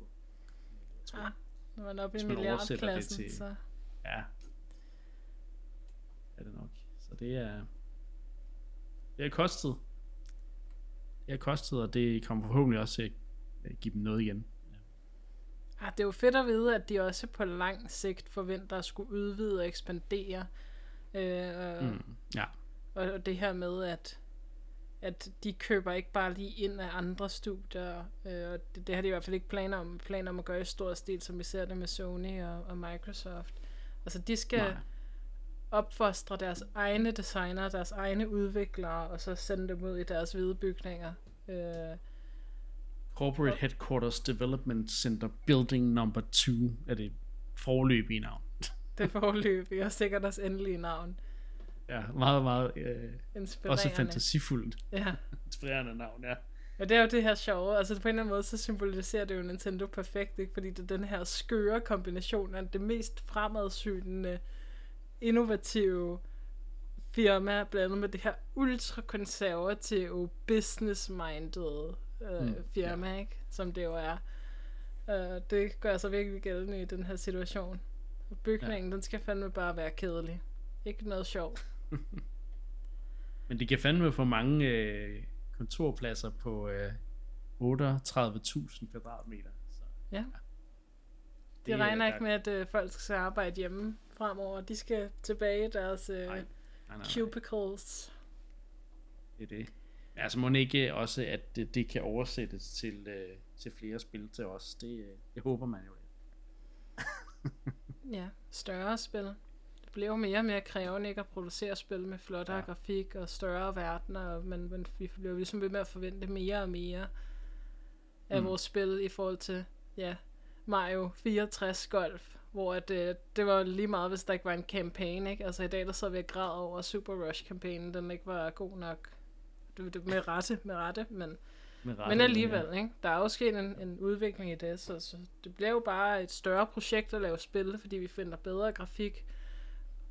[SPEAKER 1] Jeg tror,
[SPEAKER 3] Ja, når man er oppe i milliardklassen,
[SPEAKER 1] til-
[SPEAKER 3] så...
[SPEAKER 1] Ja. Er det nok. Så det er... Det har kostet. Det har kostet, og det kommer forhåbentlig også til at øh, give dem noget igen.
[SPEAKER 3] Ja, det er jo fedt at vide, at de også på lang sigt forventer at skulle udvide og ekspandere. Øh,
[SPEAKER 1] Mm. Ja.
[SPEAKER 3] og, og det her med, at, at de køber ikke bare lige ind af andre studier. Øh, og det, det har de i hvert fald ikke planer om, planer om at gøre i stor stil, som vi ser det med Sony og, og Microsoft. Altså de skal,
[SPEAKER 1] Nej.
[SPEAKER 3] opfostre deres egne designer, deres egne udviklere, og så sende dem ud i deres hvide bygninger. Øh,
[SPEAKER 1] Corporate Headquarters Development Center Building Number 2 er det forløbige navn.
[SPEAKER 3] det forløb, og sikkert deres endelige navn.
[SPEAKER 1] Ja, meget, meget øh,
[SPEAKER 3] Inspirerende.
[SPEAKER 1] også fantasifuldt
[SPEAKER 3] Ja.
[SPEAKER 1] inspirerende navn, ja.
[SPEAKER 3] Og det er jo det her sjove, altså på en eller anden måde, så symboliserer det jo Nintendo perfekt, ikke? fordi det er den her skøre kombination af det mest fremadsynende, innovative firma, blandet med det her ultrakonservative, business-minded øh,
[SPEAKER 1] Mm,
[SPEAKER 3] firma, ja. ikke? som det jo er. Uh, det gør sig virkelig gældende i den her situation. Bygningen, ja. den skal fandme bare være kedelig. Ikke noget sjovt.
[SPEAKER 1] Men det kan fandme få mange øh, kontorpladser på øh, 38.000 kvadratmeter. Så,
[SPEAKER 3] Ja.
[SPEAKER 1] Det
[SPEAKER 3] De
[SPEAKER 1] er-
[SPEAKER 3] regner
[SPEAKER 1] der-
[SPEAKER 3] ikke med, at øh, folk skal arbejde hjemme fremover. De skal tilbage i deres øh,
[SPEAKER 1] Nej, nej, nej, nej.
[SPEAKER 3] cubicles.
[SPEAKER 1] Det er det. Altså må ikke også, at det, det kan oversættes til, øh, til flere spil til os. Det, øh, det håber man jo.
[SPEAKER 3] Ja, større spil. Det bliver jo mere og mere krævende ikke at producere spil med flottere
[SPEAKER 1] Ja.
[SPEAKER 3] grafik og større verdener, men, men vi bliver ligesom ved med at forvente mere og mere af
[SPEAKER 1] Mm.
[SPEAKER 3] vores spil i forhold til, ja, Mario 64 Golf, hvor at, øh, det var lige meget, hvis der ikke var en kampagne, ikke? Altså i dag, der så vi og græd over Super Rush-kampagnen, den ikke var god nok. Det, det, med rette, med rette, men
[SPEAKER 1] Med
[SPEAKER 3] men
[SPEAKER 1] rettigheden,
[SPEAKER 3] alligevel,
[SPEAKER 1] ja.
[SPEAKER 3] ikke? Der er jo sket en, en udvikling i det, så, så det bliver jo bare et større projekt at lave spil, fordi vi finder bedre grafik,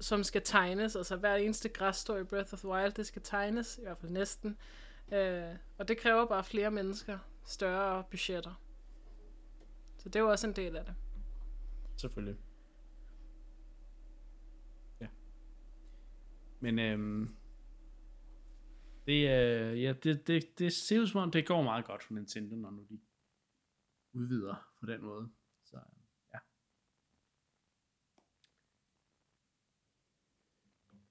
[SPEAKER 3] som skal tegnes. Altså hver eneste græsstrå i Breath of the Wild, det skal tegnes, i hvert fald næsten. Øh, og det kræver bare flere mennesker, større budgetter. Så det er jo også en del af det.
[SPEAKER 1] Selvfølgelig. Ja. Men øhm, det, øh, ja, det, det, det ser ud som om, det går meget godt for Nintendo, når nu de udvider på den måde. Så ja.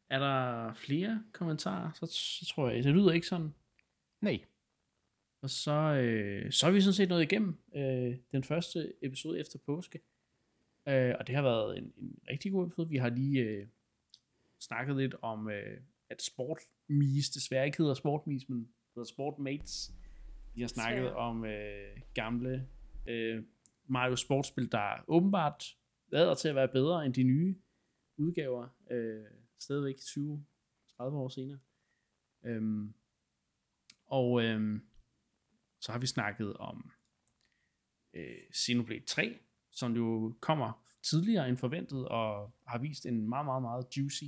[SPEAKER 1] Er der flere kommentarer? Så, så tror jeg, det lyder ikke sådan.
[SPEAKER 2] Nej.
[SPEAKER 1] Og så, øh, så er vi sådan set nået igennem øh, den første episode efter påske. Øh, og det har været en, en rigtig god episode. Vi har lige øh, snakket lidt om, øh, at Sportmis desværre ikke hedder Sportmis, men hedder Sportmates. Vi har snakket
[SPEAKER 3] Desværre.
[SPEAKER 1] om øh, gamle øh, Mario Sportspil, der åbenbart lader til at være bedre end de nye udgaver. Øh, stadigvæk 20-30 år senere. Øhm, og øhm, så har vi snakket om øh, Xenoblade 3, som jo kommer tidligere end forventet, og har vist en meget, meget, meget juicy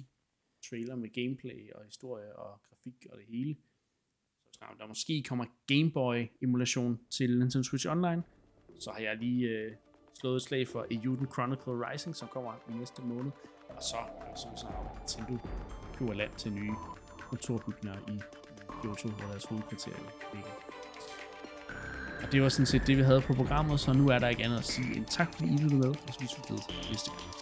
[SPEAKER 1] trailer med gameplay og historie og grafik og det hele. Så snart der måske kommer Game Boy emulation til Nintendo Switch Online, så har jeg lige øh, slået et slag for Euden Chronicle Rising, som kommer i næste måned. Og så er der sådan snart at Nintendo køber land til nye kontorbygninger i Kyoto, hvor deres hovedkvarter ligger. Og det var sådan set det, vi havde på programmet, så nu er der ikke andet at sige end tak, fordi I lyttede med, og så vi ses næste gang.